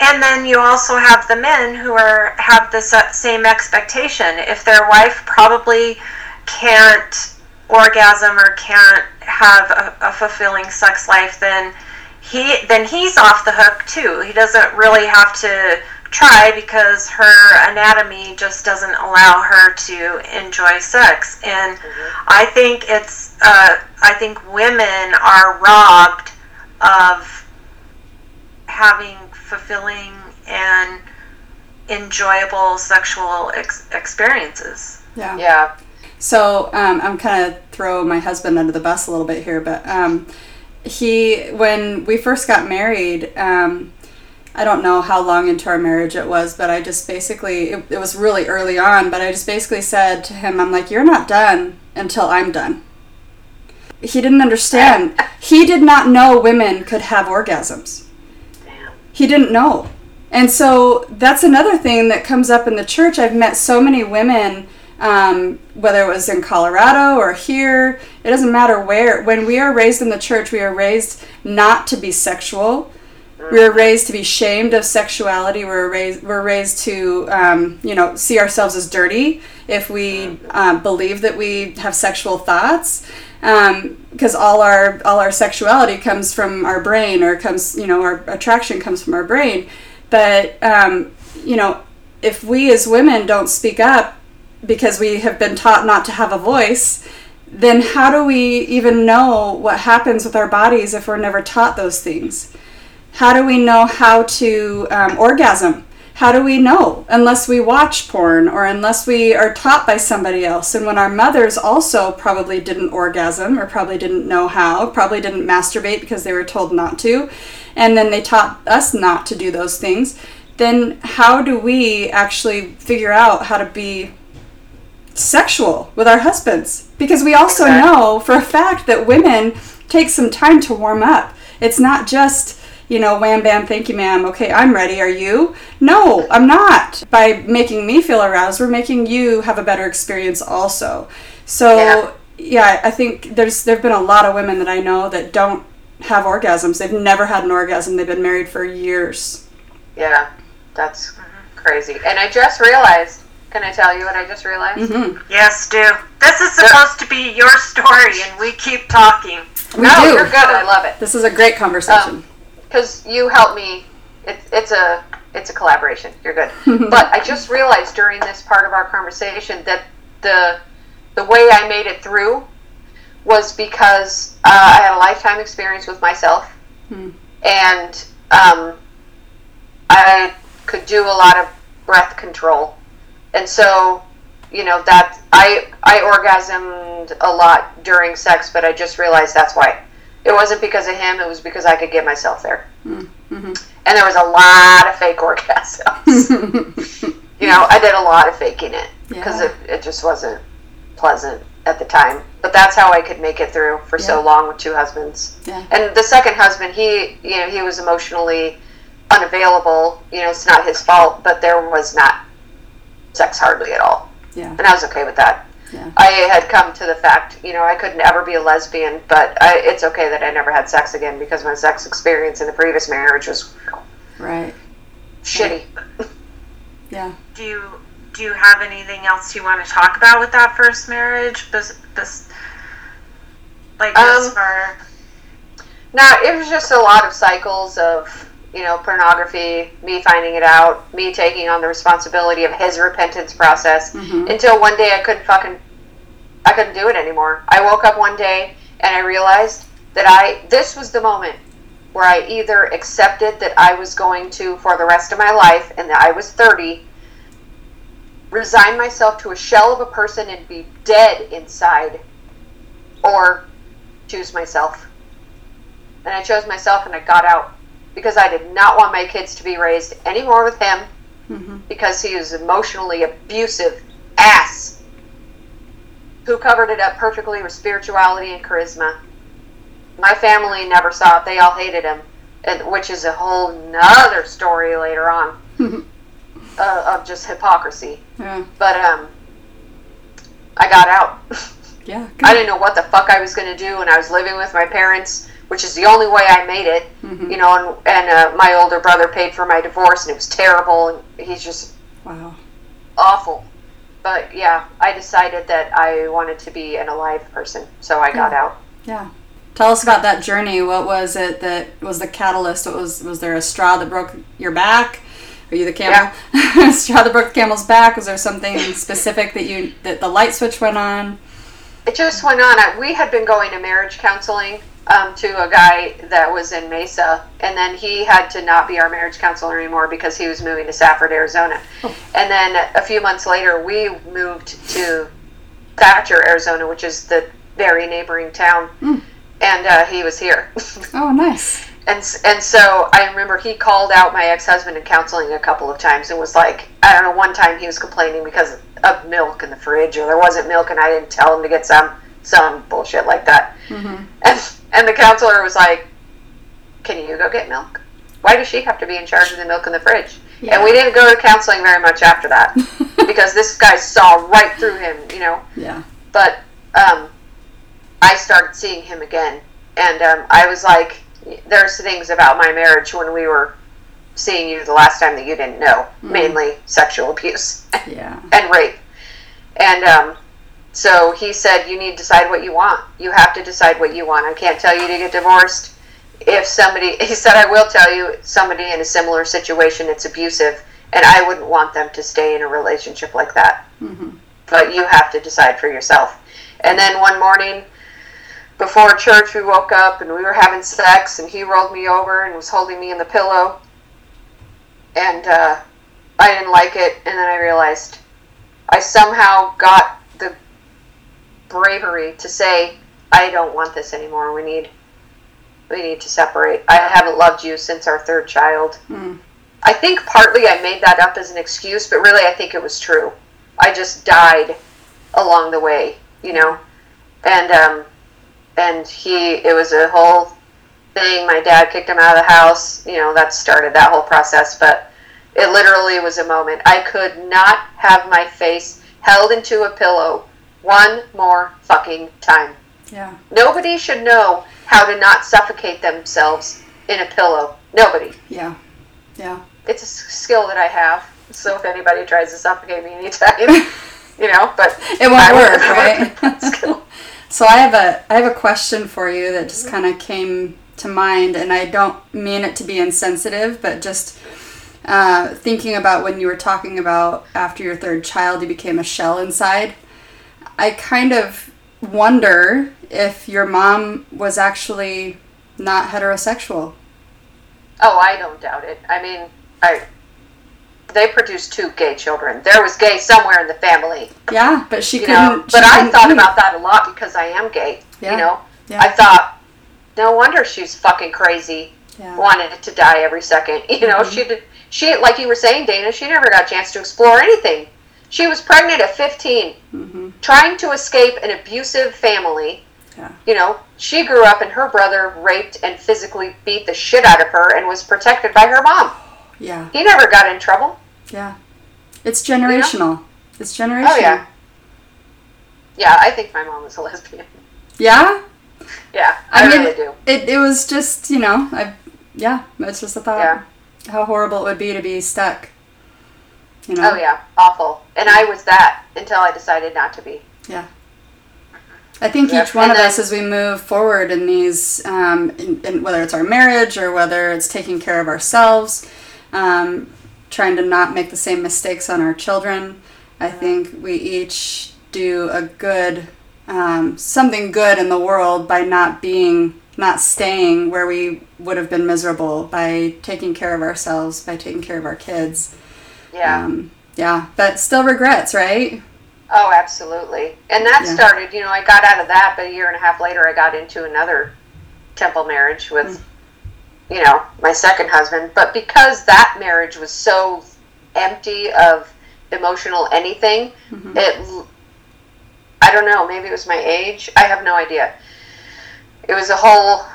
and then you also have the men who are have this uh, same expectation. If their wife probably can't orgasm or can't have a, a fulfilling sex life, then he then he's off the hook too. He doesn't really have to try because her anatomy just doesn't allow her to enjoy sex. And I think it's uh, I think women are robbed of having fulfilling and enjoyable sexual ex- experiences.
yeah.
Yeah.
So um, I'm kind of throw my husband under the bus a little bit here, but um, he when we first got married. Um, I don't know how long into our marriage it was, but I just basically, it, it was really early on, but I just basically said to him, I'm like, you're not done until I'm done. He didn't understand. He did not know women could have orgasms. He didn't know. And so that's another thing that comes up in the church. I've met so many women, um, whether it was in Colorado or here, it doesn't matter where. When we are raised in the church, we are raised not to be sexual. We are raised to be shamed of sexuality. We were raised, we're raised to, um, you know, see ourselves as dirty if we um, believe that we have sexual thoughts, because all our all our sexuality comes from our brain, or comes, you know, our attraction comes from our brain. But um, you know, if we as women don't speak up because we have been taught not to have a voice, then how do we even know what happens with our bodies if we're never taught those things? How do we know how to um, orgasm? how do we know unless we watch porn or unless we are taught by somebody else? And when our mothers also probably didn't orgasm or probably didn't know how, probably didn't masturbate because they were told not to, and then they taught us not to do those things, then how do we actually figure out how to be sexual with our husbands? Because we also
Exactly.
know for a fact that women take some time to warm up. It's not just you know, wham bam, thank you, ma'am. Okay, I'm ready. Are you? No, I'm not. By making me feel aroused, we're making you have a better experience also. So,
Yeah.
yeah, I think there's there've been a lot of women that I know that don't have orgasms. They've never had an orgasm. They've been married for years.
Yeah, that's crazy. And I just realized. Can I tell you what I just realized?
hmm
Yes, do. This is supposed to be your story, and we keep talking.
We
no,
do.
you're good. I love it.
This is a great conversation.
Um, because you helped me. It's it's a it's a collaboration. You're good. but I just realized during this part of our conversation that the the way I made it through was because uh, I had a lifetime experience with myself,
Hmm.
and um, I could do a lot of breath control, and so you know that I I orgasmed a lot during sex, but I just realized that's why. It wasn't because of him. It was because I could get myself there.
Mm-hmm.
And there was a lot of fake orgasms. you know, I did a lot of faking it because
Yeah.
it, it just wasn't pleasant at the time. But that's how I could make it through for so long with two husbands.
Yeah.
And the second husband, he, you know, he was emotionally unavailable. You know, it's not his fault, but there was not sex hardly at all.
Yeah.
And I was okay with that.
Yeah.
I had come to the fact, you know, I could never be a lesbian, but I, it's okay that I never had sex again because my sex experience in the previous marriage was
Right.
shitty.
Yeah.
Do you do you have anything else you want to talk about with that first marriage? Bes, bes, like as
Um,
far
No, it was just a lot of cycles of, you know, pornography, me finding it out, me taking on the responsibility of his repentance process
Mhm.
until one day I couldn't fucking, I couldn't do it anymore. I woke up one day and I realized that I, this was the moment where I either accepted that I was going to, for the rest of my life, and that I was 30, resign myself to a shell of a person and be dead inside, or choose myself. And I chose myself and I got out because I did not want my kids to be raised anymore with him
hmm
because he was emotionally abusive ass who covered it up perfectly with spirituality and charisma. My family never saw it; they all hated him, and which is a whole nother story later on uh, of just hypocrisy.
Yeah.
But um, I got out.
Yeah.
I didn't know what the fuck I was going to do, and I was living with my parents, which is the only way I made it.
Mhm.
You know, and and uh, my older brother paid for my divorce, and it was terrible, and he's just
Wow.
awful. But yeah, I decided that I wanted to be an alive person, so I got out.
Yeah. Tell us about that journey. What was it that was the catalyst? What was was there a straw that broke your back? Are you the camel? straw that broke the camel's back. Was there something specific that you that the light switch went on?
It just went on. I, we had been going to marriage counseling um, to a guy that was in Mesa, and then he had to not be our marriage counselor anymore because he was moving to Safford, Arizona. And then a few months later, we moved to Thatcher, Arizona, which is the very neighboring town, and uh, he was here.
Oh, nice.
And, and so I remember he called out my ex husband in counseling a couple of times and was like, I don't know, one time he was complaining because of milk in the fridge or there wasn't milk and I didn't tell him to get some, some bullshit like that.
hmm
And, and the counselor was like, Can you go get milk? Why does she have to be in charge of the milk in the fridge? And we didn't go to counseling very much after that because this guy saw right through him, you know
Yeah.
but um, I started seeing him again, and um, I was like, "There's things about my marriage when we were seeing you the last time that you didn't know, mainly sexual abuse
Yeah.
and rape." And um, so he said, "You need to decide what you want. You have to decide what you want. I can't tell you to get divorced. If somebody," he said, "I will tell you somebody in a similar situation, it's abusive." And I wouldn't want them to stay in a relationship like that
hmm
but you have to decide for yourself. And then one morning before church, we woke up and we were having sex, and he rolled me over and was holding me in the pillow. And uh, I didn't like it, and then I realized I somehow got bravery to say, I don't want this anymore. We need we need to separate. I haven't loved you since our third child.
Mm.
I think partly I made that up as an excuse, but really I think it was true. I just died along the way, you know. And um and he it was a whole thing. My dad kicked him out of the house, you know, that started that whole process, but it literally was a moment. I could not have my face held into a pillow one more fucking time.
Yeah.
Nobody should know how to not suffocate themselves in a pillow. Nobody.
Yeah. Yeah.
It's a skill that I have. So if anybody tries to suffocate me anytime, you know, but
It won't
I
work, right? So I have a I have a question for you that just kind of came to mind, and I don't mean it to be insensitive, but just uh, thinking about when you were talking about after your third child, you became a shell inside. I kind of wonder if your mom was actually not heterosexual.
Oh, I don't doubt it. I mean, I they produced two gay children. There was gay somewhere in the family.
Yeah, but she
you
couldn't.
know.
she
But I
couldn't
thought
eat.
about that a lot because I am gay.
Yeah.
You know,
Yeah.
I thought, no wonder she's fucking crazy.
Yeah.
Wanted to die every second. You know,
Mhm.
she did. She like you were saying, Dana. She never got a chance to explore anything. She was pregnant at 15,
hmm
trying to escape an abusive family.
Yeah.
You know, she grew up and her brother raped and physically beat the shit out of her and was protected by her mom.
Yeah.
He never got in trouble.
Yeah. It's generational. It's generational.
Oh yeah. Yeah, I think my mom was a lesbian.
Yeah?
Yeah,
I
I,
mean,
really do.
It, it was just, you know, I yeah, it's just a thought.
Yeah.
How horrible it would be to be stuck. You know?
Oh yeah, awful. And I was that until I decided not to be. Yeah.
I think
Yep,
each one
and
of us, as we move forward in these, um, in, in, whether it's our marriage or whether it's taking care of ourselves, um, trying to not make the same mistakes on our children, I think we each do a good, um, something good in the world by not being, not staying where we would have been miserable, by taking care of ourselves, by taking care of our kids.
Yeah.
Um, yeah, but still regrets, right?
Oh, absolutely. And that
Yeah.
started, you know, I got out of that, but a year and a half later, I got into another temple marriage with, you know, my second husband. But because that marriage was so empty of emotional anything,
Mhm.
it, I don't know, maybe it was my age. I have no idea. It was a whole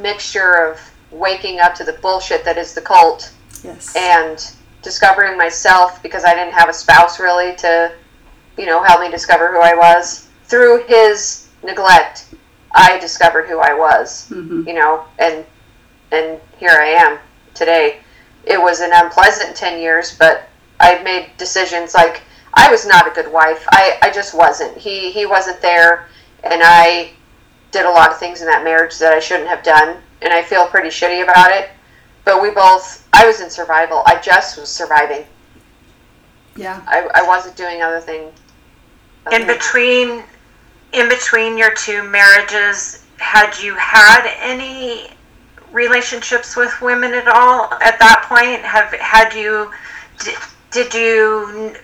mixture of waking up to the bullshit that is the cult
Yes.
and discovering myself because I didn't have a spouse really to, you know, help me discover who I was. Through his neglect, I discovered who I was,
hmm
you know, and and here I am today. It was an unpleasant 10 years, but I made decisions like I was not a good wife. I, I just wasn't. He he wasn't there and I did a lot of things in that marriage that I shouldn't have done and I feel pretty shitty about it. But we both I was in survival. I just was surviving.
Yeah.
I, I wasn't doing other thing.
in between in between your two marriages had you had any relationships with women at all at that point have had you did, did you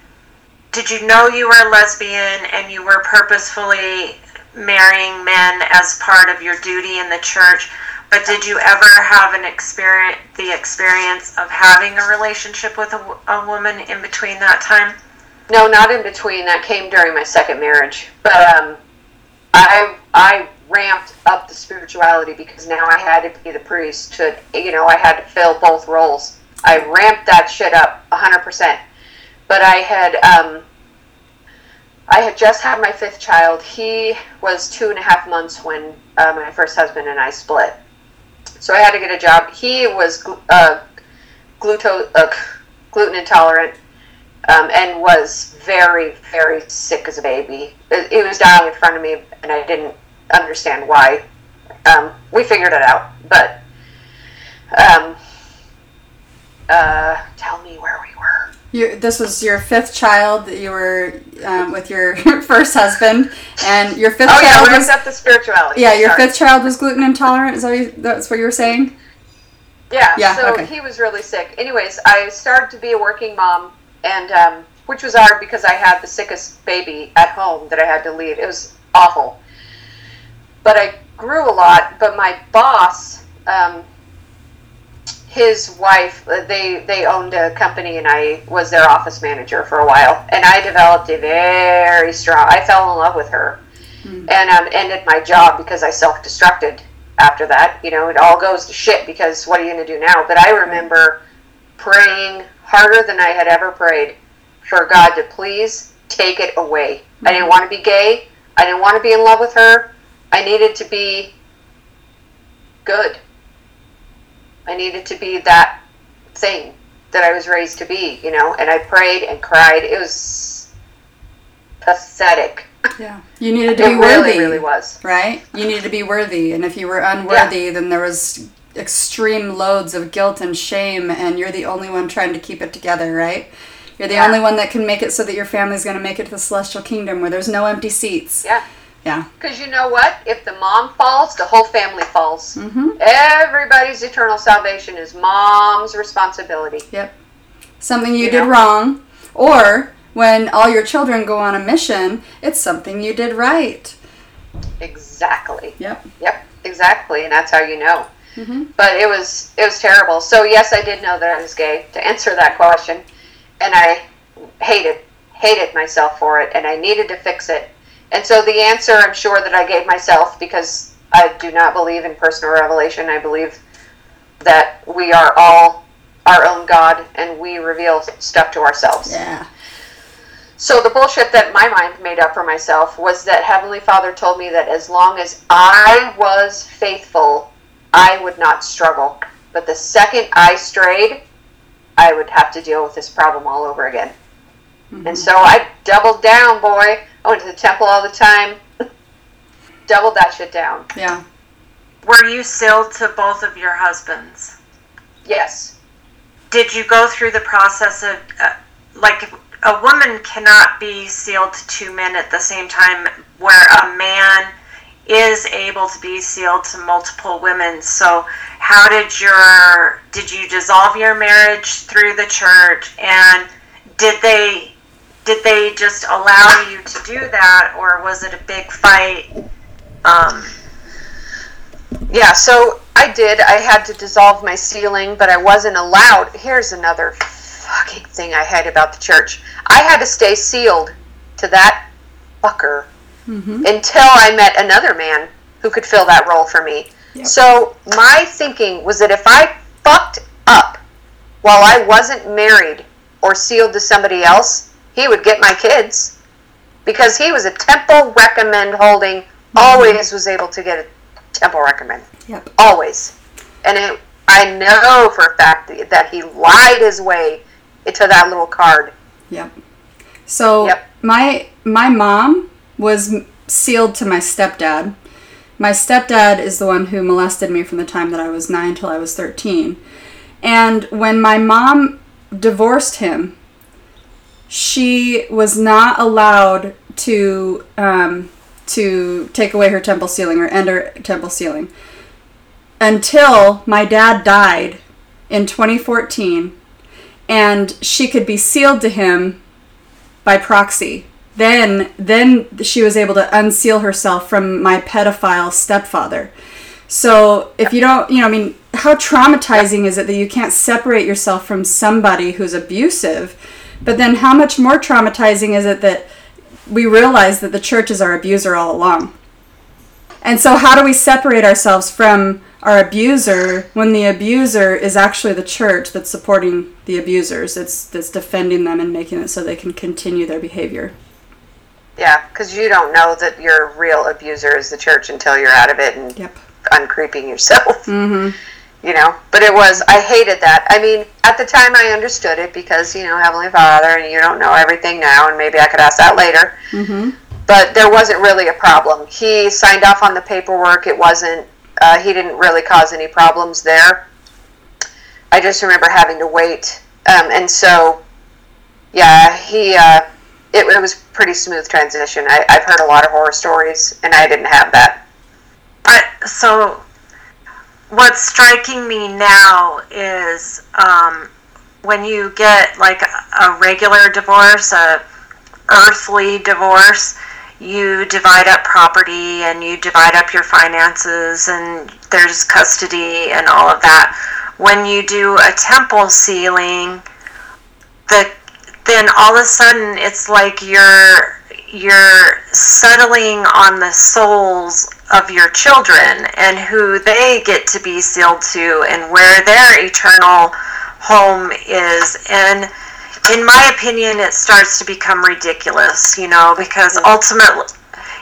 did you know you were a lesbian and you were purposefully marrying men as part of your duty in the church but did you ever have an experience the experience of having a relationship with a, woman in between that time
No, not in between. That came during my second marriage. But um, I I ramped up the spirituality because now I had to be the priest. To you know, I had to fill both roles. I ramped that shit up hundred percent. But I had um, I had just had my fifth child. He was two and a half months when uh, my first husband and I split. So I had to get a job. He was uh, gluto- uh, gluten intolerant um, and was very, very sick as a baby. It was dying in front of me, and I didn't understand why. Um, we figured it out, but um, uh, tell me where we were.
You, this was your fifth child that you were um, with your first husband, and your fifth
Oh yeah,
child
we
was
up the spirituality.
yeah, your
Sorry.
fifth child was gluten intolerant. Is that you, that's what you were saying?
Yeah,
Yeah,
so
okay.
he was really sick. Anyways, I started to be a working mom, and um, which was hard because I had the sickest baby at home that I had to leave. It was awful. But I grew a lot. But my boss, um, his wife, uh, they they owned a company, and I was their office manager for a while. And I developed a very strong. I fell in love with her, and um, ended my job because I self destructed after that. You know, it all goes to shit because what are you going to do now? But I remember praying harder than I had ever prayed for God to please take it away. I didn't want to be gay. I didn't want to be in love with her. I needed to be good. I needed to be that thing that I was raised to be, you know, and I prayed and cried. It was pathetic.
Yeah. You needed to
It
be worthy.
really really was.
right? You needed to be worthy, and if you were unworthy, then there was extreme loads of guilt and shame, and you're the only one trying to keep it together, right? You're the
Yeah.
only one that can make it so that your family's going to make it to the celestial kingdom where there's no empty seats.
Yeah.
Yeah.
Because you know what? If the mom falls, the whole family falls.
Mm-hmm.
Everybody's eternal salvation is mom's responsibility.
Yep. Something you,
You
did
know?
wrong, or when all your children go on a mission, it's something you did right.
Exactly.
Yep.
Yep. Exactly. And that's how you know.
Mm-hmm.
But it was it was terrible. So yes, I did know that I was gay. To answer that question, and I hated hated myself for it, and I needed to fix it. And so the answer, I'm sure that I gave myself because I do not believe in personal revelation. I believe that we are all our own God, and we reveal stuff to ourselves.
Yeah.
So the bullshit that my mind made up for myself was that Heavenly Father told me that as long as I was faithful, I would not struggle. But the second I strayed, I would have to deal with this problem all over again. Mm-hmm. And so I doubled down, boy. I went to the temple all the time. doubled that shit down.
Yeah.
Were you sealed to both of your husbands?
Yes.
Did you go through the process of, uh, like, a woman cannot be sealed to two men at the same time, where a man is able to be sealed to multiple women. So, how did your did you dissolve your marriage through the church, and did they did they just allow you to do that, or was it a big fight? Um,
Yeah, so I did. I had to dissolve my sealing, but I wasn't allowed. Here's another fucking thing I hate about the church. I had to stay sealed to that fucker until I met another man who could fill that role for me.
Yep.
So my thinking was that if I fucked up while I wasn't married or sealed to somebody else, he would get my kids because he was a temple recommend holding, always was able to get a temple recommend
Yep.
always. And it, I know for a fact that- he lied his way into that little card.
Yep. So
Yep.
my my mom was sealed to my stepdad. My stepdad is the one who molested me from the time that I was 9 till I was 13. And when my mom divorced him, she was not allowed to um, to take away her temple sealing or end her temple sealing until my dad died in 2014 and she could be sealed to him by proxy. Then then she was able to unseal herself from my pedophile stepfather. So if you don't, you know, I mean, how traumatizing is it that you can't separate yourself from somebody who's abusive? But then how much more traumatizing is it that we realize that the church is our abuser all along? And so, how do we separate ourselves from our abuser when the abuser is actually the church that's supporting the abusers? It's that's defending them and making it so they can continue their behavior.
Yeah, because you don't know that your real abuser is the church until you're out of it and
Yep.
uncreeping yourself.
Mm-hmm.
You know, but it was, I hated that. I mean, at the time I understood it because, you know, Heavenly Father, and you don't know everything now, and maybe I could ask that later.
Mm-hmm.
but there wasn't really a problem. He signed off on the paperwork. It wasn't. Uh, he didn't really cause any problems there. I just remember having to wait, um, and so yeah, he. Uh, it, it was pretty smooth transition. I, I've heard a lot of horror stories, and I didn't have that.
I, so what's striking me now is um, when you get like a, regular divorce, a earthly divorce, you divide up property and you divide up your finances and there's custody and all of that. When you do a temple sealing, the then all of a sudden it's like you're you're settling on the souls of your children and who they get to be sealed to and where their eternal home is. And in my opinion it starts to become ridiculous you know because ultimately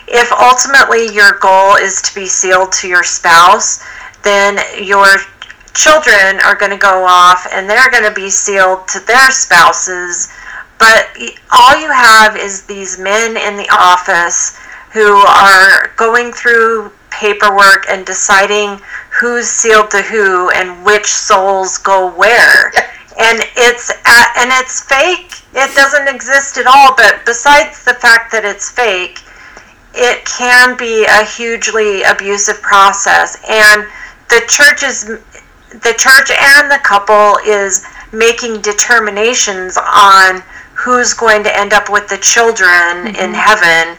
if ultimately your goal is to be sealed to your spouse then your children are going to go off and they're going to be sealed to their spouses. But all you have is these men in the office who are going through paperwork and deciding who's sealed to who and which souls go where. And it's and it's fake. It doesn't exist at all. But besides the fact that it's fake, it can be a hugely abusive process. And the church is the church and the couple is making determinations on who's going to end up with the children mm-hmm. in heaven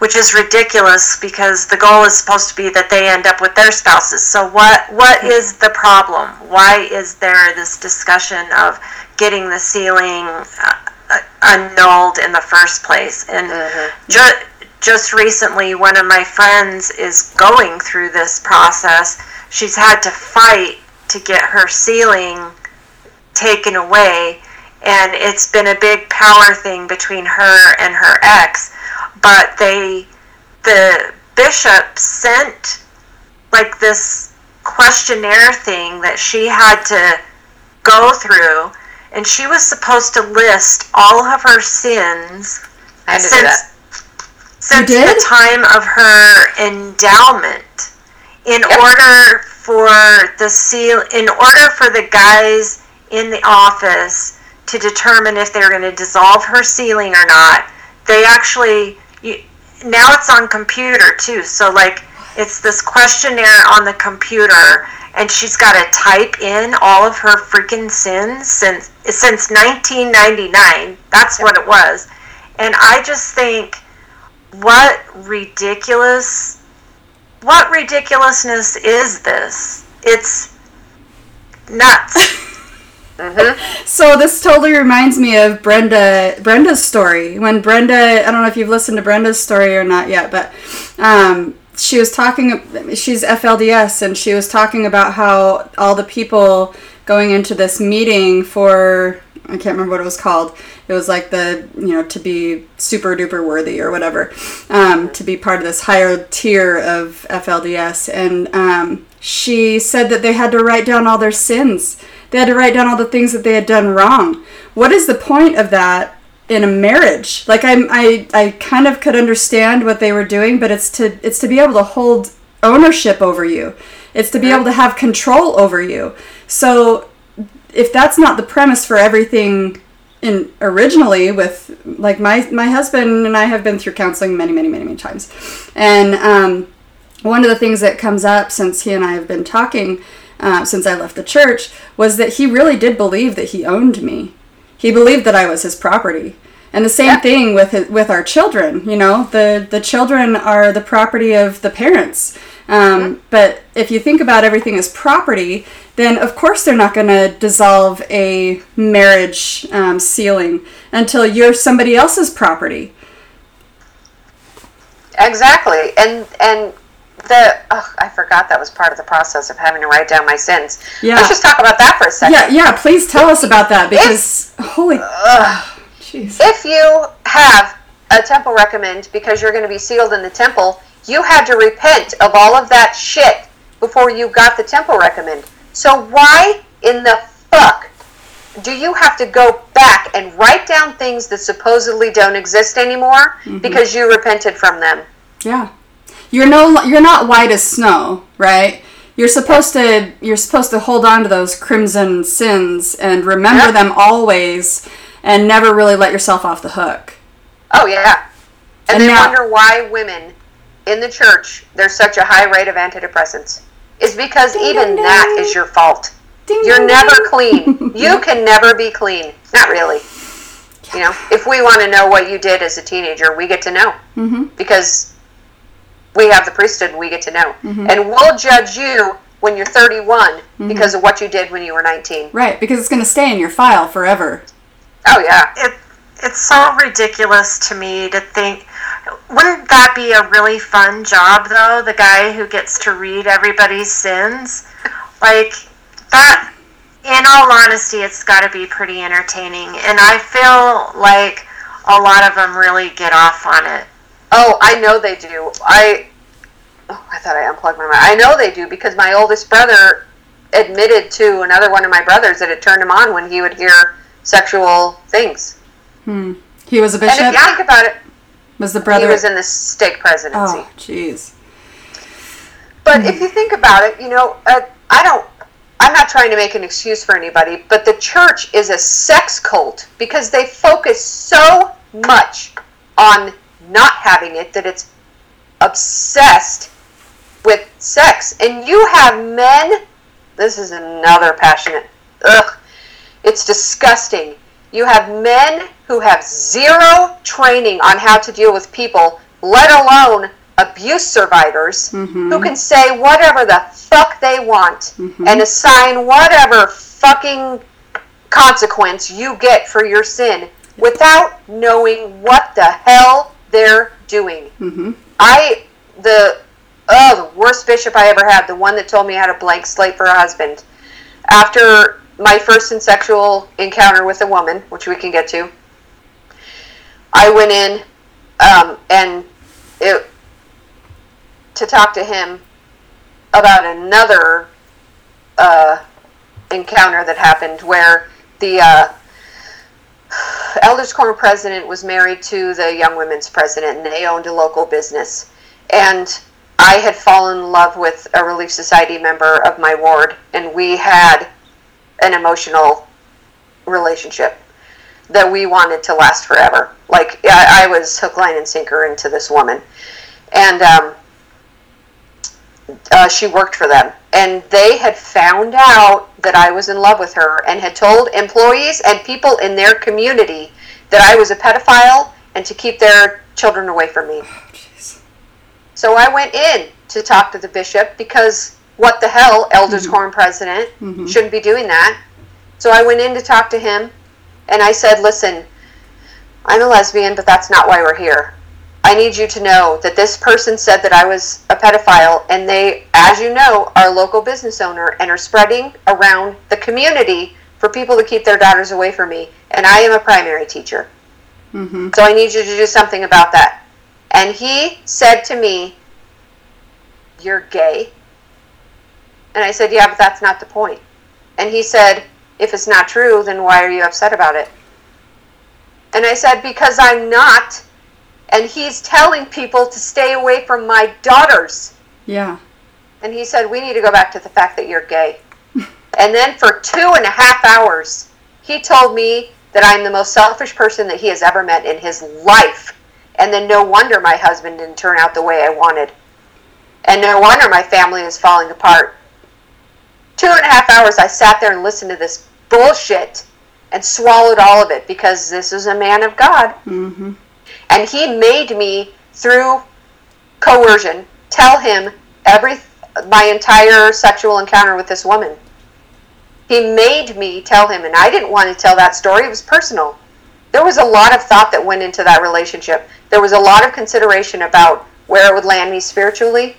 which is ridiculous because the goal is supposed to be that they end up with their spouses. So what what is the problem? Why is there this discussion of getting the sealing uh, uh annulled in the first place? And mm-hmm. ju- just recently, one of my friends is going through this process. She's had to fight to get her sealing taken away and it's been a big power thing between her and her ex but they the bishop sent like this questionnaire thing that she had to go through and she was supposed to list all of her sins since, since the time of her endowment. In yep. order for the seal in order for the guys in the office to determine if they're going to dissolve her sealing or not they actually you, now it's on computer too. So like it's this questionnaire on the computer and she's got to type in all of her freaking sins since since 1999. That's what it was. And I just think what ridiculous what ridiculousness is this? It's nuts.
Mm-hmm. So this totally reminds me of Brenda Brenda's story. When Brenda, I don't know if you've listened to Brenda's story or not yet, but um, she was talking. She's FLDS, and she was talking about how all the people going into this meeting for I can't remember what it was called. It was like the you know to be super duper worthy or whatever, um, to be part of this higher tier of FLDS, and um, she said that they had to write down all their sins they had to write down all the things that they had done wrong. What is the point of that in a marriage? Like I, I, I kind of could understand what they were doing, but it's to it's to be able to hold ownership over you. It's to be able to have control over you. So if that's not the premise for everything in originally with like my my husband and I have been through counseling many many many many times, and um, one of the things that comes up since he and I have been talking uh, since I left the church was that he really did believe that he owned me. He believed that I was his property. And the same yeah. thing with his, with our children. You know, the the children are the property of the parents. Um, But if you think about everything as property, then of course they're not going to dissolve a marriage um, sealing until you're somebody else's property.
Exactly, and and the oh, I forgot that was part of the process of having to write down my sins. Yeah. Let's just talk about that for a second.
Yeah, yeah. Please tell us about that because if, holy,
jeez. if you have a temple recommend because you're going to be sealed in the temple, you had to repent of all of that shit before you got the temple recommend. So why in the fuck do you have to go back and write down things that supposedly don't exist anymore mm-hmm. because you repented from them?
Yeah you're no you're not white as snow, right? You're supposed to you're supposed to hold on to those crimson sins and remember them always and never really let yourself off the hook.
Oh yeah. And, and they now, wonder why women in the church there's such a high rate of antidepressants. is because even
ding,
that
ding.
is your fault.
Ding,
You're
ding,
never clean. You can never be clean. Not really. You know, if we want to know what you did as a teenager, we get to know
Mm-hmm.
because we have the priesthood and we get to know.
Mm-hmm.
And we'll judge you when you're 31 because of what you did when you were 19.
Right, because it's going to stay in your file forever.
Oh, yeah.
it it's so ridiculous to me to think wouldn't that be a really fun job though the guy who gets to read everybody's sins like that in all honesty it's got to be pretty entertaining and i feel like a lot of them really get off on it
Oh, I know they do. I oh, I thought I unplugged my mic. I know they do because my oldest brother admitted to another one of my brothers that it turned him on when he would hear sexual things. Hmm.
He was a bishop.
And if you think about it,
Was the brother?
he was in the stake presidency.
oh, jeez.
But if you think about it, you know, uh, I don't. I'm not trying to make an excuse for anybody, but the church is a sex cult because they focus so much on not having it that it's obsessed with sex. And you have men. This is another passionate. Ugh. It's disgusting. You have men who have zero training on how to deal with people, let alone abuse survivors, mm-hmm. who can say whatever the fuck they want mm-hmm. and assign whatever fucking consequence you get for your sin without knowing what the hell they're doing. I the oh the worst bishop I ever had, the one that told me I had a blank slate for a husband. After my first and sexual encounter with a woman, which we can get to, I went in um, and it to talk to him about another uh, encounter that happened where the uh, Elders Quorum president was married to the Young Women's president, and they owned a local business. And I had fallen in love with a Relief Society member of my ward, and we had an emotional relationship that we wanted to last forever. Like I, I was hook, line, and sinker into this woman, and um, uh, she worked for them, and they had found out that I was in love with her, and had told employees and people in their community that I was a pedophile and to keep their children away from me. So I went in to talk to the bishop because what the hell, Elders Quorum president shouldn't be doing that. So I went in to talk to him and I said, listen, I'm a lesbian, but that's not why we're here. I need you to know that this person said that I was a pedophile, and they, as you know, are a local business owner and are spreading around the community for people to keep their daughters away from me. And I am a primary teacher.
Mm-hmm.
So I need you to do something about that. And he said to me, You're gay. And I said, Yeah, but that's not the point. And he said, If it's not true, then why are you upset about it? And I said, Because I'm not. And he's telling people to stay away from my daughters.
Yeah.
And he said, We need to go back to the fact that you're gay. and then for two and a half hours, he told me that I'm the most selfish person that he has ever met in his life. And then no wonder my husband didn't turn out the way I wanted. And no wonder my family is falling apart. Two and a half hours I sat there and listened to this bullshit and swallowed all of it because this is a man of God.
Mm-hmm.
And he made me, through coercion, tell him every my entire sexual encounter with this woman. He made me tell him, and I didn't want to tell that story. It was personal. There was a lot of thought that went into that relationship. There was a lot of consideration about where it would land me spiritually.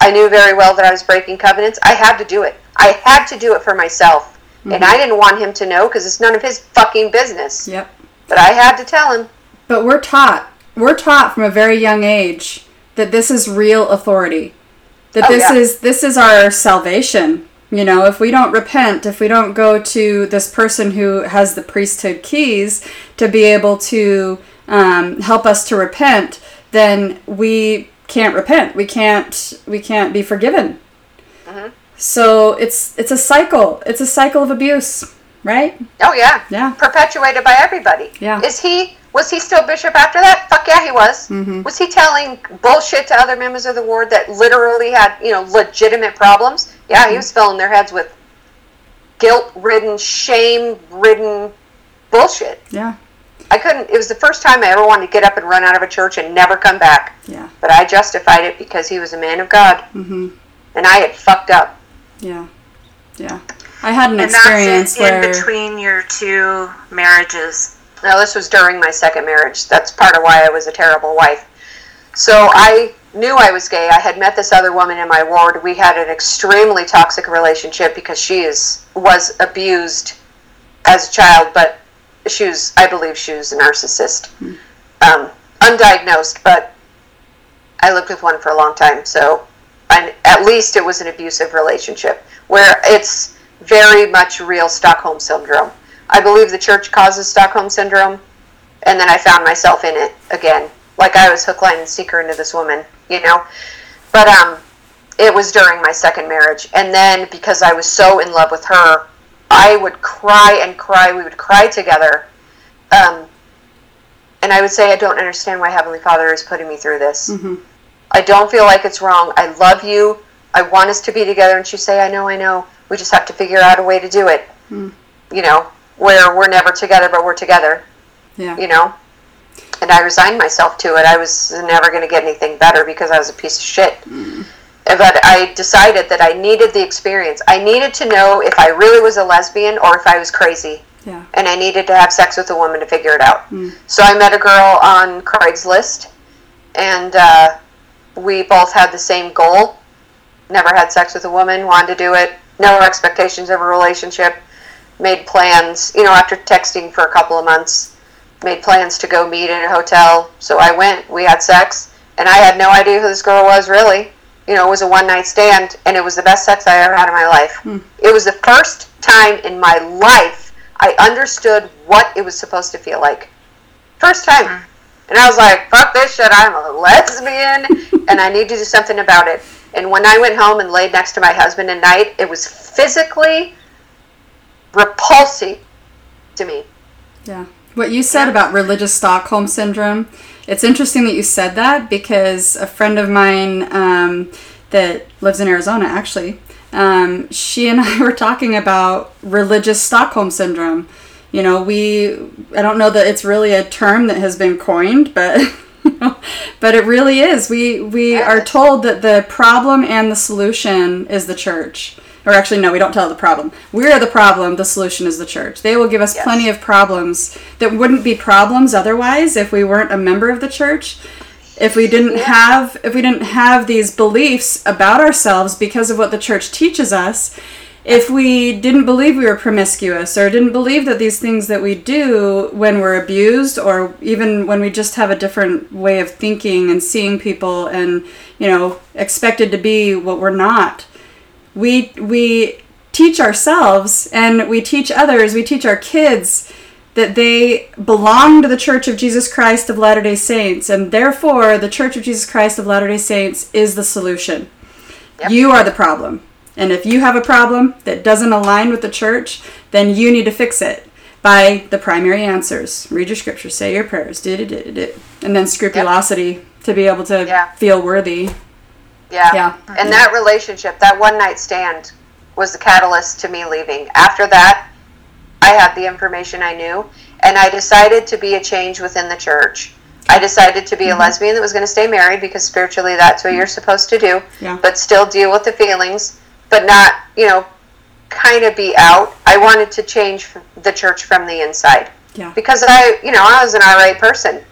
I knew very well that I was breaking covenants. I had to do it. I had to do it for myself. And mm-hmm. I didn't want him to know because it's none of his fucking business.
Yep.
But I had to tell him.
But we're taught, we're taught from a very young age that this is real authority. That
Oh,
this
yeah.
is this is our salvation. You know, if we don't repent, if we don't go to this person who has the priesthood keys to be able to um, help us to repent, then we can't repent. We can't we can't be forgiven.
Mm-hmm.
So it's it's a cycle. It's a cycle of abuse, right?
Oh yeah.
Yeah.
Perpetuated by everybody.
Yeah.
Is he Was he still bishop after that? Fuck yeah, he was.
Mhm.
Was he telling bullshit to other members of the ward that literally had, you know, legitimate problems? Yeah, he was filling their heads with guilt-ridden, shame-ridden bullshit.
Yeah.
I couldn't. It was the first time I ever wanted to get up and run out of a church and never come back.
Yeah.
But I justified it because he was a man of God,
Mhm.
and I had fucked up.
Yeah. Yeah. I had an
And
experience
that's in,
where
in between your two marriages.
Now, this was during my second marriage. That's part of why I was a terrible wife. So I knew I was gay. I had met this other woman in my ward. We had an extremely toxic relationship because she is was abused as a child, but she was, I believe, she was a narcissist, um, undiagnosed. But I lived with one for a long time, so I, at least it was an abusive relationship where it's very much real Stockholm syndrome. I believe the church causes Stockholm syndrome, and then I found myself in it again, like I was hook, line, and sinker into this woman, you know. But um, it was during my second marriage, and then because I was so in love with her, I would cry and cry. We would cry together, um, and I would say, "I don't understand why Heavenly Father is putting me through this.
Mhm.
I don't feel like it's wrong. I love you. I want us to be together." And she'd say, "I know, I know. We just have to figure out a way to do it."
Mm.
You know, where we're never together, but we're together
yeah.
you know. And I resigned myself to it. I was never going to get anything better because I was a piece of shit. But I decided that I needed the experience. I needed to know if I really was a lesbian or if I was crazy.
Yeah.
And I needed to have sex with a woman to figure it out.
Mm.
So I met a girl on Craigslist, and uh, we both had the same goal. Never had sex with a woman, wanted to do it. No expectations of a relationship. Made plans, you know, after texting for a couple of months, made plans to go meet in a hotel. So I went, we had sex, and I had no idea who this girl was really. You know, it was a one night stand, and it was the best sex I ever had in my life.
Hmm.
It was the first time in my life I understood what it was supposed to feel like. First time. And I was like, fuck this shit, I'm a lesbian, and I need to do something about it. And when I went home and laid next to my husband at night, it was physically repulsive to me.
Yeah. What you said about religious Stockholm syndrome, it's interesting that you said that because a friend of mine um, that lives in Arizona, actually, um, she and I were talking about religious Stockholm syndrome. You know, we, I don't know that it's really a term that has been coined, but. but it really is. We we are told that the problem and the solution is the church. Or actually, no, we don't tell the problem. We're the problem. The solution is the church. They will give us
Yes.
plenty of problems that wouldn't be problems otherwise if we weren't a member of the church. If we didn't
Yeah.
have if we didn't have these beliefs about ourselves because of what the church teaches us, if we didn't believe we were promiscuous or didn't believe that these things that we do when we're abused or even when we just have a different way of thinking and seeing people and you know expected to be what we're not we we teach ourselves and we teach others we teach our kids that they belong to the church of jesus christ of latter-day saints and therefore the church of jesus christ of latter-day saints is the solution
Yep.
you are the problem and if you have a problem that doesn't align with the church then you need to fix it by the primary answers read your scriptures, say your prayers do, do. and then scrupulosity to be able to
Yeah.
feel worthy
Yeah.
Yeah.
And that relationship, that one night stand, was the catalyst to me leaving. After that, I had the information I knew, and I decided to be a change within the church. I decided to be a mm-hmm. lesbian that was going to stay married because spiritually that's what you're mm-hmm. supposed to do,
Yeah.
but still deal with the feelings, but not, you know, kind of be out. I wanted to change the church from the inside
yeah
because I, you know, I was an alright person.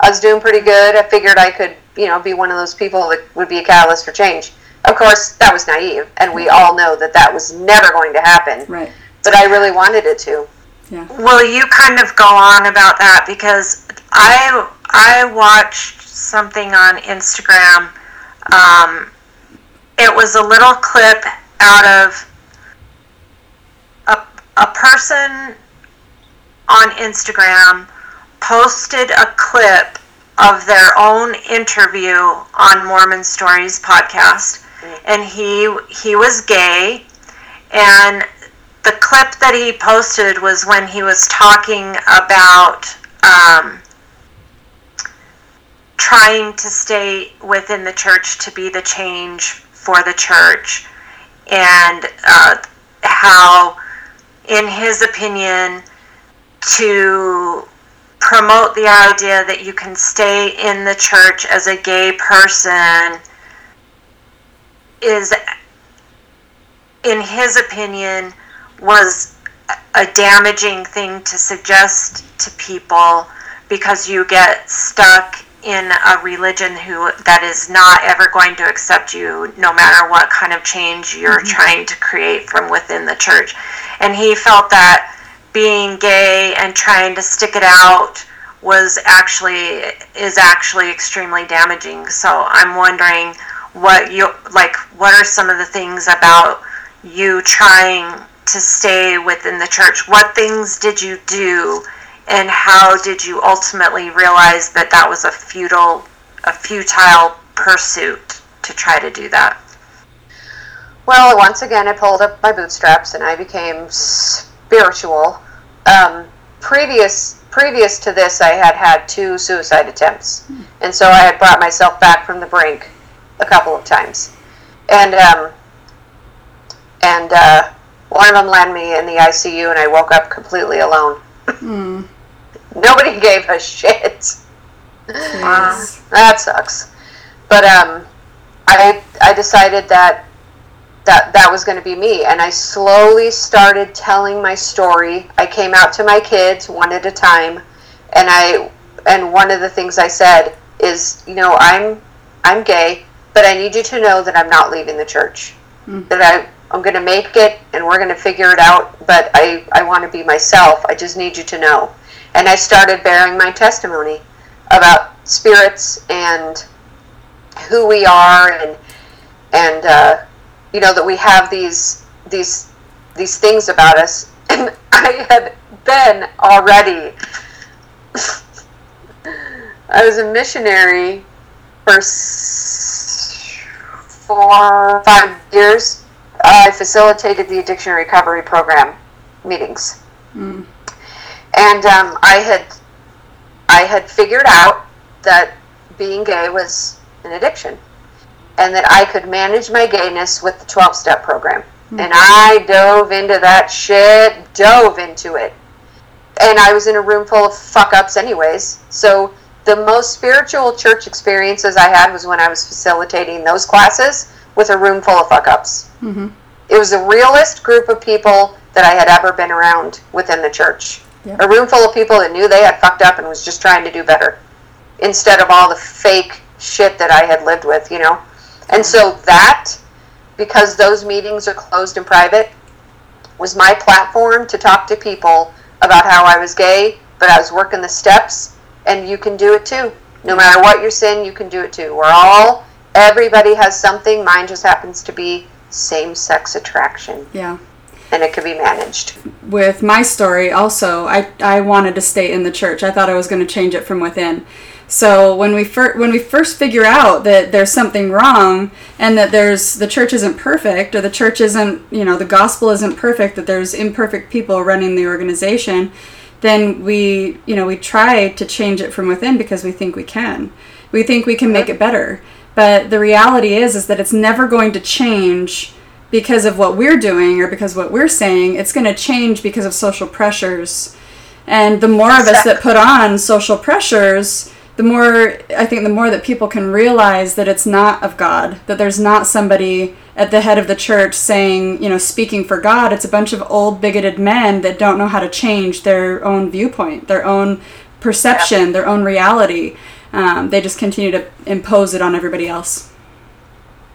I was doing pretty good. I figured I could, you know, be one of those people that would be a catalyst for change. Of course, that was naive, and we all know that that was never going to happen.
right
But I really wanted it to.
yeah
Well, you kind of go on about that because I I watched something on Instagram. Um, it was a little clip out of a a person on Instagram posted a clip of their own interview on Mormon Stories podcast, and he he was gay, and the clip that he posted was when he was talking about um, trying to stay within the church to be the change for the church, and uh, how, in his opinion, to promote the idea that you can stay in the church as a gay person is, in his opinion, was a damaging thing to suggest to people because you get stuck in a religion who that is not ever going to accept you no matter what kind of change you're mm-hmm. trying to create from within the church. And he felt that being gay and trying to stick it out was actually is actually extremely damaging. So i'm wondering what you like what are some of the things about you trying to stay within the church? What things did you do and how did you ultimately realize that that was a futile a futile pursuit to try to do that?
Well, once again, I pulled up my bootstraps and I became spiritual. Um, previous previous to this, I had had two suicide attempts, and so I had brought myself back from the brink a couple of times, and um, and uh, one of them landed me in the ICU, and I woke up completely alone. Nobody gave a shit.
Jeez.
That sucks. But um, I I decided that that that was going to be me, and I slowly started telling my story. I came out to my kids one at a time, and I and one of the things I said is, you know, I'm I'm gay, but I need you to know that I'm not leaving the church. That I I'm going to make it, and we're going to figure it out. But I I want to be myself. I just need you to know. And I started bearing my testimony about spirits and who we are and and uh, you know that we have these these these things about us. And I had been already I was a missionary for four five years. I facilitated the addiction recovery program meetings. And um, I had I had figured out that being gay was an addiction and that I could manage my gayness with the 12 step program. Hmm. And I dove into that shit, dove into it. And I was in a room full of fuck ups, anyways. So the most spiritual church experiences I had was when I was facilitating those classes with a room full of fuck ups. Mm-hmm. It was the realest group of people that I had ever been around within the church.
Yep.
A room full of people that knew they had fucked up and was just trying to do better instead of all the fake shit that I had lived with, you know? And so that, because those meetings are closed and private, was my platform to talk to people about how I was gay, but I was working the steps, and you can do it too. No matter what your sin, you can do it too. We're all, everybody has something. Mine just happens to be same sex attraction,
Yeah.
and it can be managed.
with my story also I, I wanted to stay in the church i thought i was going to change it from within so when we first when we first figure out that there's something wrong and that there's the church isn't perfect or the church isn't you know the gospel isn't perfect that there's imperfect people running the organization then we you know we try to change it from within because we think we can. We think we can make it better. But the reality is is that it's never going to change because of what we're doing or because what we're saying. It's going to change because of social pressures. And the more of us that put on social pressures the more i think the more that people can realize that it's not of god that there's not somebody at the head of the church saying you know speaking for god it's a bunch of old bigoted men that don't know how to change their own viewpoint their own perception their own reality um, they just continue to impose it on everybody else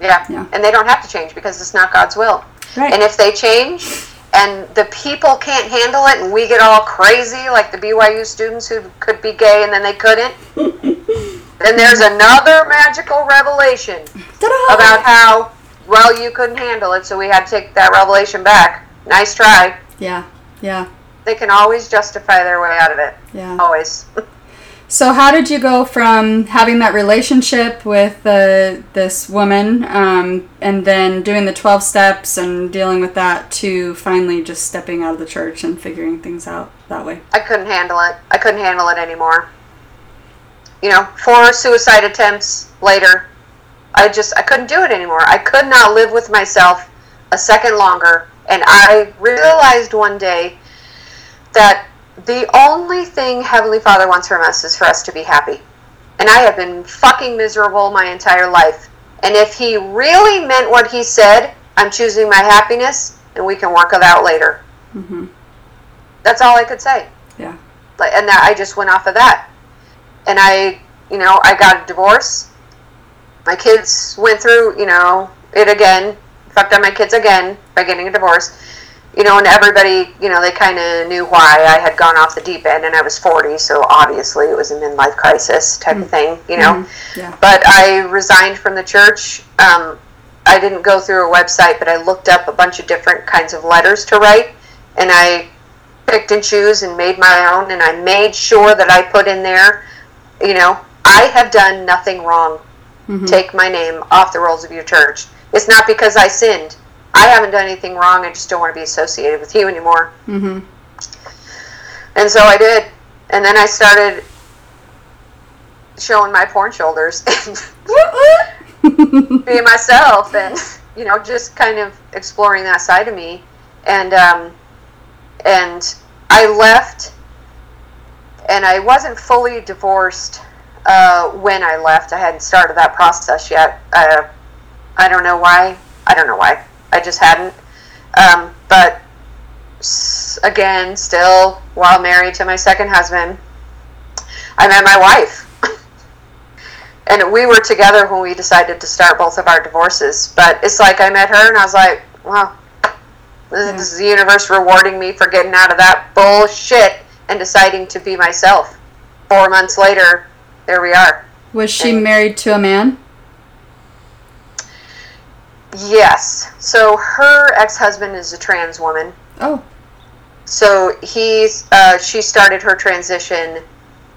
Yeah.
Yeah.
And they don't have to change because it's not God's will.
Right.
And if they change and the people can't handle it and we get all crazy like the BYU students who could be gay and then they couldn't, then there's another magical revelation
Ta-da!
about how well you couldn't handle it, so we had to take that revelation back. Nice try.
yeah yeah
They can always justify their way out of it.
yeah
Always.
So how did you go from having that relationship with uh, this woman, um, and then doing the twelve steps and dealing with that, to finally just stepping out of the church and figuring things out that way?
I couldn't handle it. I couldn't handle it anymore. you know, four suicide attempts later, I just I couldn't do it anymore. I could not live with myself a second longer, and I realized one day that the only thing Heavenly Father wants from us is for us to be happy. And I have been fucking miserable my entire life. And if He really meant what He said, I'm choosing my happiness, and we can work it out later.
Mm-hmm.
That's all I could say.
Yeah.
Like, and that I just went off of that. And I, you know, I got a divorce. My kids went through, you know, it again. Fucked up my kids again by getting a divorce. You know, and everybody, you know, they kind of knew why I had gone off the deep end, and I was 40, so obviously it was a midlife crisis type of thing, you know.
Mhm. Yeah.
But I resigned from the church. Um, I didn't go through a website, but I looked up a bunch of different kinds of letters to write, and I picked and choose and made my own, and I made sure that I put in there, you know, I have done nothing wrong.
Mhm.
Take my name off the rolls of your church. It's not because I sinned. I haven't done anything wrong. I just don't want to be associated with you anymore.
Mm-hmm.
And so I did. And then I started showing my porn shoulders and being myself and, you know, just kind of exploring that side of me. And, um, and I left and I wasn't fully divorced uh, when I left. I hadn't started that process yet. Uh, I don't know why. I don't know why. I just hadn't. Um, but again, still while married to my second husband, I met my wife. and we were together when we decided to start both of our divorces. But it's like I met her and I was like, wow, this is the universe rewarding me for getting out of that bullshit and deciding to be myself. Four months later, there we are.
Was she married to a man?
Yes. So her ex-husband is a trans woman.
Oh.
So he's uh, she started her transition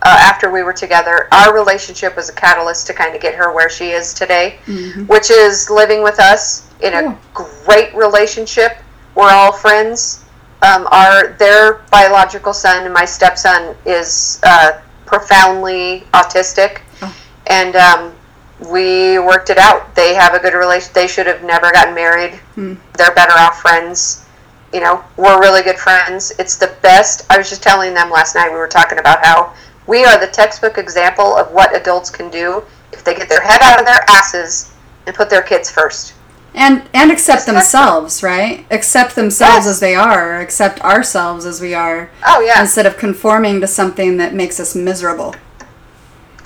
uh, after we were together. Our relationship was a catalyst to kind of get her where she is today,
Mhm.
which is living with us in a great relationship. We're all friends. Um, our their biological son and my stepson is uh, profoundly autistic,
Oh.
and um, we worked it out. They have a good relation. They should have never gotten married.
Hmm.
They're better off friends. You know, we're really good friends. It's the best. I was just telling them last night. We were talking about how we are the textbook example of what adults can do if they get their head out of their asses and put their kids first.
And and accept
Accept them.
themselves, right? Accept themselves
Yes.
as they are, accept ourselves as we are,
Oh yeah,
instead of conforming to something that makes us miserable.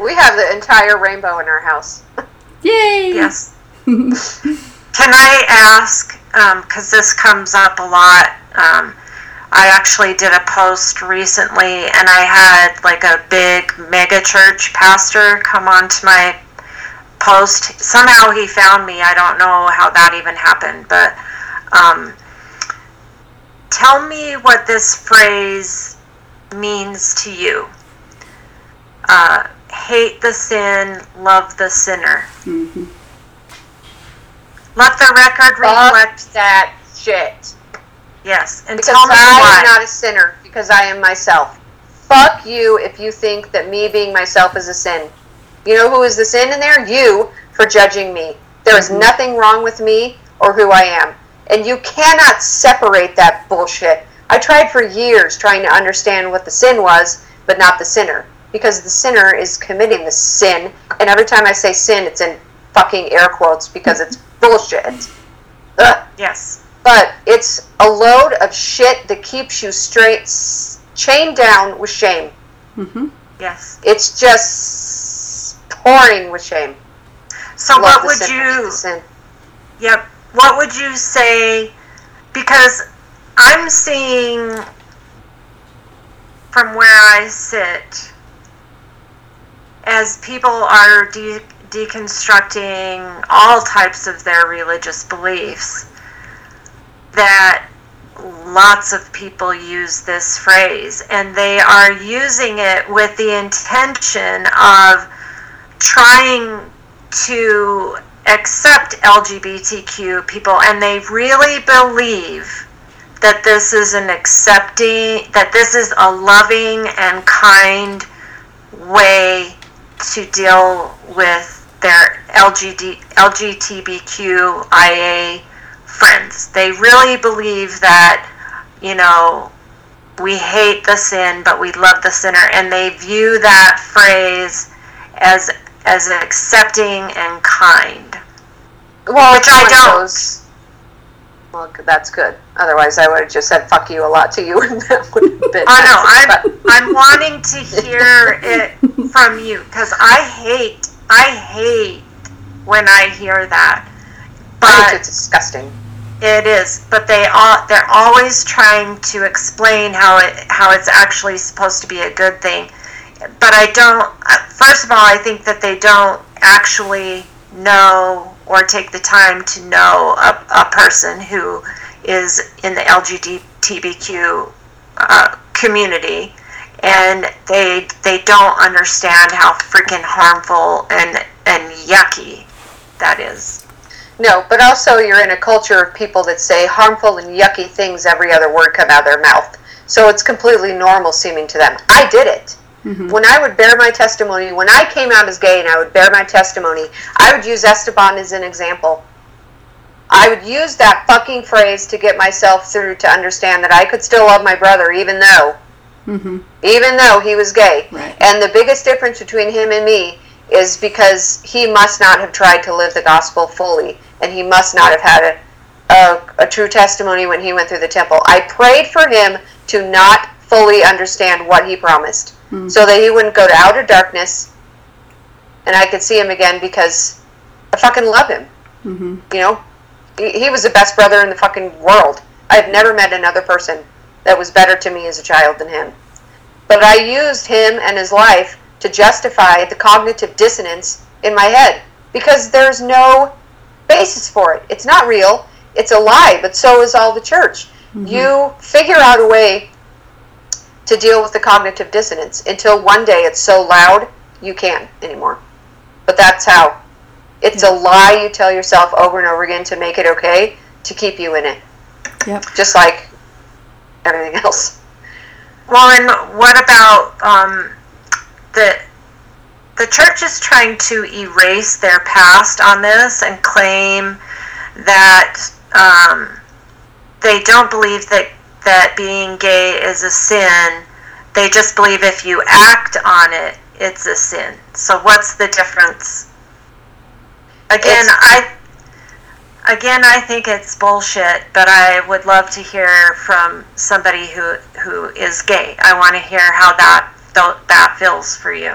We have the entire rainbow in our house.
Yay!
Yes. Can I ask, because this comes up a lot, um, I actually did a post recently and I had like a big mega church pastor come onto my post. Somehow he found me. I don't know how that even happened, but um, tell me what this phrase means to you. Uh, hate the sin, love the sinner.
Mhm.
Let the record reflect.
Fuck that shit.
Yes, and
Because
tell me
I
why.
am not a sinner, because I am myself. Fuck you if you think that me being myself is a sin. You know who is the sin in there? You for judging me. There is nothing wrong with me or who I am. And you cannot separate that bullshit. I tried for years trying to understand what the sin was, but not the sinner. Because the sinner is committing the sin. And every time I say sin, it's in fucking air quotes because it's bullshit. Ugh
yes.
but it's a load of shit that keeps you straight chained down with shame.
hmm
Yes.
It's just pouring with shame.
So
Love
what would
sin,
you
sin.
Yep. What would you say because I'm seeing from where I sit as people are de- deconstructing all types of their religious beliefs that lots of people use this phrase and they are using it with the intention of trying to accept LGBTQ people and they really believe that this is an accepting that this is a loving and kind way to deal with their LGD, LGBTQIA friends. They really believe that, you know, we hate the sin, but we love the sinner, and they view that phrase as as accepting and kind.
Well,
Which I don't.
those- Well, that's good. Otherwise, I would have just said "fuck you" a lot to you, and that would have been.
I know. I'm I'm wanting to hear it from you because I hate I hate when I hear that.
I think
But
it's disgusting.
it is. But they all they're always trying to explain how it how it's actually supposed to be a good thing. But I don't. uh, First of all, I think that they don't actually know or take the time to know a, a person who is in the LGBTQ uh, community, and they they don't understand how freaking harmful and and yucky that is.
No, but also you're in a culture of people that say harmful and yucky things every other word come out of their mouth. So it's completely normal seeming to them. I did it. Mm-hmm. When I would bear my testimony, when I came out as gay and I would bear my testimony, I would use Esteban as an example. I would use that fucking phrase to get myself through to understand that I could still love my brother even though mm-hmm. even though he was gay.
Right.
And the biggest difference between him and me is because he must not have tried to live the gospel fully, and he must not have had a, a, a true testimony when he went through the temple. I prayed for him to not fully understand what he promised, so that he wouldn't go to outer darkness, and I could see him again because I fucking love him. Mm-hmm. You know, he, he was the best brother in the fucking world. I've never met another person that was better to me as a child than him. But I used him and his life to justify the cognitive dissonance in my head because there's no basis for it. It's not real. It's a lie, but so is all the church. Mm-hmm. You figure out a way to deal with the cognitive dissonance until one day it's so loud you can't anymore. But that's how. It's a lie you tell yourself over and over again to make it okay to keep you in it,
Yep.
just like everything else.
Well, and what about um, the the church is trying to erase their past on this and claim that um, they don't believe that that being gay is a sin. They just believe if you act on it, it's a sin. So what's the difference? Again,
It's-
I again I think it's bullshit, but I would love to hear from somebody who who is gay. I want to hear how that that feels for you.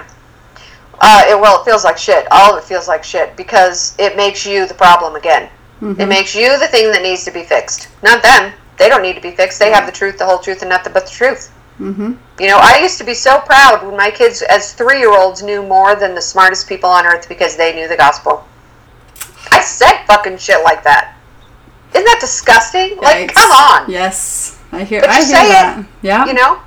Uh, it, well, it feels like shit. All of it feels like shit because it makes you the problem again. It makes you the thing that needs to be fixed, not them. They don't need to be fixed. They have the truth, the whole truth, and nothing but the truth.
Mm-hmm.
You know, I used to be so proud when my kids, as three year olds, knew more than the smartest people on earth because they knew the gospel. I said fucking shit like that. Isn't that disgusting? Like, come on.
Yes, I hear.
But
I
you
hear
say it.
Yeah.
You know?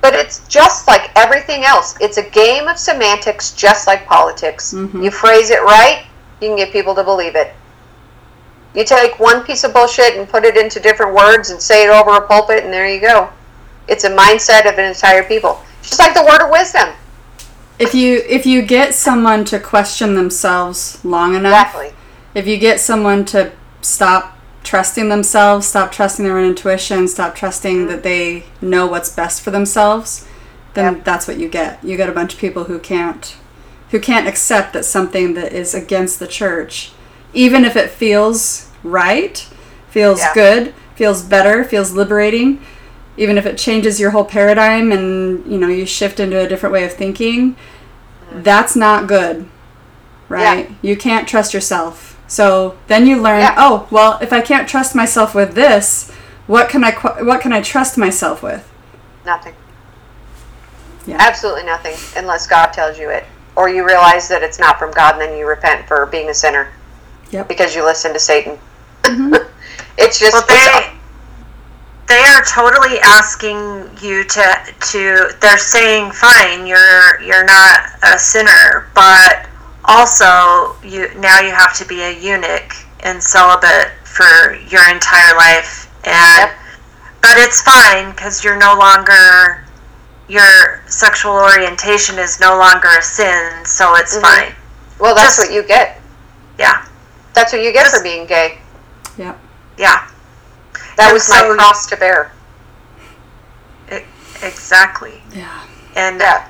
But it's just like everything else. It's a game of semantics, just like politics.
Mhm.
You phrase it right, you can get people to believe it. You take one piece of bullshit and put it into different words and say it over a pulpit, and there you go. It's a mindset of an entire people. Just like the word of wisdom.
if you if you get someone to question themselves long enough,
Exactly.
if you get someone to stop trusting themselves, stop trusting their own intuition, stop trusting that they know what's best for themselves, then
Yep.
that's what you get. You get a bunch of people who can't who can't accept that something that is against the church, even if it feels right, feels
Yeah.
good, feels better, feels liberating, even if it changes your whole paradigm and you know you shift into a different way of thinking, mm-hmm. that's not good. Right? You can't trust yourself. So then you learn,
Yeah.
oh, well, if I can't trust myself with this, what can I qu- what can I trust myself with?
Nothing.
Yeah.
Absolutely nothing, unless God tells you it. Or you realize that it's not from God, and then you repent for being a sinner
Yep.
because you listen to Satan. it's just.
Well, they they are totally asking you to to. They're saying, fine, you're you're not a sinner, but also you now you have to be a eunuch and celibate for your entire life, and
Yep.
but it's fine because you're no longer your sexual orientation is no longer a sin, so it's
Mhm.
fine.
Well, that's
Just-
what you get.
Yeah,
That's what you get
Just-
for being gay.
Yeah.
yeah,
That
And
was
so-
my cross to bear.
e- exactly.
Yeah.
And
Yeah.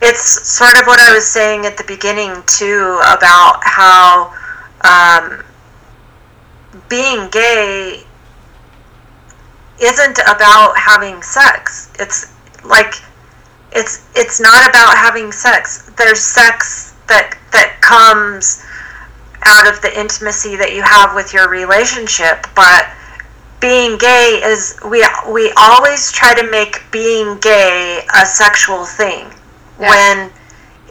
it's sort of what I was saying at the beginning too about how um, being gay isn't about having sex. It's like it's it's not about having sex. There's sex that that comes out of the intimacy that you have with your relationship, but being gay is we we always try to make being gay a sexual thing
Yeah.
when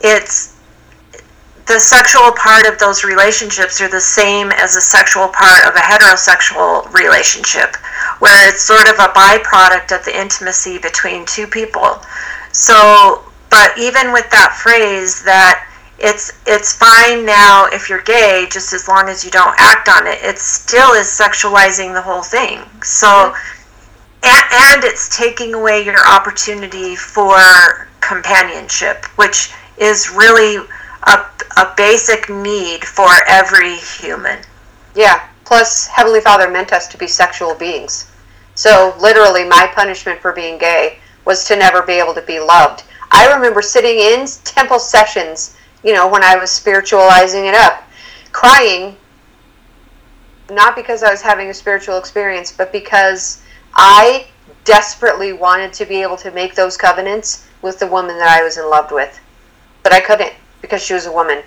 it's the sexual part of those relationships are the same as the sexual part of a heterosexual relationship where it's sort of a byproduct of the intimacy between two people so but even with that phrase that it's it's fine now if you're gay just as long as you don't act on it it still is sexualizing the whole thing so and, and it's taking away your opportunity for companionship which is really a, a basic need for every human
Yeah. Plus, Heavenly Father meant us to be sexual beings. So, literally, my punishment for being gay was to never be able to be loved. I remember sitting in temple sessions, you know, when I was spiritualizing it up, crying, not because I was having a spiritual experience, but because I desperately wanted to be able to make those covenants with the woman that I was in love with. But I couldn't because she was a woman.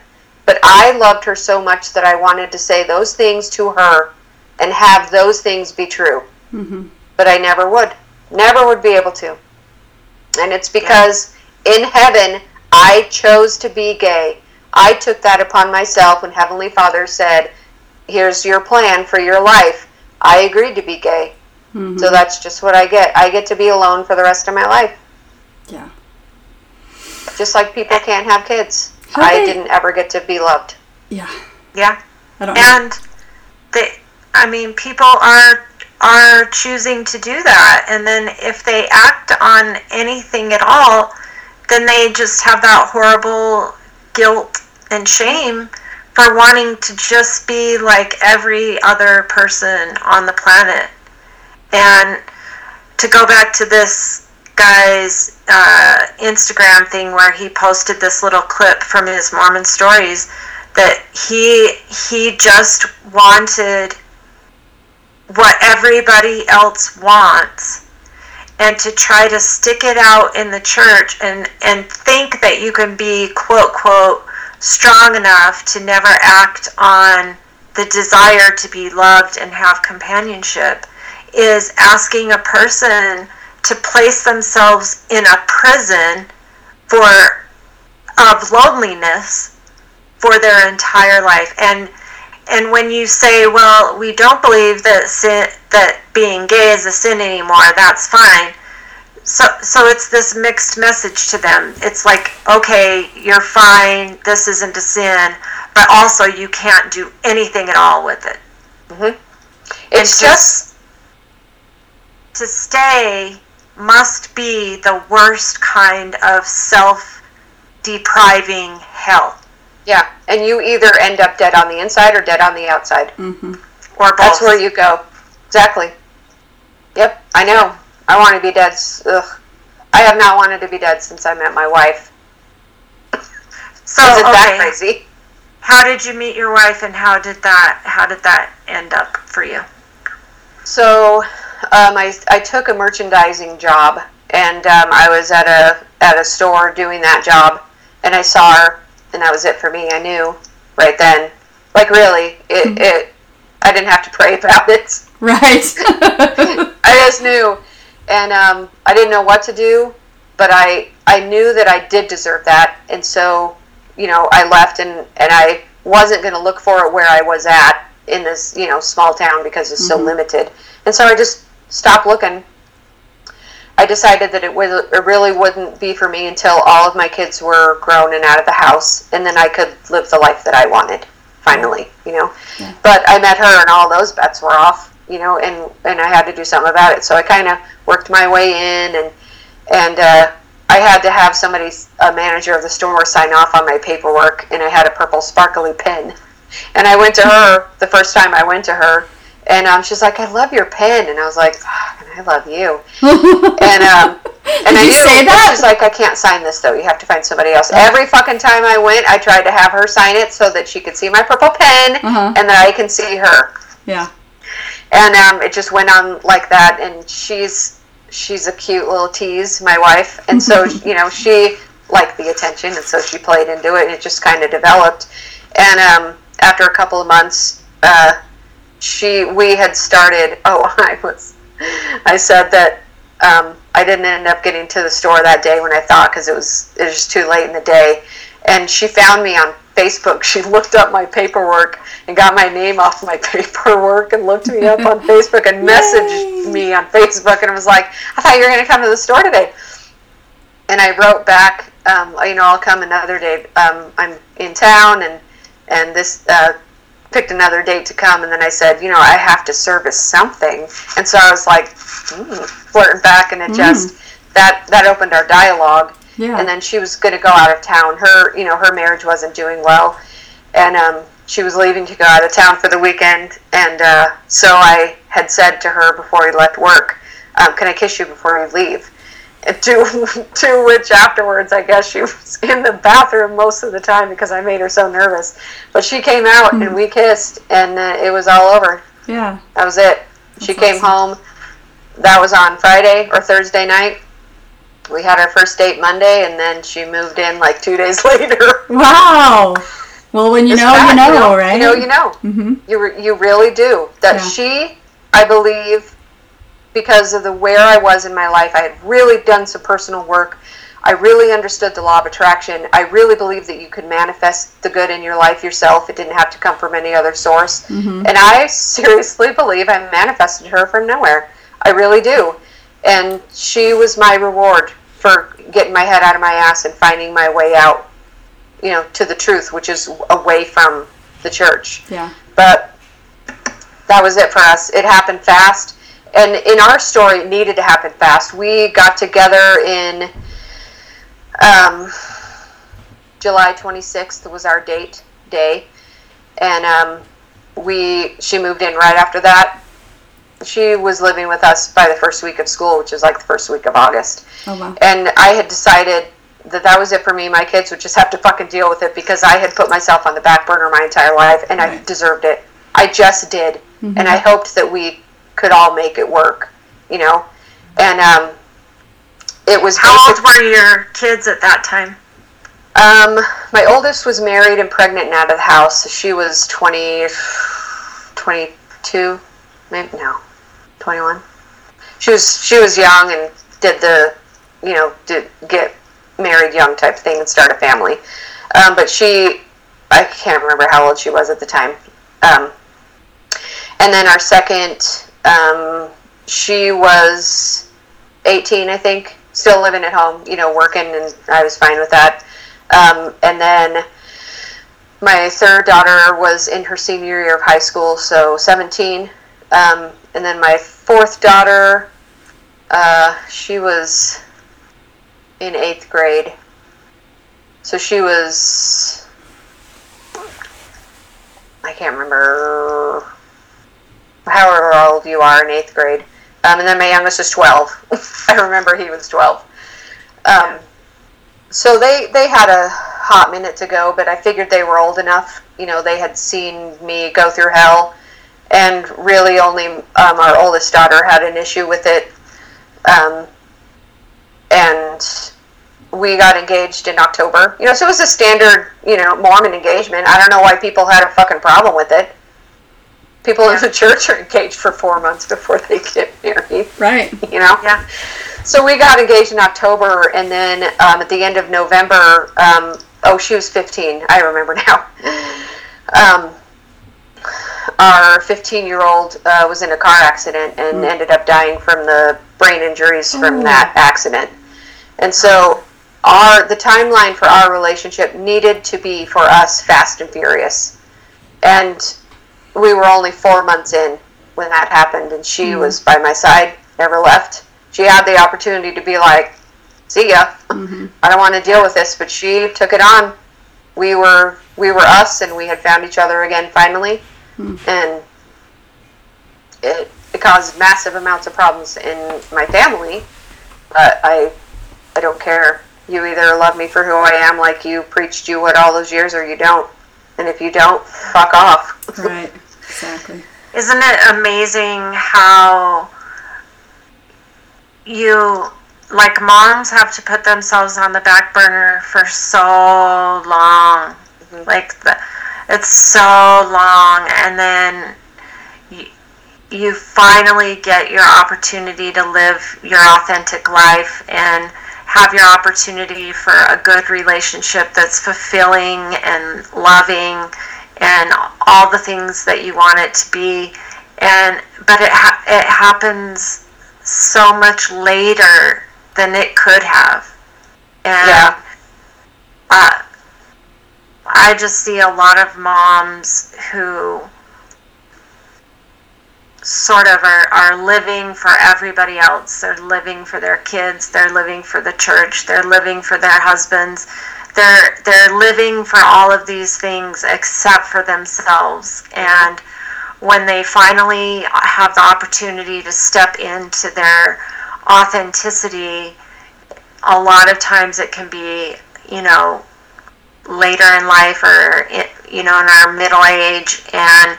But I loved her so much that I wanted to say those things to her and have those things be true.
Mm-hmm.
But I never would. Never would be able to. And it's because in heaven, I chose to be gay. I took that upon myself when Heavenly Father said, Here's your plan for your life. I agreed to be gay.
Mm-hmm.
So that's just what I get. I get to be alone for the rest of my life.
yeah.
Just like people can't have kids.
How
I didn't ever get to be loved.
Yeah.
yeah
I don't know.
and they i mean people are are choosing to do that and then if they act on anything at all then they just have that horrible guilt and shame for wanting to just be like every other person on the planet. And to go back to this guy's uh, Instagram thing where he posted this little clip from his Mormon stories that he he just wanted what everybody else wants and to try to stick it out in the church and and think that you can be quote quote strong enough to never act on the desire to be loved and have companionship is asking a person to place themselves in a prison for of loneliness for their entire life. And and when you say well we don't believe that sin, that being gay is a sin anymore that's fine. So so it's this mixed message to them. It's like okay you're fine this isn't a sin but also you can't do anything at all with it. Mm-hmm.
It's
And
just
to stay must be the worst kind of self depriving hell
yeah, and you either end up dead on the inside or dead on the outside.
Mm-hmm.
or both.
That's where you go. Exactly. Yep, I know. I want to be dead. Ugh. I have not wanted to be dead since I met my wife.
so
Is it that crazy?
how did you meet your wife and how did that how did that end up for you
So, um, I, I took a merchandising job, and um, I was at a at a store doing that job, and I saw her, and that was it for me. I knew right then. Like really, it, it I didn't have to pray about it.
Right.
I just knew, and um, I didn't know what to do, but I I knew that I did deserve that, and so you know I left, and and I wasn't going to look for it where I was at in this you know small town because it's so limited, and so I just stopped looking. I decided that it, was, it really wouldn't be for me until all of my kids were grown and out of the house, and then I could live the life that I wanted. Finally, you know.
Yeah.
But I met her, and all those bets were off, you know, and and I had to do something about it. So I kind of worked my way in, and and uh, I had to have somebody, a manager of the store, sign off on my paperwork, and I had a purple sparkly pen. And I went to her the first time I went to her, and um, she's like, "I love your pen," and I was like, "Fuck, "I love you." and um, and I knew,
say that?
She's like, "I can't sign this though. You have to find somebody else." Every fucking time I went, I tried to have her sign it so that she could see my purple pen
Uh-huh.
and that I can see her
Yeah.
and um, it just went on like that and she's she's a cute little tease my wife and so you know she liked the attention and so she played into it and it just kind of developed and um, after a couple of months uh, she we had started oh i was i said that um, i didn't end up getting to the store that day when i thought because it was it was just too late in the day. And she found me on facebook. She looked up my paperwork and got my name off my paperwork and looked me up on facebook and messaged me on facebook and was like i thought you were going to come to the store today. And I wrote back, um, you know, I'll come another day. Um, I'm in town, and and this uh, picked another date to come, and then I said, you know, I have to service something, and so I was like, mm, flirting back, and it just that that opened our dialogue.
Yeah.
And then she was going to go out of town. Her, you know, her marriage wasn't doing well, and um, she was leaving to go out of town for the weekend. And uh, so I had said to her before we left work, um, "Can I kiss you before you leave?" To, to which afterwards, I guess she was in the bathroom most of the time because I made her so nervous. But she came out and we kissed, and uh, it was all over.
Yeah.
That was it. She
That's
came
awesome.
home. That was on Friday or Thursday night. We had our first date Monday, and then she moved in like two days later.
Wow. Well, when you
It's
know, you know, right?
You know, you know.
Mm-hmm.
You re- you really do. That
Yeah.
she, I believe, because of the where I was in my life, I had really done some personal work. I really understood the law of attraction. I really believe that you could manifest the good in your life yourself. It didn't have to come from any other source.
Mm-hmm.
And I seriously believe I manifested her from nowhere. I really do. And she was my reward for getting my head out of my ass and finding my way out, you know, to the truth, which is away from the church
Yeah.
but that was it for us. It happened fast, and in our story, it needed to happen fast. We got together in um, July 26th was our date day, and um, we she moved in right after that. She was living with us by the first week of school, which is like the first week of August
Oh wow.
and I had decided that that was it for me. My kids would just have to fucking deal with it because I had put myself on the back burner my entire life, and I deserved it. I just did,
Mm-hmm.
and I hoped that we could all make it work, you know. And um, it was
How old were your kids at that time?
um, my oldest was married and pregnant and out of the house. She was 20, 22, maybe no, 21. She was she was young and did the, you know, did get married young type thing and start a family. Um, but she, I can't remember how old she was at the time. Um, and then our second, um, she was 18, I think, still living at home, you know, working, and I was fine with that. Um, and then my third daughter was in her senior year of high school, so 17. Um, and then my fourth daughter, uh, she was in eighth grade. So she was, I can't remember, however old you are in eighth grade. Um, and then my youngest is 12. I remember he was 12. Um, so they, they had a hot minute to go, but I figured they were old enough. You know, they had seen me go through hell, and really only um, our oldest daughter had an issue with it. Um, and we got engaged in October. You know, so it was a standard, you know, Mormon engagement. I don't know why people had a fucking problem with it. People in the church are engaged for four months before they get married.
Right.
You know.
Yeah.
So we got engaged in October, and then um, at the end of November, um, oh, she was 15. I remember now. Um, our 15 year old uh, was in a car accident and ended up dying from the brain injuries from
Oh.
that accident. And so, our the timeline for our relationship needed to be for us fast and furious. And we were only four months in when that happened, and she mm-hmm. was by my side, never left. She had the opportunity to be like, see ya. Mm-hmm. I don't want to deal with this. But she took it on. We were we were us, and we had found each other again finally, mm. and it, it caused massive amounts of problems in my family. But I I don't care. You either love me for who I am, like you preached you would all those years, or you don't. And if you don't, fuck off.
Right. Exactly.
Isn't it amazing how you like moms have to put themselves on the back burner for so long? Mm-hmm. Like the, it's so long and then you, you finally get your opportunity to live your authentic life and have your opportunity for a good relationship that's fulfilling and loving and all the things that you want it to be and but it ha- it happens so much later than it could have and
Yeah.
uh, I just see a lot of moms who sort of are, are living for everybody else. They're living for their kids, they're living for the church, they're living for their husbands. They're they're living for all of these things except for themselves. And when they finally have the opportunity to step into their authenticity, a lot of times it can be, you know, later in life or you know in our middle age and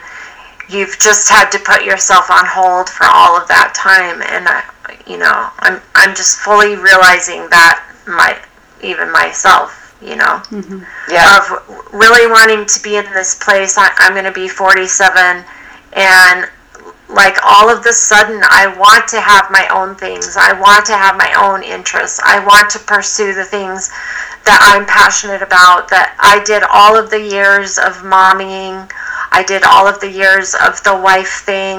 you've just had to put yourself on hold for all of that time and I, you know i'm i'm just fully realizing that my even myself you know? Mm-hmm.
Yeah.
of really wanting to be in this place I, i'm going to be 47 and like all of the sudden i want to have my own things. I want to have my own interests. I want to pursue the things that i'm passionate about that i did all of the years of mommying. I did all of the years of the wife thing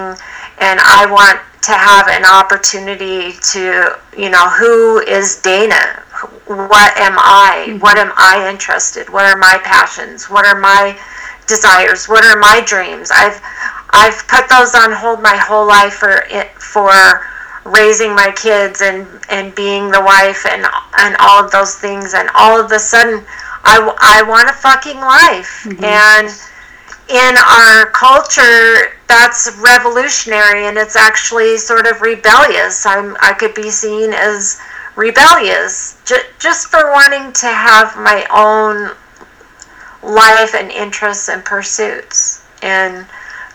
and i want to have an opportunity to you know who is dana what am i? Mm-hmm. What am i interested? What are my passions? What are my desires? What are my dreams? I've i've put those on hold my whole life for it for raising my kids and and being the wife and and all of those things. And all of a sudden i, I want a fucking life. Mm-hmm. And in our culture that's revolutionary and it's actually sort of rebellious. I'm i could be seen as rebellious j- just for wanting to have my own life and interests and pursuits. And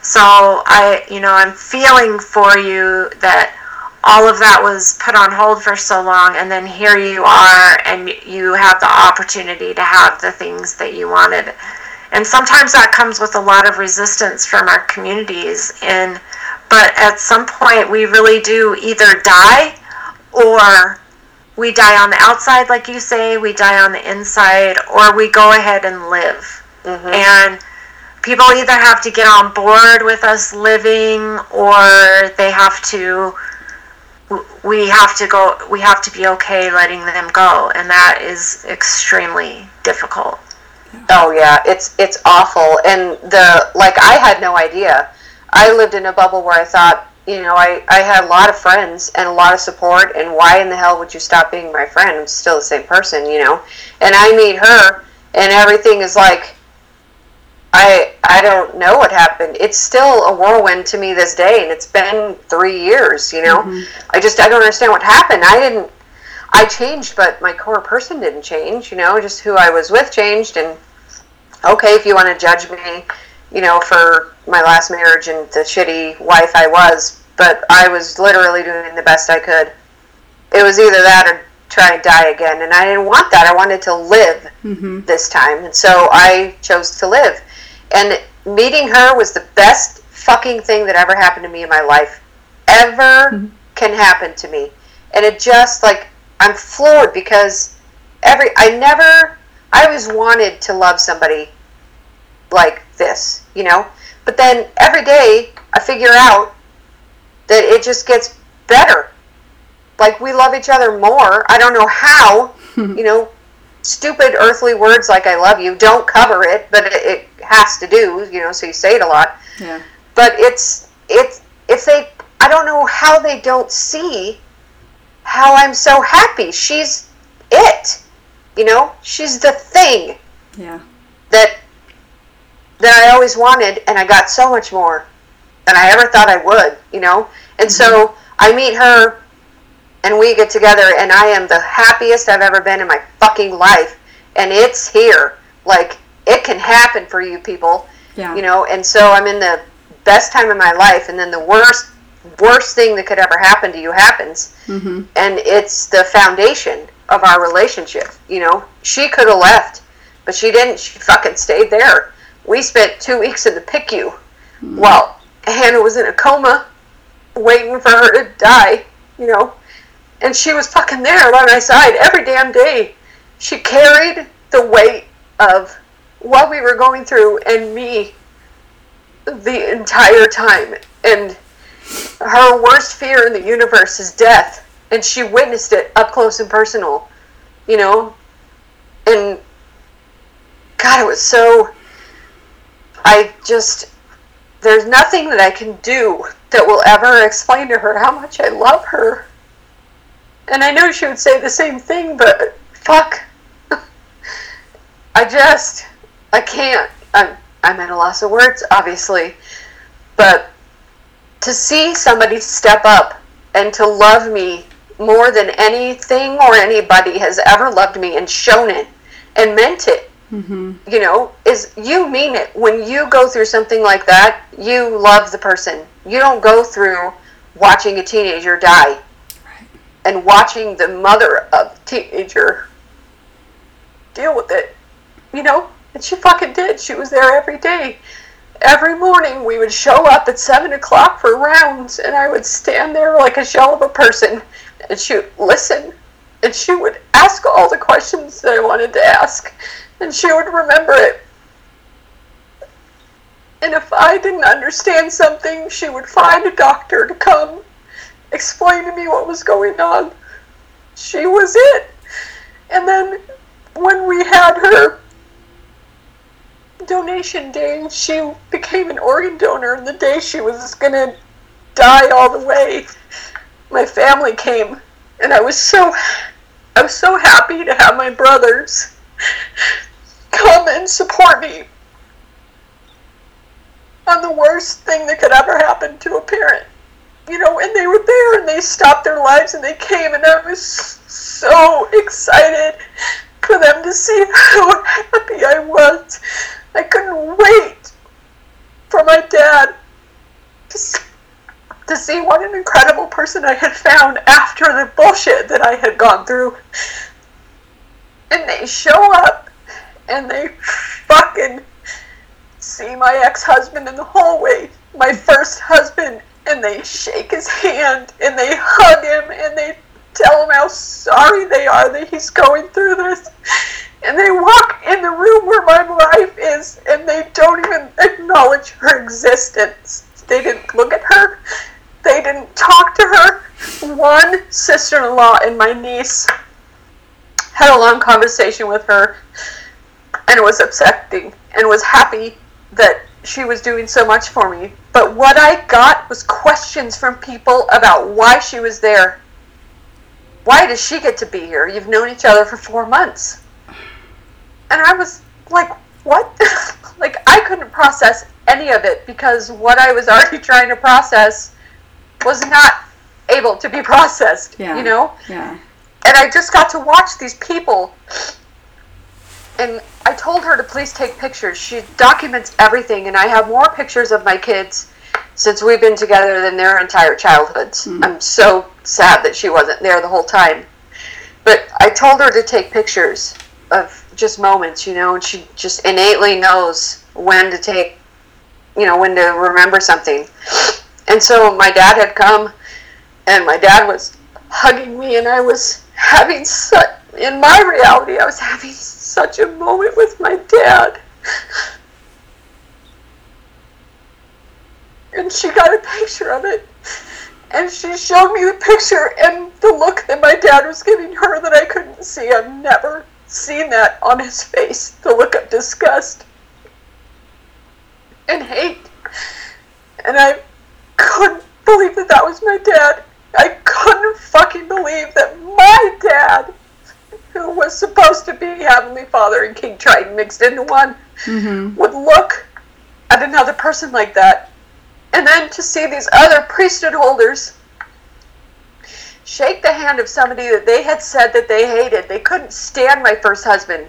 so i you know i'm feeling for you that all of that was put on hold for so long and then here you are and you have the opportunity to have the things that you wanted. And sometimes that comes with a lot of resistance from our communities and but at some point we really do either die or we die on the outside like you say we die on the inside or we go ahead and live mm-hmm. and people either have to get on board with us living or they have to we have to go we have to be okay letting them go and that is extremely difficult
Oh yeah, it's it's awful. And the like I had no idea. I lived in a bubble where I thought, you know, I, I had a lot of friends and a lot of support and why in the hell would you stop being my friend? I'm still the same person, you know. And I meet her and everything is like I I don't know what happened. It's still a whirlwind to me this day and it's been three years, you know. Mm-hmm. I just I don't understand what happened. I didn't I changed, but my core person didn't change. You know, just who I was with changed. And okay, if you want to judge me, you know, for my last marriage and the shitty wife I was, but I was literally doing the best I could. It was either that or try and die again, and I didn't want that. I wanted to live mm-hmm. this time, and so I chose to live. And meeting her was the best fucking thing that ever happened to me in my life. Ever mm-hmm. can happen to me. And it just like I'm floored because every I never I always wanted to love somebody like this, you know? But then every day I figure out that it just gets better. Like we love each other more. I don't know how, you know, stupid earthly words like I love you don't cover it, but it, it has to do, you know, so you say it a lot
Yeah.
but it's it's if they I don't know how they don't see how I'm so happy. She's it. You know, she's the thing
Yeah.
that that I always wanted, and I got so much more than I ever thought I would. You know, and so I meet her, and we get together, and I am the happiest I've ever been in my fucking life, and it's here. Like it can happen for you people
Yeah.
you know and so i'm in the best time of my life and then the worst worst thing that could ever happen to you happens
Mm-hmm.
and it's the foundation of our relationship you know she could have left but she didn't she fucking stayed there we spent two weeks in the picu hmm. while hannah was in a coma waiting for her to die you know and she was fucking there by my side every damn day she carried the weight of what we were going through and me the entire time. And her worst fear in the universe is death. And she witnessed it up close and personal, you know? And God, it was so. I just. There's nothing that I can do that will ever explain to her how much I love her. And I know she would say the same thing, but fuck. I just. I can't. I'm, I'm at a loss of words, obviously. But to see somebody step up and to love me more than anything or anybody has ever loved me and shown it and meant it,
Mm-hmm.
you know, is you mean it. When you go through something like that, you love the person. You don't go through watching a teenager die
Right.
and watching the mother of the teenager deal with it. You know? And she fucking did. She was there every day. Every morning we would show up at seven o'clock for rounds and I would stand there like a shell of a person and she would listen and she would ask all the questions that I wanted to ask and she would remember it. And if I didn't understand something, she would find a doctor to come explain to me what was going on. She was it. And then when we had her donation day, she became an organ donor. And the day she was going to die all the way, my family came. And I was so, I was so happy to have my brothers come and support me on the worst thing that could ever happen to a parent you know, and they were there and they stopped their lives and they came and I was so excited for them to see how happy I was. I couldn't wait for my dad to, to see what an incredible person I had found after the bullshit that I had gone through. And they show up and they fucking see my ex-husband in the hallway, my first husband, and they shake his hand and they hug him and they tell him how sorry they are that he's going through this. And they walk in the room where my wife is and they don't even acknowledge her existence. They didn't look at her. They didn't talk to her. One sister-in-law and my niece had a long conversation with her and was accepting and was happy that she was doing so much for me. But what I got was questions from people about why she was there. Why does she get to be here? You've known each other for four months. And I was like, what? like, I couldn't process any of it because what I was already trying to process was not able to be processed,
Yeah.
you know?
Yeah.
and I just got to watch these people. And I told her to please take pictures. She documents everything, and I have more pictures of my kids since we've been together than their entire childhoods. Hmm. I'm so sad that she wasn't there the whole time. But I told her to take pictures of just moments, you know, and she just innately knows when to take, you know, when to remember something. And so my dad had come, and my dad was hugging me, and I was having such, in my reality, I was having such a moment with my dad. And she got a picture of it. And she showed me the picture and the look that my dad was giving her that I couldn't see. I've never seen that on his face. The look of disgust and hate. And I couldn't believe that that was my dad. I couldn't fucking believe that my dad, who was supposed to be Heavenly Father and King Triton mixed into one would look at another person like that. And then to see these other priesthood holders shake the hand of somebody that they had said that they hated. They couldn't stand my first husband.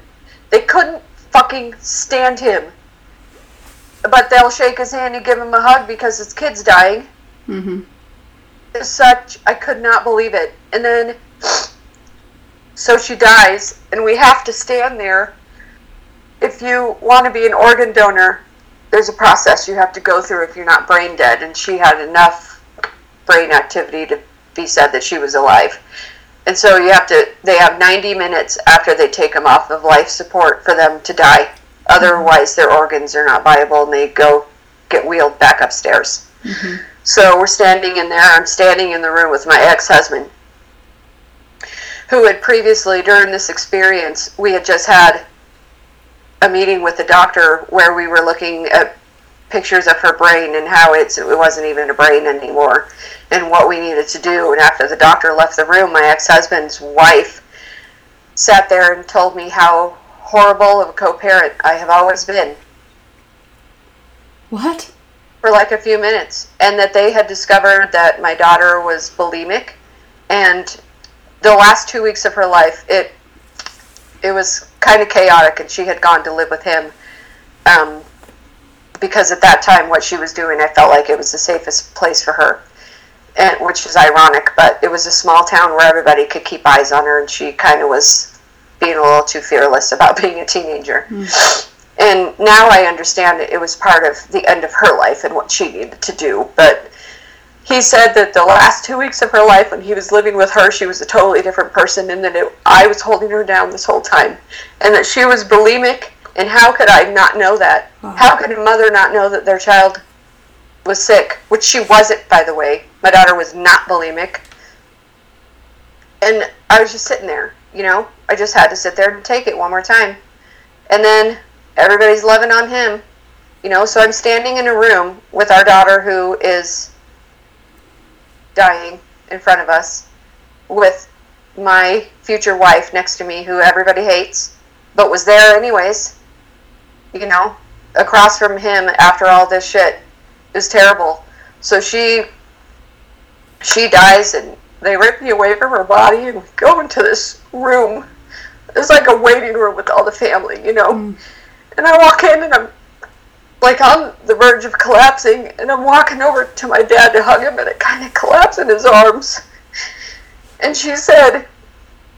They couldn't fucking stand him. But they'll shake his hand and give him a hug because his kid's dying.
Mm-hmm.
It's such, I could not believe it. And then, so she dies, and we have to stand there. If you want to be an organ donor, there's a process you have to go through if you're not brain dead. And she had enough brain activity to be said that she was alive. And so you have to, they have 90 minutes after they take them off of life support for them to die. Otherwise, their organs are not viable and they go get wheeled back upstairs. Mm-hmm. So we're standing in there. I'm standing in the room with my ex husband, who had previously, during this experience, we had just had a meeting with the doctor where we were looking at pictures of her brain and how it's it wasn't even a brain anymore. And what we needed to do and after the doctor left the room my ex-husband's wife sat there and told me how horrible of a co-parent I have always been.
What?
for like a few minutes. And that they had discovered that my daughter was bulimic and the last two weeks of her life it it was kind of chaotic and she had gone to live with him um, because at that time what she was doing i felt like it was the safest place for her and which is ironic but it was a small town where everybody could keep eyes on her and she kind of was being a little too fearless about being a teenager and now I understand that it was part of the end of her life and what she needed to do. But he said that the last two weeks of her life, when he was living with her, she was a totally different person, and that it, I was holding her down this whole time, and that she was bulimic. And how could I not know that? How could a mother not know that their child was sick? Which she wasn't, by the way. My daughter was not bulimic. And I was just sitting there, you know. I just had to sit there and take it one more time. And then everybody's loving on him you know so i'm standing in a room with our daughter who is dying in front of us with my future wife next to me who everybody hates but was there anyways you know across from him after all this shit. It was terrible. So she she dies and they rip me away from her body and we go into this room. It's like a waiting room with all the family you know? Mm. And I walk in and I'm like on the verge of collapsing and I'm walking over to my dad to hug him and it kind of collapsed in his arms. And she said,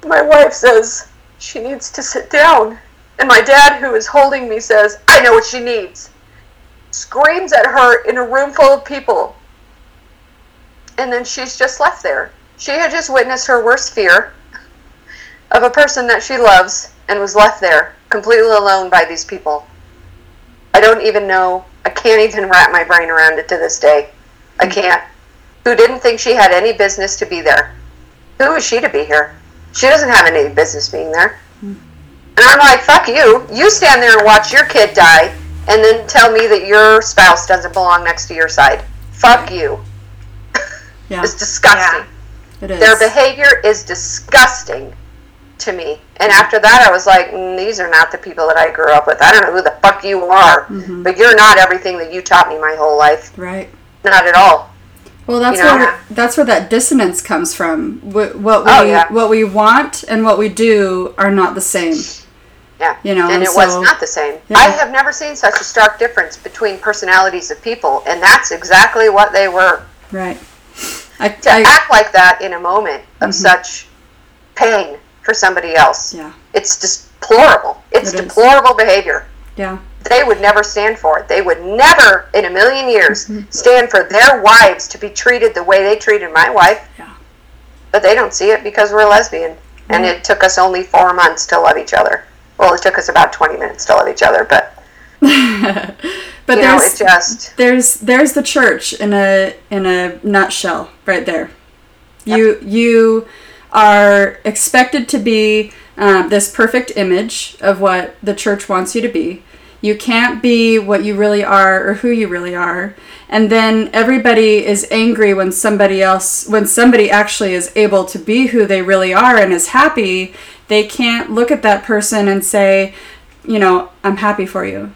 my wife says she needs to sit down. And my dad, who is holding me, says, I know what she needs. Screams at her in a room full of people. And then she's just left there. She had just witnessed her worst fear of a person that she loves and was left there completely alone by these people. I don't even know. I can't even wrap my brain around it to this day. I mm-hmm. can't. Who didn't think she had any business to be there? Who is she to be here? She doesn't have any business being there. Mm-hmm. And I'm like, fuck you. You stand there and watch your kid die and then tell me that your spouse doesn't belong next to your side. Fuck you.
Yeah,
It's disgusting.
it is.
Their behavior is disgusting to me. And after that, I was like, mm, these are not the people that I grew up with. I don't know who the fuck you are, but you're not everything that you taught me my whole life.
right.
Not at all.
Well, that's
You know?
where that's where that dissonance comes from. Wh- What we
Oh, yeah.
what we want and what we do are not the same.
Yeah.
You know,
and it
so-
was not the same.
Yeah.
I have never seen such a stark difference between personalities of people, and that's exactly what they were.
Right. I,
To
I
act like that in a moment of such pain for somebody else,
yeah
it's deplorable. It's
It is.
deplorable behavior.
yeah
they would never stand for it. They would never, in a million years,
Mm-hmm.
stand for their wives to be treated the way they treated my wife.
Yeah.
But they don't see it because we're lesbian. And it took us only four months to love each other. Well, it took us about 20 minutes to love each other, but,
but
know,
there's
it just,
there's there's the church in a in a nutshell right there. You you are expected to be um, this perfect image of what the church wants you to be. You can't be what you really are or who you really are. And then everybody is angry when somebody else, when somebody actually is able to be who they really are and is happy, they can't look at that person and say, you know, I'm happy for you.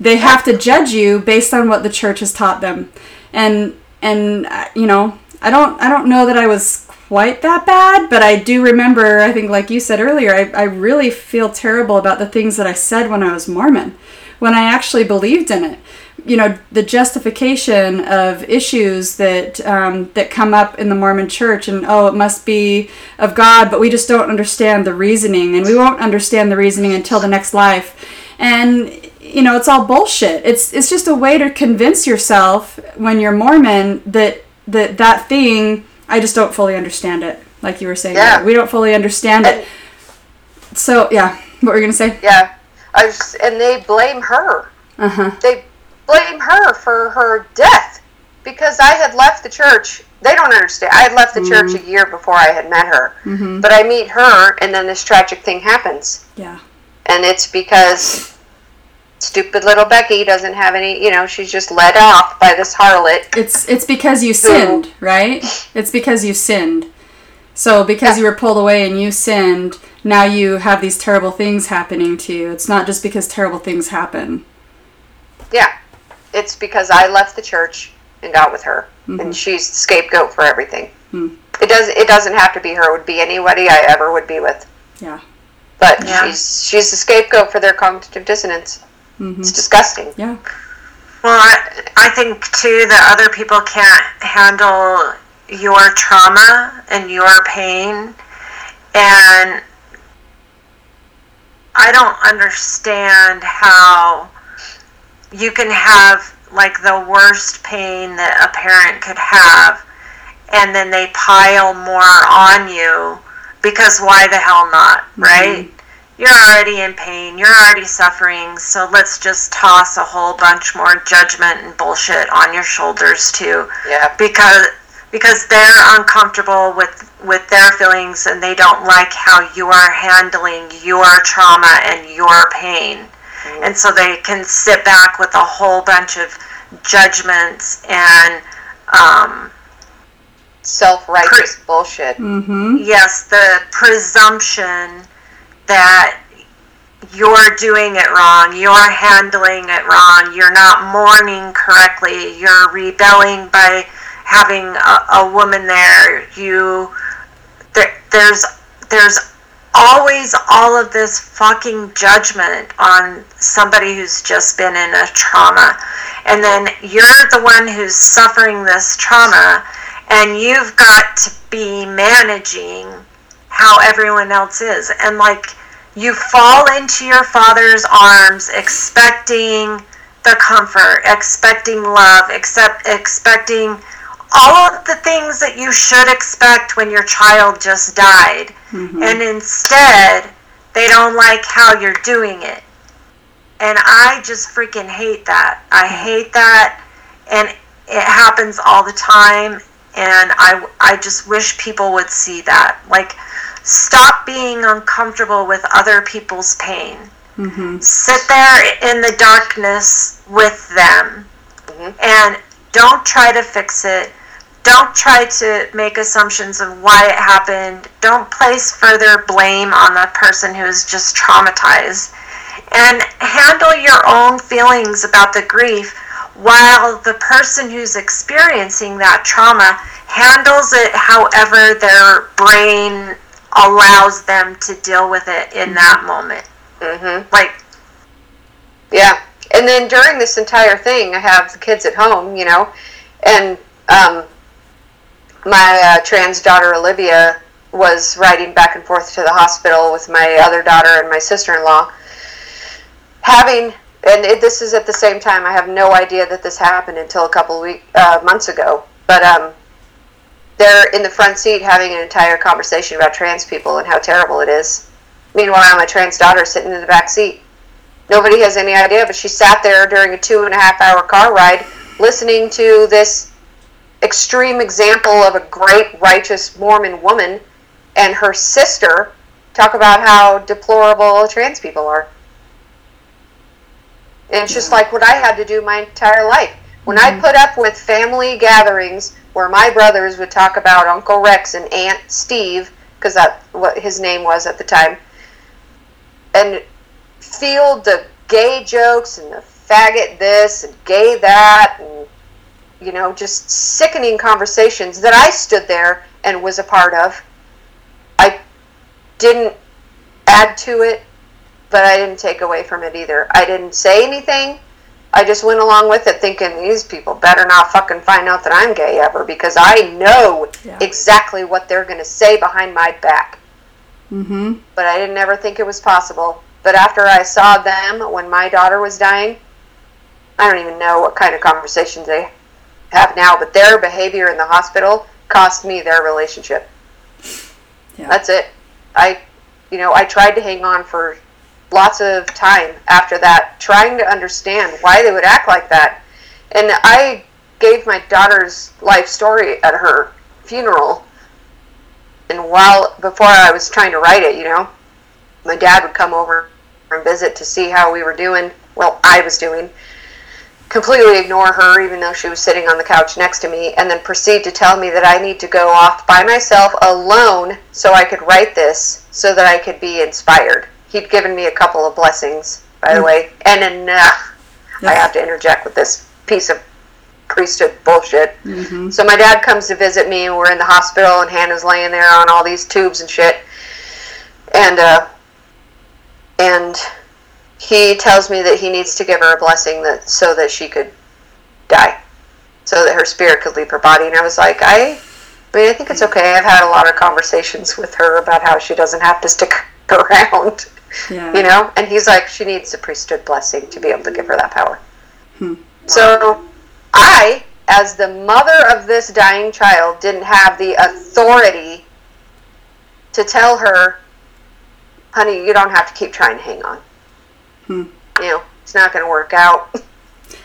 They have to judge you based on what the church has taught them. And and uh, you know, I don't I don't know that I was quite that bad, but I do remember, I think like you said earlier, I, I really feel terrible about the things that I said when I was Mormon, when I actually believed in it you know the justification of issues that um, that come up in the Mormon Church, and oh, it must be of God, but we just don't understand the reasoning, and we won't understand the reasoning until the next life, and you know it's all bullshit. It's it's just a way to convince yourself when you're Mormon that that that thing I just don't fully understand it, like you were saying.
Yeah.
we don't fully understand it. So yeah, what were you gonna say?
Yeah, I was, and they blame her.
Uh huh.
They blame her for her death because I had left the church. They don't understand. I had left the church a year before I had met her, mm-hmm. but I meet her, and then this tragic thing happens,
Yeah.
and it's because stupid little Becky doesn't have any. You know, she's just led off by this harlot.
It's it's because you sinned, right? It's because you sinned. So because you were pulled away and you sinned, now you have these terrible things happening to you. It's not just because terrible things happen.
Yeah, it's because I left the church and got with her, and mm-hmm. she's the scapegoat for everything. Hmm. It does. It doesn't have to be her. It would be anybody I ever would be with.
Yeah.
But
Yeah.
she's she's the scapegoat for their cognitive dissonance. Mm-hmm. It's disgusting.
Yeah.
Well, I, I think too that other people can't handle your trauma and your pain, and I don't understand how you can have like the worst pain that a parent could have, and then they pile more on you because why the hell not, mm-hmm. right? You're already in pain, you're already suffering, so let's just toss a whole bunch more judgment and bullshit on your shoulders too
Yeah.
because because they're uncomfortable with with their feelings and they don't like how you are handling your trauma and your pain and so they can sit back with a whole bunch of judgments and um,
Self righteous bullshit.
Mm-hmm.
yes the presumption that you're doing it wrong, you're handling it wrong, you're not mourning correctly, you're rebelling by having a, a woman there, you there, there's there's always all of this fucking judgment on somebody who's just been in a trauma. And then you're the one who's suffering this trauma and you've got to be managing how everyone else is. And like you fall into your father's arms expecting the comfort, expecting love, except expecting all of the things that you should expect when your child just died. Mm-hmm. And instead, they don't like how you're doing it. And I just freaking hate that. I hate that. And it happens all the time. And I, I just wish people would see that. Like, stop being uncomfortable with other people's pain. Mm-hmm. Sit there in the darkness with them mm-hmm. and don't try to fix it. Don't try to make assumptions of why it happened. Don't place further blame on the person who is just traumatized. And handle your own feelings about the grief while the person who's experiencing that trauma handles it however their brain allows them to deal with it in that moment.
hmm
Like,
Yeah. And then during this entire thing, I have the kids at home, you know, and um, my uh, trans daughter Olivia was riding back and forth to the hospital with my other daughter and my sister-in-law. Having, and it, this is at the same time. I have no idea that this happened until a couple week uh, months ago. But um, they're in the front seat having an entire conversation about trans people and how terrible it is. Meanwhile, my trans daughter sitting in the back seat. Nobody has any idea, but she sat there during a two and a half hour car ride listening to this extreme example of a great, righteous Mormon woman and her sister talk about how deplorable trans people are. And it's just like what I had to do my entire life. When I mm. put up with family gatherings where my brothers would talk about Uncle Rex and Aunt Steve, because that's what his name was at the time, and feel the gay jokes and the faggot this and gay that and you know just sickening conversations that I stood there and was a part of. I didn't add to it, but I didn't take away from it either. I didn't say anything. I just went along with it thinking these people better not fucking find out that I'm gay ever because I know
Yeah.
exactly what they're going to say behind my back
Mm-hmm.
but I didn't ever think it was possible. But after I saw them when my daughter was dying, I don't even know what kind of conversations they have now, but their behavior in the hospital cost me their relationship.
Yeah.
That's it. I, you know, I tried to hang on for lots of time after that, trying to understand why they would act like that. And I gave my daughter's life story at her funeral. And while, before I was trying to write it, you know, my dad would come over and visit to see how we were doing. Well, I was doing. Completely ignore her, even though she was sitting on the couch next to me, and then proceed to tell me that I need to go off by myself alone so I could write this so that I could be inspired. He'd given me a couple of blessings, by the mm. way, and enough. I have to interject with this piece of priesthood bullshit. Mm-hmm. So my dad comes to visit me, and we're in the hospital, and Hannah's laying there on all these tubes and shit. And uh, and he tells me that he needs to give her a blessing that so that she could die, so that her spirit could leave her body. And I was like, I, I mean, I think it's mm. okay. I've had a lot of conversations with her about how she doesn't have to stick around,
Yeah.
you know. And he's like, she needs a priesthood blessing to be able to give her that power. So I, as the mother of this dying child, didn't have the authority to tell her, honey, you don't have to keep trying to hang on.
Hmm.
You know, it's not going to work out.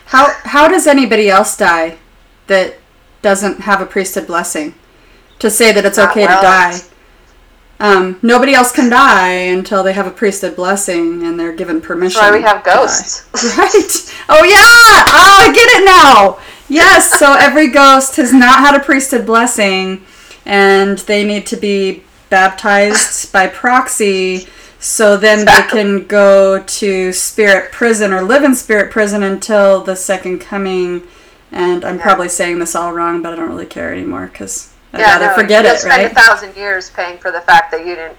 How how does anybody else die that doesn't have a priesthood blessing to say that it's
Not
okay
well.
to die? Um, nobody else can die until they have a priesthood blessing and they're given permission.
That's why we have ghosts.
Right. Oh yeah. Oh, I get it now. Yes. So every ghost has not had a priesthood blessing, and they need to be baptized by proxy. So then they can go to spirit prison or live in spirit prison until the second coming. And I'm probably saying this all wrong, but I don't really care anymore because I'd rather
no,
forget it,
spend
right?
a thousand years paying for the fact that you didn't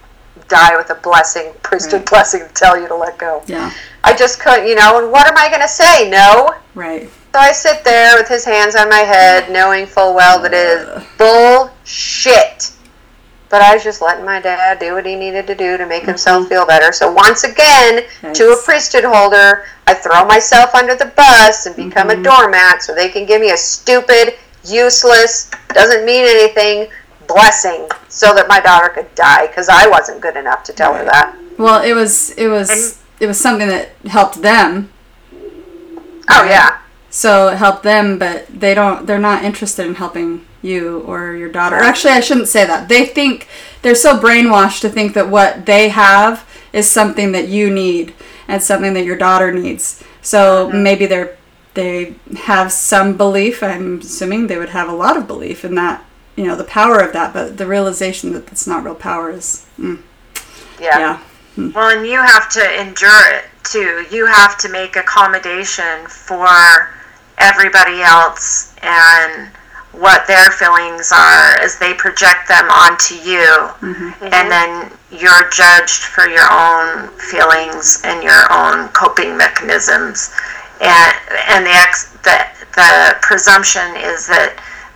die with a blessing, priesthood blessing to tell you to let go.
Yeah.
I just couldn't, you know, and what am I going to say? No.
Right.
So I sit there with his hands on my head, knowing full well that it is bullshit. But I was just letting my dad do what he needed to do to make mm-hmm. himself feel better. So once again, to a priesthood holder, I throw myself under the bus and become a mm-hmm. doormat so they can give me a stupid, useless, doesn't mean anything blessing so that my daughter could die because I wasn't good enough to tell her that.
Well, it was it was it was something that helped them.
Oh, yeah.
So it helped them, but they don't. They're not interested in helping you or your daughter. Or actually, I shouldn't say that. They think they're so brainwashed to think that what they have is something that you need and something that your daughter needs. So mm-hmm. maybe they're they have some belief. I'm assuming they would have a lot of belief in that. You know the power of that, but the realization that it's not real power is, mm,
Yeah.
yeah, hmm.
Well, and you have to endure it too. You have to make accommodation for everybody else and what their feelings are as they project them onto you. Mm-hmm. And mm-hmm. then you're judged for your own feelings and your own coping mechanisms. And and the ex, the the presumption is that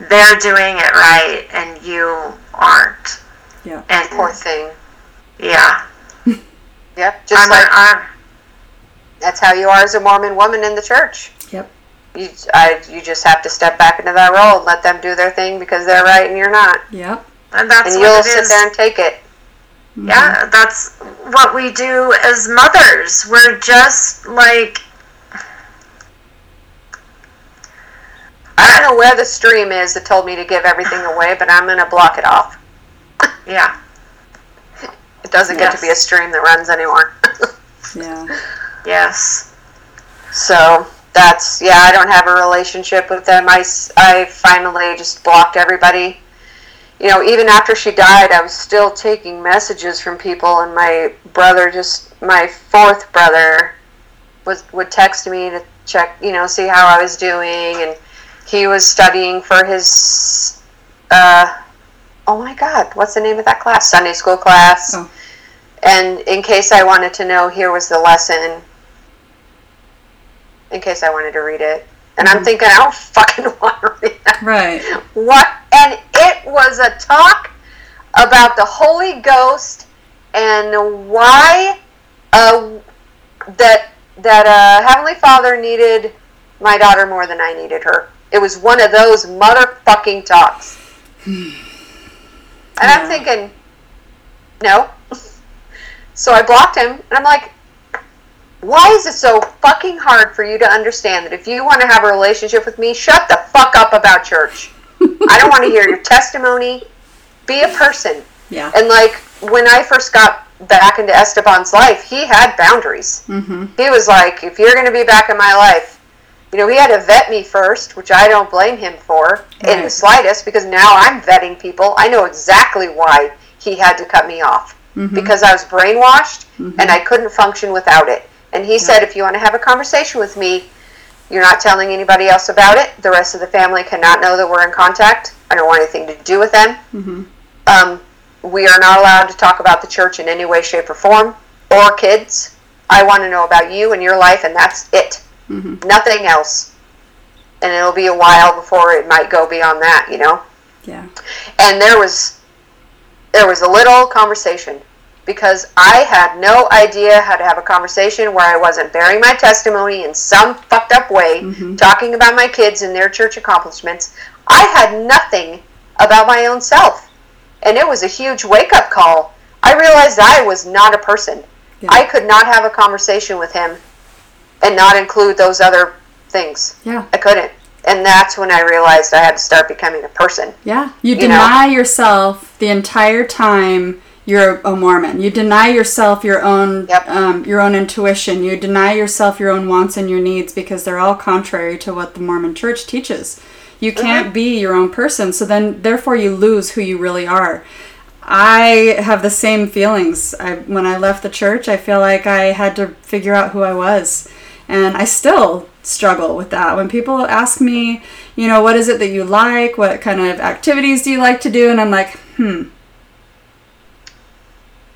they're doing it right and you aren't.
yeah.
And
Poor thing.
yeah.
Yep. Just
I'm,
like
I'm,
that's how you are as a Mormon woman in the church.
Yep.
You, I, you just have to step back into that role and let them do their thing because they're right and you're not,
Yep.
and that's
and you'll
it
sit
is.
there and take it. Mm-hmm.
Yeah, that's what we do as mothers. We're just like
I don't know where the stream is that told me to give everything away, but I'm gonna block it off.
yeah,
It doesn't get to be a stream that runs anymore.
Yeah.
yes.
So that's yeah. I don't have a relationship with them. I I finally just blocked everybody. You know, even after she died, I was still taking messages from people, and my brother just my fourth brother was would text me to check, you know, see how I was doing, and he was studying for his uh, oh my god, what's the name of that class? Sunday school class.
Oh.
And in case I wanted to know, here was the lesson. In case I wanted to read it. And I'm thinking, I don't fucking want to read that.
Right.
What? And it was a talk about the Holy Ghost and why uh, that that uh, Heavenly Father needed my daughter more than I needed her. It was one of those motherfucking talks. And I'm thinking, no. So I blocked him, and I'm like, why is it so fucking hard for you to understand that if you want to have a relationship with me, shut the fuck up about church? I don't want to hear your testimony. Be a person.
Yeah.
And like when I first got back into Esteban's life, he had boundaries.
Mm-hmm.
He was like, if you're going to be back in my life, you know, he had to vet me first, which I don't blame him for in the slightest because now I'm vetting people. I know exactly why he had to cut me off
Mm-hmm.
because I was brainwashed and I couldn't function without it. And he said, if you want to have a conversation with me, you're not telling anybody else about it. The rest of the family cannot know that we're in contact. I don't want anything to do with them.
Mm-hmm.
Um, we are not allowed to talk about the church in any way, shape, or form, or kids. I want to know about you and your life, and that's it.
Mm-hmm.
Nothing else. And it'll be a while before it might go beyond that, you know.
Yeah.
And there was there was a little conversation because I had no idea how to have a conversation where I wasn't bearing my testimony in some fucked up way,
Mhm.
talking about my kids and their church accomplishments. I had nothing about my own self. And it was a huge wake up call. I realized I was not a person.
Yeah.
I could not have a conversation with him and not include those other things.
Yeah.
I couldn't. And that's when I realized I had to start becoming a person.
Yeah. You,
You
deny yourself the entire time you're a Mormon. You deny yourself your own
Yep.
um, your own intuition. You deny yourself your own wants and your needs because they're all contrary to what the Mormon Church teaches. You can't be your own person, so then therefore you lose who you really are. I have the same feelings. I, when I left the church, I feel like I had to figure out who I was. And I still struggle with that. When people ask me, you know, what is it that you like? What kind of activities do you like to do? And I'm like, hmm,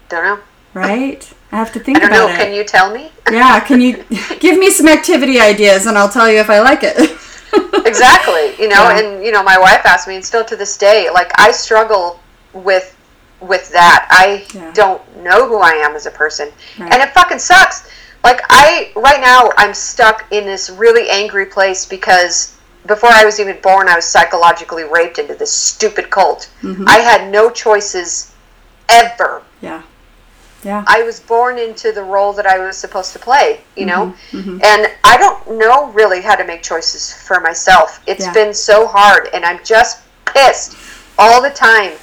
Don't know.
right? I have to think about
know.
it.
Can you tell me?
yeah, can you give me some activity ideas and I'll tell you if I like it?
exactly. You know,
Yeah.
and you know, my wife asked me, and still to this day, like I struggle with with that. I
Yeah.
don't know who I am as a person,
Right.
and it fucking sucks. Like I right now, I'm stuck in this really angry place because before I was even born, I was psychologically raped into this stupid cult.
Mhm.
I had no choices ever.
Yeah. Yeah.
I was born into the role that I was supposed to play, you know?
mhm.
And I don't know really how to make choices for myself. It's
Yeah.
been so hard, and I'm just pissed all the time.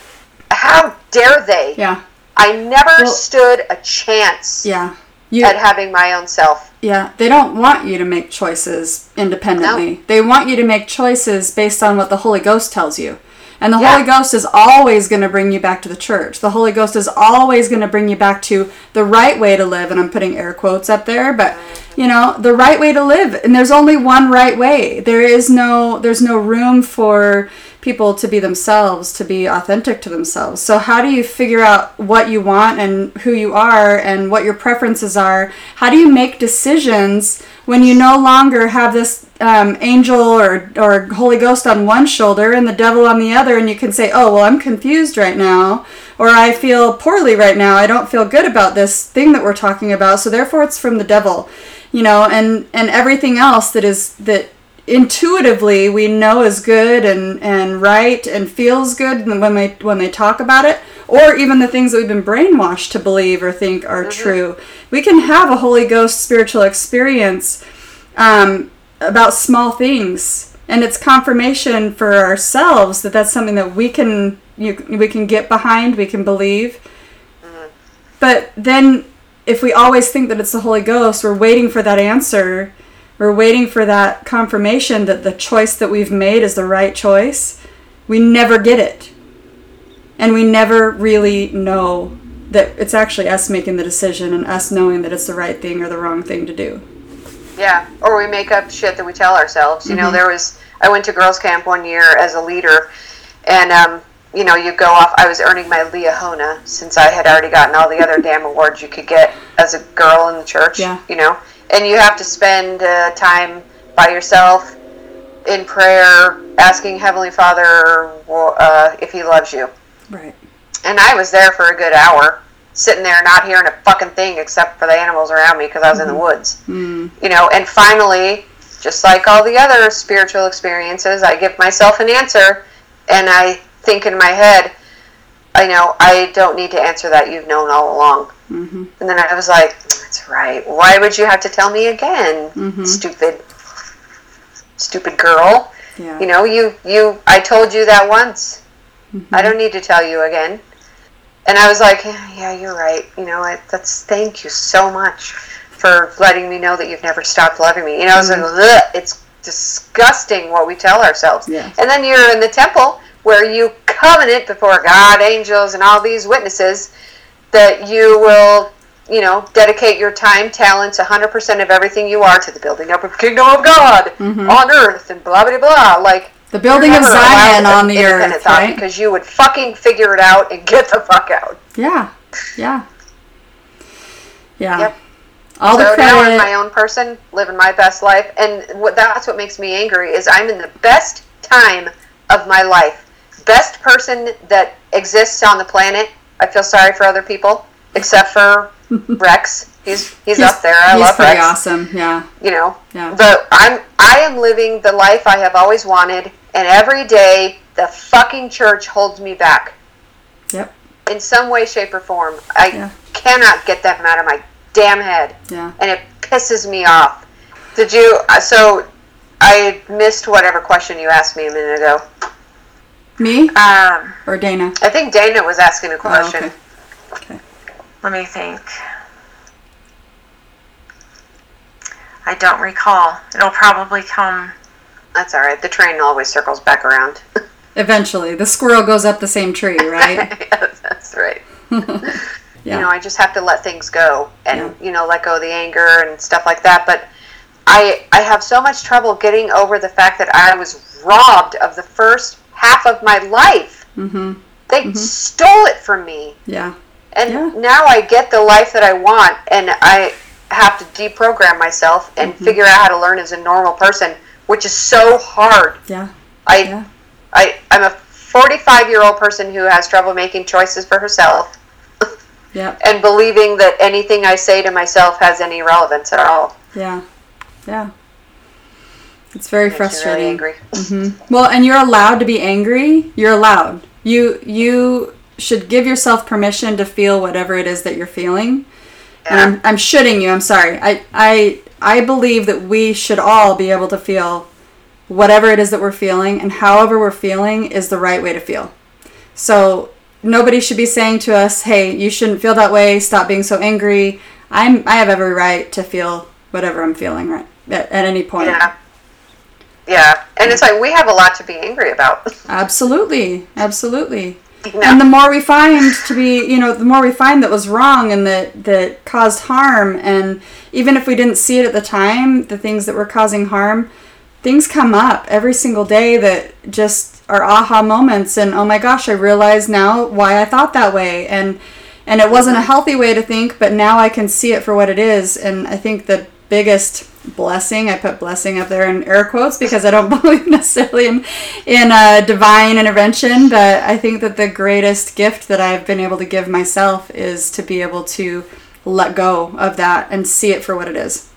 How dare they?
Yeah.
I never
Well-
stood a chance
Yeah. You,
at having my own self.
Yeah, they don't want you to make choices independently. They want you to make choices based on what the Holy Ghost tells you. And the
Yeah.
Holy Ghost is always going to bring you back to the church. The Holy Ghost is always going to bring you back to the right way to live. And I'm putting air quotes up there, but you know, the right way to live. And there's only one right way. There is no there's no room for people to be themselves, to be authentic to themselves. So how do you figure out what you want and who you are and what your preferences are? How do you make decisions when you no longer have this um, angel or, or Holy Ghost on one shoulder and the devil on the other, and you can say, oh, well, I'm confused right now, or I feel poorly right now. I don't feel good about this thing that we're talking about, so therefore it's from the devil, you know, and, and everything else that is that intuitively we know is good and, and right and feels good when they when they talk about it or even the things that we've been brainwashed to believe or think are true. We can have a holy ghost spiritual experience um, about small things and it's confirmation for ourselves that that's something that we can you, we can get behind we can believe. But then if we always think that it's the holy ghost we're waiting for that answer we're waiting for that confirmation that the choice that we've made is the right choice, we never get it. And we never really know that it's actually us making the decision and us knowing that it's the right thing or the wrong thing to do.
Yeah, or we make up shit that we tell ourselves. You know,
Mm-hmm.
there was I went to girls' camp one year as a leader, and um, you know, you go off. I was earning my Liahona since I had already gotten all the other damn awards you could get as a girl in the church.
Yeah.
You know, and you have to spend uh, time by yourself in prayer, asking Heavenly Father uh, if He loves you.
Right.
And I was there for a good hour, sitting there not hearing a fucking thing except for the animals around me because I was in the woods.
Mm.
You know, and finally, just like all the other spiritual experiences, I give myself an answer and I think in my head, I know I don't need to answer that. You've known all along.
Mm-hmm.
And then I was like, that's right. Why would you have to tell me again?
Mhm.
Stupid, stupid girl.
Yeah.
You know, you, you, I told you that once.
Mhm.
I don't need to tell you again. And I was like, yeah, you're right. You know, I, that's thank you so much for letting me know that you've never stopped loving me. You know, I was like, it's disgusting what we tell ourselves.
Yeah.
And then you're in the temple where you covenant before God, angels, and all these witnesses that you will, you know, dedicate your time, talents, 100% of everything you are to the building up of the kingdom of God
Mhm.
on earth and blah, blah, blah. Like,
The building of Zion on the earth,
thought
right?
Because you would fucking figure it out and get the fuck out.
Yeah. Yeah. Yeah.
Yep.
All the
so now I'm my own person, living my best life, and what that's what makes me angry is I'm in the best time of my life, best person that exists on the planet. I feel sorry for other people, except for Rex. He's he's, up there. I
he's
love
pretty
Rex.
awesome. Yeah.
You know,
Yeah.
but I'm I am living the life I have always wanted, and every day the fucking church holds me back
Yep.
in some way, shape, or form. I
Yeah.
cannot get them out of my damn head
Yeah.
and it pisses me off. Did you? uh, So I missed whatever question you asked me a minute ago.
Me
Um,
or Dana?
I think Dana was asking a
Oh,
question.
okay.
let me think. I don't recall. It'll probably come.
That's all right. The train always circles back around.
Eventually, the squirrel goes up the same tree, right?
Yes, That's right.
yeah.
You know, I just have to let things go and you know let go of the anger and stuff like that. But I I have so much trouble getting over the fact that I was robbed of the first half of my life.
mm-hmm.
They stole it from me.
Yeah.
And
Yeah.
now I get the life that I want, and I have to deprogram myself and
Mm-hmm.
figure out how to learn as a normal person, which is so hard.
Yeah.
I,
Yeah.
I, I'm a 45 year old person who has trouble making choices for herself
Yep.
and believing that anything I say to myself has any relevance at all.
Yeah. Yeah. It's very
me
frustrating.
Really angry.
hmm Well, and you're allowed to be angry. You're allowed. You you should give yourself permission to feel whatever it is that you're feeling. And I'm, I'm shitting you. I'm sorry. I, I I believe that we should all be able to feel whatever it is that we're feeling, and however we're feeling is the right way to feel. So nobody should be saying to us, "Hey, you shouldn't feel that way. Stop being so angry." I'm I have every right to feel whatever I'm feeling right at, at any point.
Yeah. Yeah. And it's like we have a lot to be angry about.
Absolutely, absolutely.
You
And the more we find to be, you know, the more we find that was wrong and that that caused harm, and even if we didn't see it at the time, the things that were causing harm, things come up every single day that just are aha moments. And oh my gosh, I realize now why I thought that way, and and it wasn't a healthy way to think, but now I can see it for what it is. And I think the biggest blessing i put blessing up there in air quotes because i don't believe necessarily in in uh, divine intervention but i think that the greatest gift that i've been able to give myself is to be able to let go of that and see it for what it is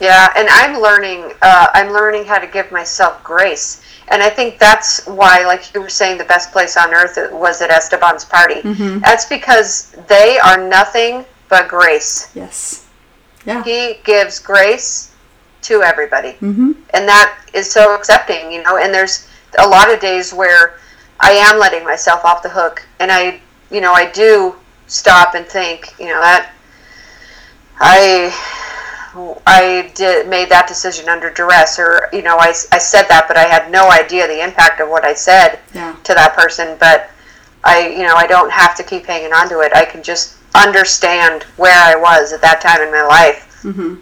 Yeah, and I'm learning. Uh, I'm learning how to give myself grace, and I think that's why, like you were saying, the best place on earth was at Esteban's party. That's because they are nothing but grace.
yes yeah
He gives grace to everybody,
mm-hmm.
and that is so accepting, you know. And there's a lot of days where I am letting myself off the hook, and I, you know, I do stop and think, you know, that I I did made that decision under duress, or you know, I, I said that, but I had no idea the impact of what I said
Yeah.
to that person. But I, you know, I don't have to keep hanging on to it. I can just understand where I was at that time in my life,
Mm-hmm.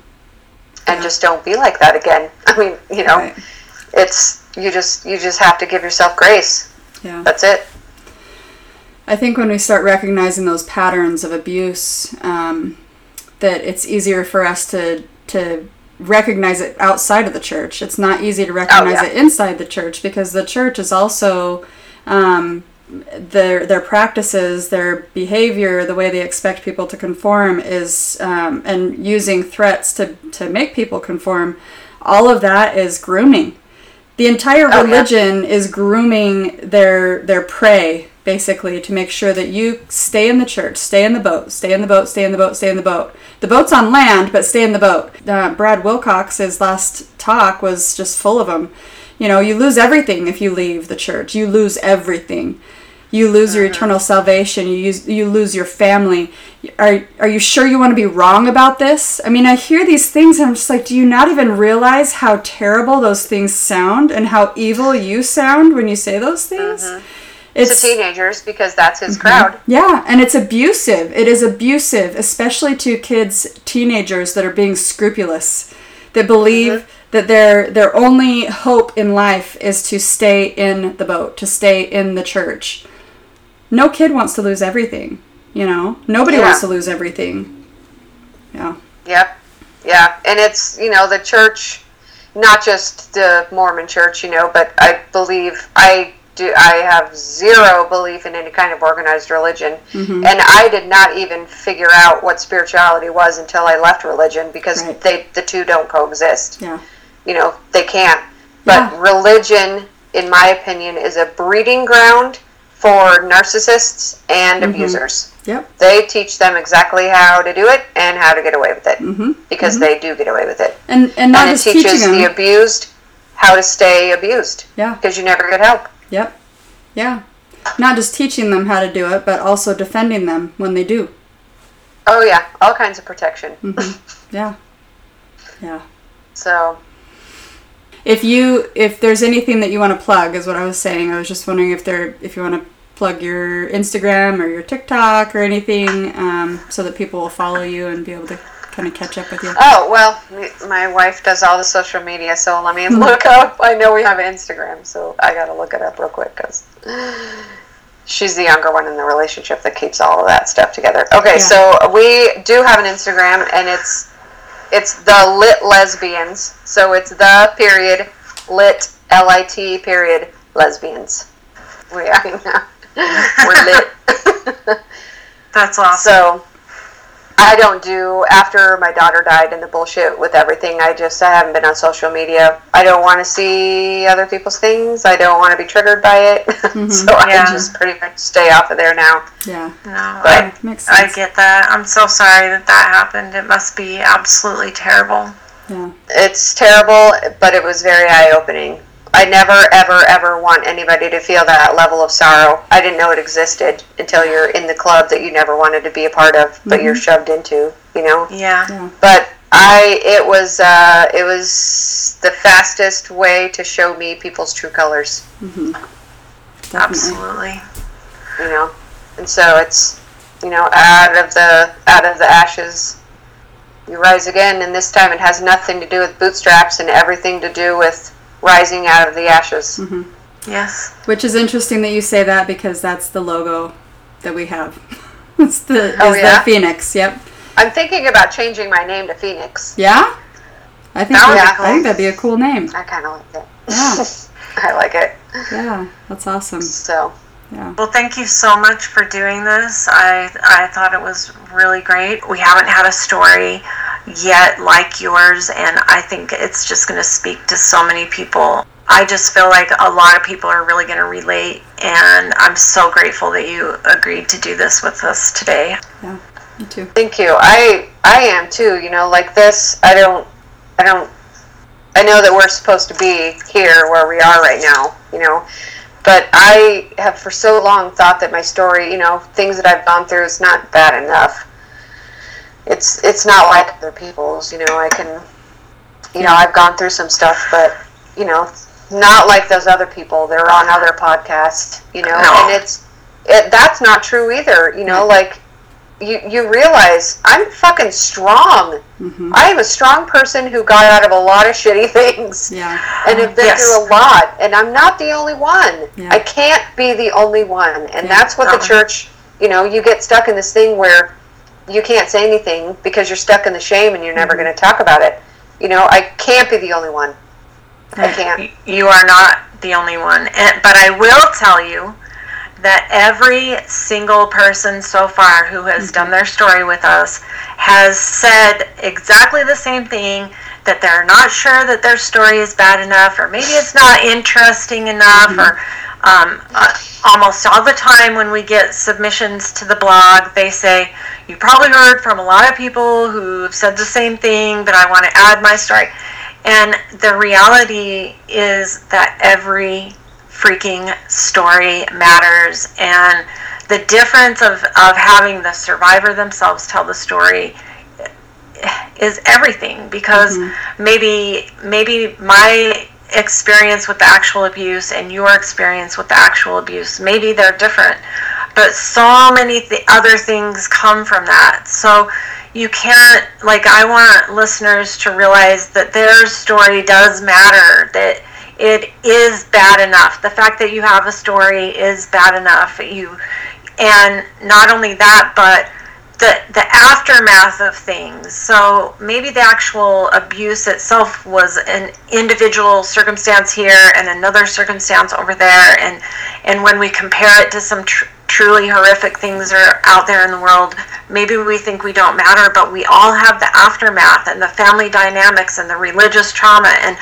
and just don't be like that again. I mean, you know,
Right.
it's you just you just have to give yourself grace.
Yeah.
That's it.
I think when we start recognizing those patterns of abuse, um, that it's easier for us to to recognize it outside of the church. It's not easy to recognize
yeah.
it inside the church because the church is also um, their their practices, their behavior, the way they expect people to conform is, um, and using threats to to make people conform. All of that is grooming. The entire
Oh,
religion is grooming their their prey basically to make sure that you stay in the church, stay in the boat, stay in the boat, stay in the boat, stay in the boat. The boat's on land, but stay in the boat. Uh, Brad Wilcox's last talk was just full of them. You know, you lose everything if you leave the church. You lose everything. You lose your eternal salvation. You use, you lose your family. Are are you sure you want to be wrong about this? I mean, I hear these things and I'm just like, do you not even realize how terrible those things sound and how evil you sound when you say those things?
it's To teenagers because that's
Mm-hmm.
his crowd.
Yeah, and it's abusive. It is abusive, especially to kids, teenagers that are being scrupulous, that believe that their their only hope in life is to stay in the boat, to stay in the church. No kid wants to lose everything, you know. Nobody
Yeah.
wants to lose everything. Yeah.
Yep. Yeah. And it's, you know, the church, not just the Mormon church, you know, but I believe I do I have zero belief in any kind of organized religion.
Mm-hmm.
And I did not even figure out what spirituality was until I left religion because
Right.
they the two don't coexist.
Yeah.
You know, they can't. But
Yeah.
religion, in my opinion, is a breeding ground for narcissists and
Mm-hmm.
abusers.
Yep.
They teach them exactly how to do it and how to get away with it
Mm-hmm.
because they do get away with it.
And and not
and it
just teaching
teaches the abused how to stay abused
yeah.
because you never get help.
Yep. Yeah. Not just teaching them how to do it, but also defending them when they do.
Oh yeah, all kinds of protection.
Yeah. Yeah.
So
If you if there's anything that you want to plug is what I was saying. I was just wondering if there if you want to plug your Instagram or your TikTok or anything um, so that people will follow you and be able to kind of catch up with you.
oh well, my wife does all the social media, so let me look up. I know we have Instagram, so I gotta look it up real quick because she's the younger one in the relationship that keeps all of that stuff together. Okay,
Yeah.
so we do have an Instagram, and it's it's the lit lesbians. So it's the period lit L I T period lesbians. We I know we're lit.
That's awesome.
so I don't do after my daughter died and the bullshit with everything. I just I haven't been on social media. I don't want to see other people's things. I don't want to be triggered by it. Mm-hmm. so
Yeah.
I just pretty much stay off of there now.
Yeah.
no,
But-
I,
Makes
I get that. I'm so sorry that that happened. It must be absolutely terrible.
Yeah.
It's terrible, but it was very eye opening. I never, ever, ever want anybody to feel that level of sorrow. I didn't know it existed until you're in the club that you never wanted to be a part of, but you're shoved into, you know?
Yeah.
Yeah.
But I, it was, uh, it was the fastest way to show me people's true colors,
Definitely.
Absolutely.
you know? And so it's, you know, out of the, out of the ashes, you rise again, and this time it has nothing to do with bootstraps and everything to do with rising out of the ashes. Mm-hmm.
Yes.
Which is interesting that you say that because that's the logo that we have. it's the
Oh,
is
yeah?
the phoenix. Yep.
I'm thinking about changing my name to Phoenix.
Yeah. I think
That would be
I think that'd be a cool name.
I kind of like it.
Yeah.
I like it.
Yeah. That's awesome.
So,
Yeah.
Well, thank you so much for doing this. I I thought it was really great. We haven't had a story yet like yours, and I think it's just going to speak to so many people. I just feel like a lot of people are really going to relate, and I'm so grateful that you agreed to do this with us today.
Yeah. Me too.
thank you. I I am too. You know, like this. I don't. I don't. I know that we're supposed to be here where we are right now. You know, but I have for so long thought that my story, you know, things that I've gone through, is not bad enough. it's it's not like other people's. You know, I can, you know, I've gone through some stuff, but you know, not like those other people. They're on other podcasts. You know,
No.
and it's it, that's not true either. You know, like you you realize I'm fucking strong.
Mm-hmm.
I am a strong person who got out of a lot of shitty things
Yeah.
and have been
Yes.
through a lot and i'm not the only one
Yeah.
i can't be the only one and
Yeah.
that's what the church you know you get stuck in this thing where you can't say anything because you're stuck in the shame and you're never
Mm-hmm.
going to talk about it you know i can't be the only one i can't
You are not the only one. And, but I will tell you that every single person so far who has done their story with us has said exactly the same thing that they're not sure that their story is bad enough or maybe it's not interesting enough or um, uh, almost all the time when we get submissions to the blog they say you probably heard from a lot of people who have said the same thing but i want to add my story. And the reality is that every freaking story matters. And the difference of, of having the survivor themselves tell the story is everything because mm-hmm. maybe maybe my experience with the actual abuse and your experience with the actual abuse maybe they're different. But so many th- other things come from that. So you can't like i want listeners to realize that their story does matter that it is bad enough. The fact that you have a story is bad enough. You and not only that but the the aftermath of things. So maybe the actual abuse itself was an individual circumstance here and another circumstance over there, and and when we compare it to some tr- truly horrific things are out there in the world, maybe we think we don't matter, but we all have the aftermath and the family dynamics and the religious trauma and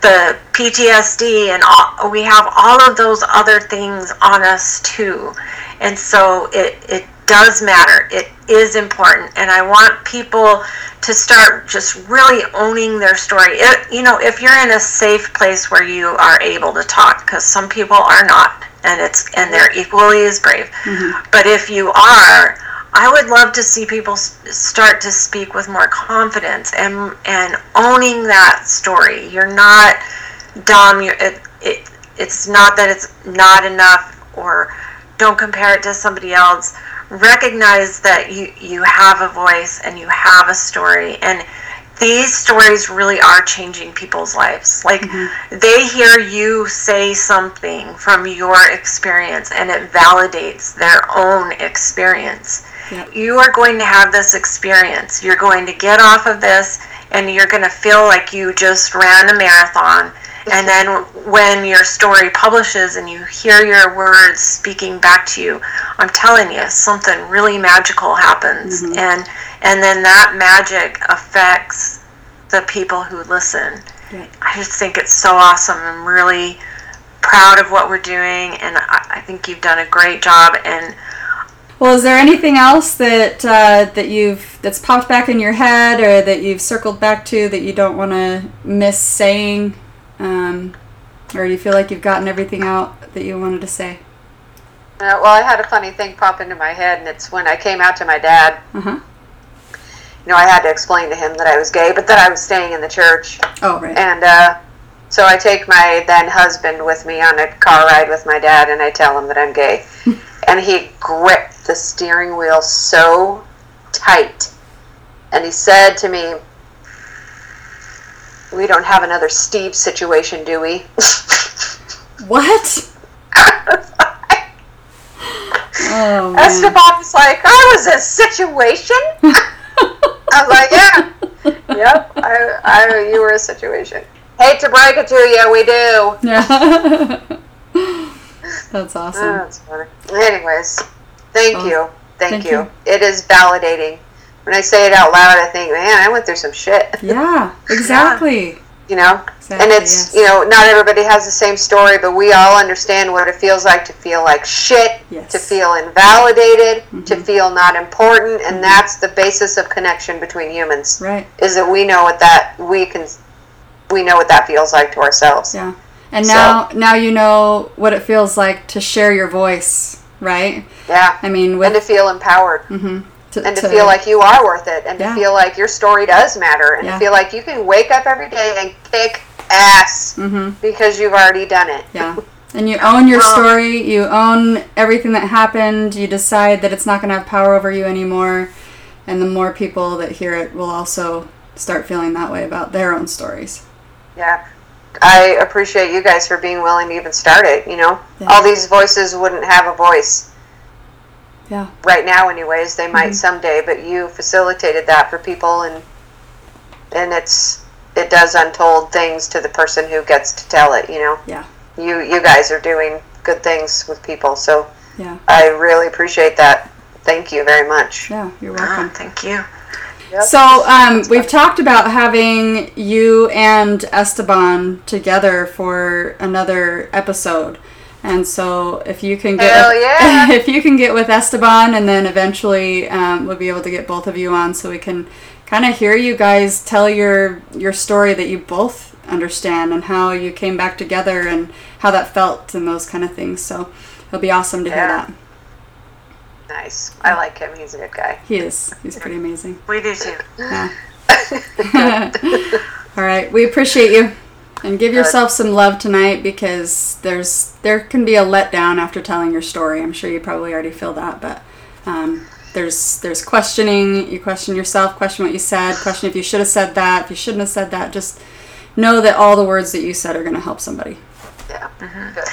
the PTSD and all, we have all of those other things on us too. And so it, it does matter. It is important. And I want people to start just really owning their story. It, you know, if you're in a safe place where you are able to talk, because some people are not, and it's and they're equally as brave. Mm-hmm. But if you are, I would love to see people start to speak with more confidence and and owning that story. You're not dumb. You're, it, it it's not that it's not enough or don't compare it to somebody else. Recognize that you you have a voice and you have a story and these stories really are changing people's lives. Like mm-hmm. they hear you say something from your experience and it validates their own experience.
Yep.
You are going to have this experience. You're going to get off of this and you're going to feel like you just ran a marathon. And then when your story publishes and you hear your words speaking back to you, I'm telling you, something really magical happens. And and then that magic affects the people who listen.
Yeah.
I just think it's so awesome. I'm really proud of what we're doing, and I, I think you've done a great job. And
Well, is there anything else that uh, that you've that's popped back in your head or that you've circled back to that you don't want to miss saying, um, or do you feel like you've gotten everything out that you wanted to say?
Uh, well, I had a funny thing pop into my head, and it's when I came out to my dad.
Uh huh.
You know, I had to explain to him that I was gay, but that I was staying in the church.
Oh right.
And uh, so I take my then husband with me on a car ride with my dad, and I tell him that I'm gay. and he gripped the steering wheel so tight. And he said to me, We don't have another Steve situation, do we?
What? Oh man.
Esteban's like, I was a situation? I was like, yeah. Yep, I, I, you were a situation. Hate to break it to you, we do.
Yeah. That's awesome.
Oh, that's funny. Anyways, thank
Oh,
you. Thank,
thank
you.
you.
It is validating. When I say it out loud, I think, man, I went through some shit.
yeah, exactly.
You know?
Exactly,
and it's,
yes.
you know, not everybody has the same story, but we all understand what it feels like to feel like shit,
Yes.
to feel invalidated, to
Mhm.
feel not important, and that's the basis of connection between humans.
Right.
Is that we know what that we can we know what that feels like to ourselves.
Yeah. And
So-
now now you know what it feels like to share your voice, right?
Yeah.
I mean
And
with
to feel empowered.
Mm mhm, To,
and to, feel like you are worth it and
Yeah.
to feel like your story does matter and
Yeah.
to feel like you can wake up every day and kick ass
Mhm.
because you've already done it.
Yeah. And you own your story, you own everything that happened, you decide that it's not going to have power over you anymore, and the more people that hear it will also start feeling that way about their own stories.
Yeah. I appreciate you guys for being willing to even start it, you know.
Yeah.
All these voices wouldn't have a voice
Yeah.
right now anyways. They
Mm-hmm.
might someday, but you facilitated that for people and and it's it does untold things to the person who gets to tell it, you know.
Yeah.
You you guys are doing good things with people, so
Yeah.
I really appreciate that. Thank you very much.
Yeah, you're
Oh,
welcome.
thank you.
Yep.
So, um, we've talked about having you and Esteban together for another episode. And so, if you can get
Hell yeah.
if you can get with Esteban, and then eventually um, we'll be able to get both of you on, so we can kind of hear you guys tell your your story that you both understand and how you came back together and how that felt and those kind of things. So, it'll be awesome to hear that.
Nice. I like him. He's a good guy.
He is. He's pretty amazing.
We do too.
Yeah. All right, we appreciate you, and give yourself some love tonight because there's there can be a letdown after telling your story. I'm sure you probably already feel that, but um, there's there's questioning. You question yourself, question what you said, question if you should have said that, if you shouldn't have said that. Just know that all the words that you said are going to help somebody.
Yeah. Good.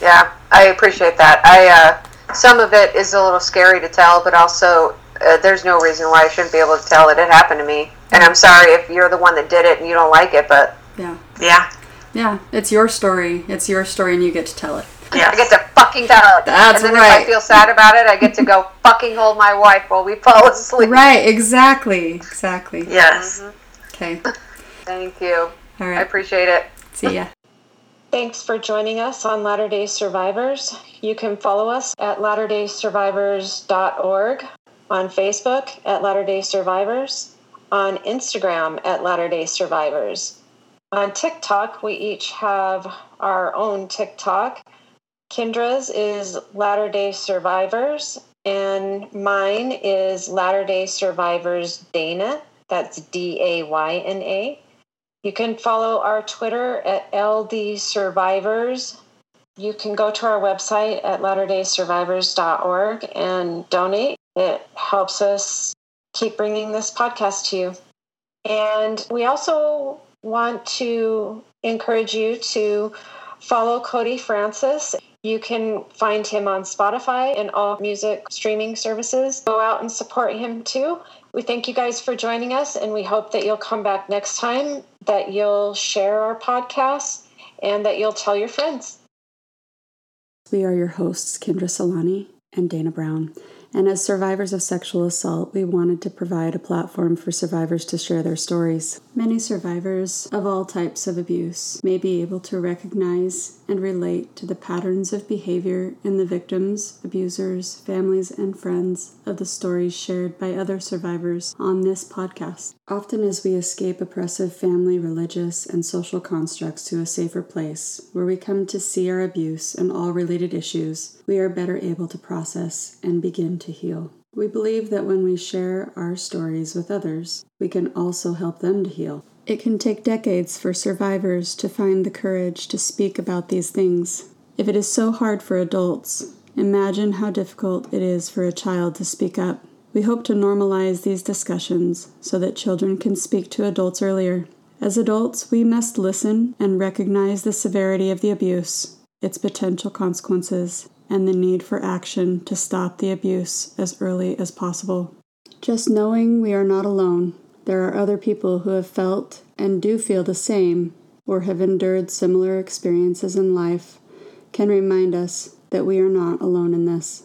Yeah, I appreciate that. I uh, some of it is a little scary to tell, but also uh, there's no reason why I shouldn't be able to tell it. It happened to me, and I'm sorry if you're the one that did it and you don't like it, but
Yeah,
Yeah.
yeah, it's your story. It's your story, and you get to tell it. Yeah.
I get to fucking tell it.
That's
and then if. I feel sad about it, I get to go fucking hold my wife while we fall asleep.
Right? Exactly. Exactly.
Yes. Mm-hmm.
Okay.
Thank you.
All
I appreciate it.
See ya.
Thanks for joining us on Latter day Survivors. You can follow us at latterdaysurvivors.org, on Facebook at Latter day Survivors, on Instagram at Latter day Survivors. On TikTok, we each have our own TikTok. Kendra's is Latter day Survivors, and mine is Latter day Survivors Dayna. That's D A Y N A. You can follow our Twitter at LD Survivors. You can go to our website at latterdaysurvivors.org and donate. It helps us keep bringing this podcast to you. And we also want to encourage you to follow Cody Francis. You can find him on Spotify and all music streaming services. Go out and support him too. We thank you guys for joining us, and we hope that you'll come back next time, that you'll share our podcast, and that you'll tell your friends.
We are your hosts, Kendra Solani and Dayna Brown. And as survivors of sexual assault, we wanted to provide a platform for survivors to share their stories. Many survivors of all types of abuse may be able to recognize and relate to the patterns of behavior in the victims, abusers, families, and friends of the stories shared by other survivors on this podcast. Often, as we escape oppressive family, religious, and social constructs to a safer place where we come to see our abuse and all related issues, we are better able to process and begin to heal. We believe that when we share our stories with others, we can also help them to heal. It can take decades for survivors to find the courage to speak about these things. If it is so hard for adults, imagine how difficult it is for a child to speak up. We hope to normalize these discussions so that children can speak to adults earlier. As adults, we must listen and recognize the severity of the abuse, its potential consequences, and the need for action to stop the abuse as early as possible. Just knowing we are not alone, there are other people who have felt and do feel the same or have endured similar experiences in life, can remind us that we are not alone in this.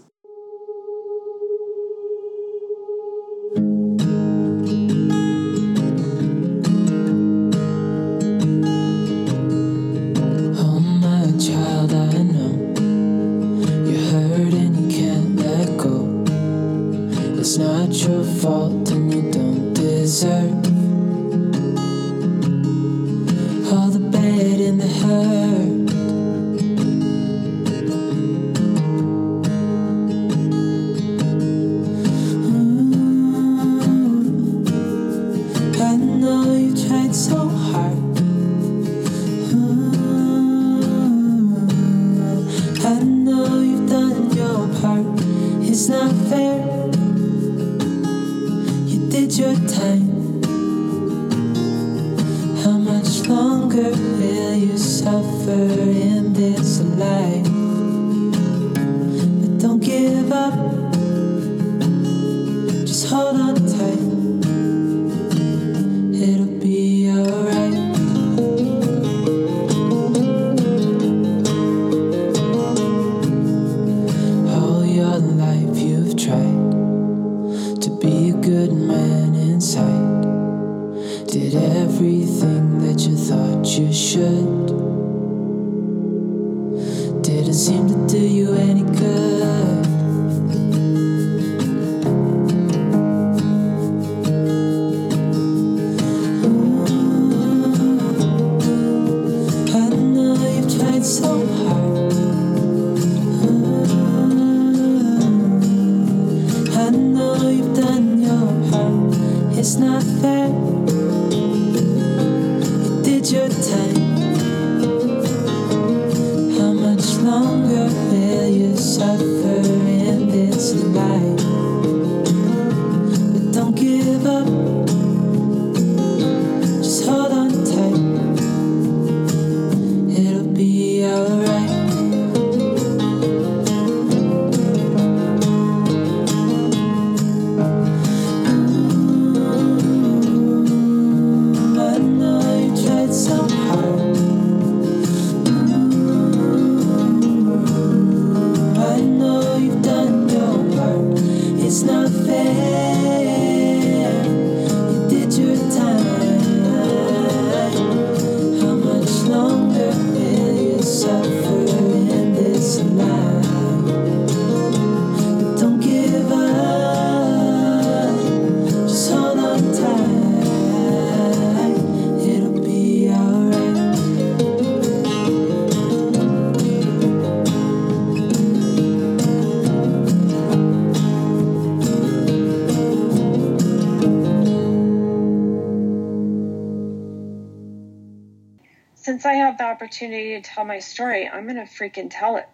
Tell my story, I'm going to freaking tell it.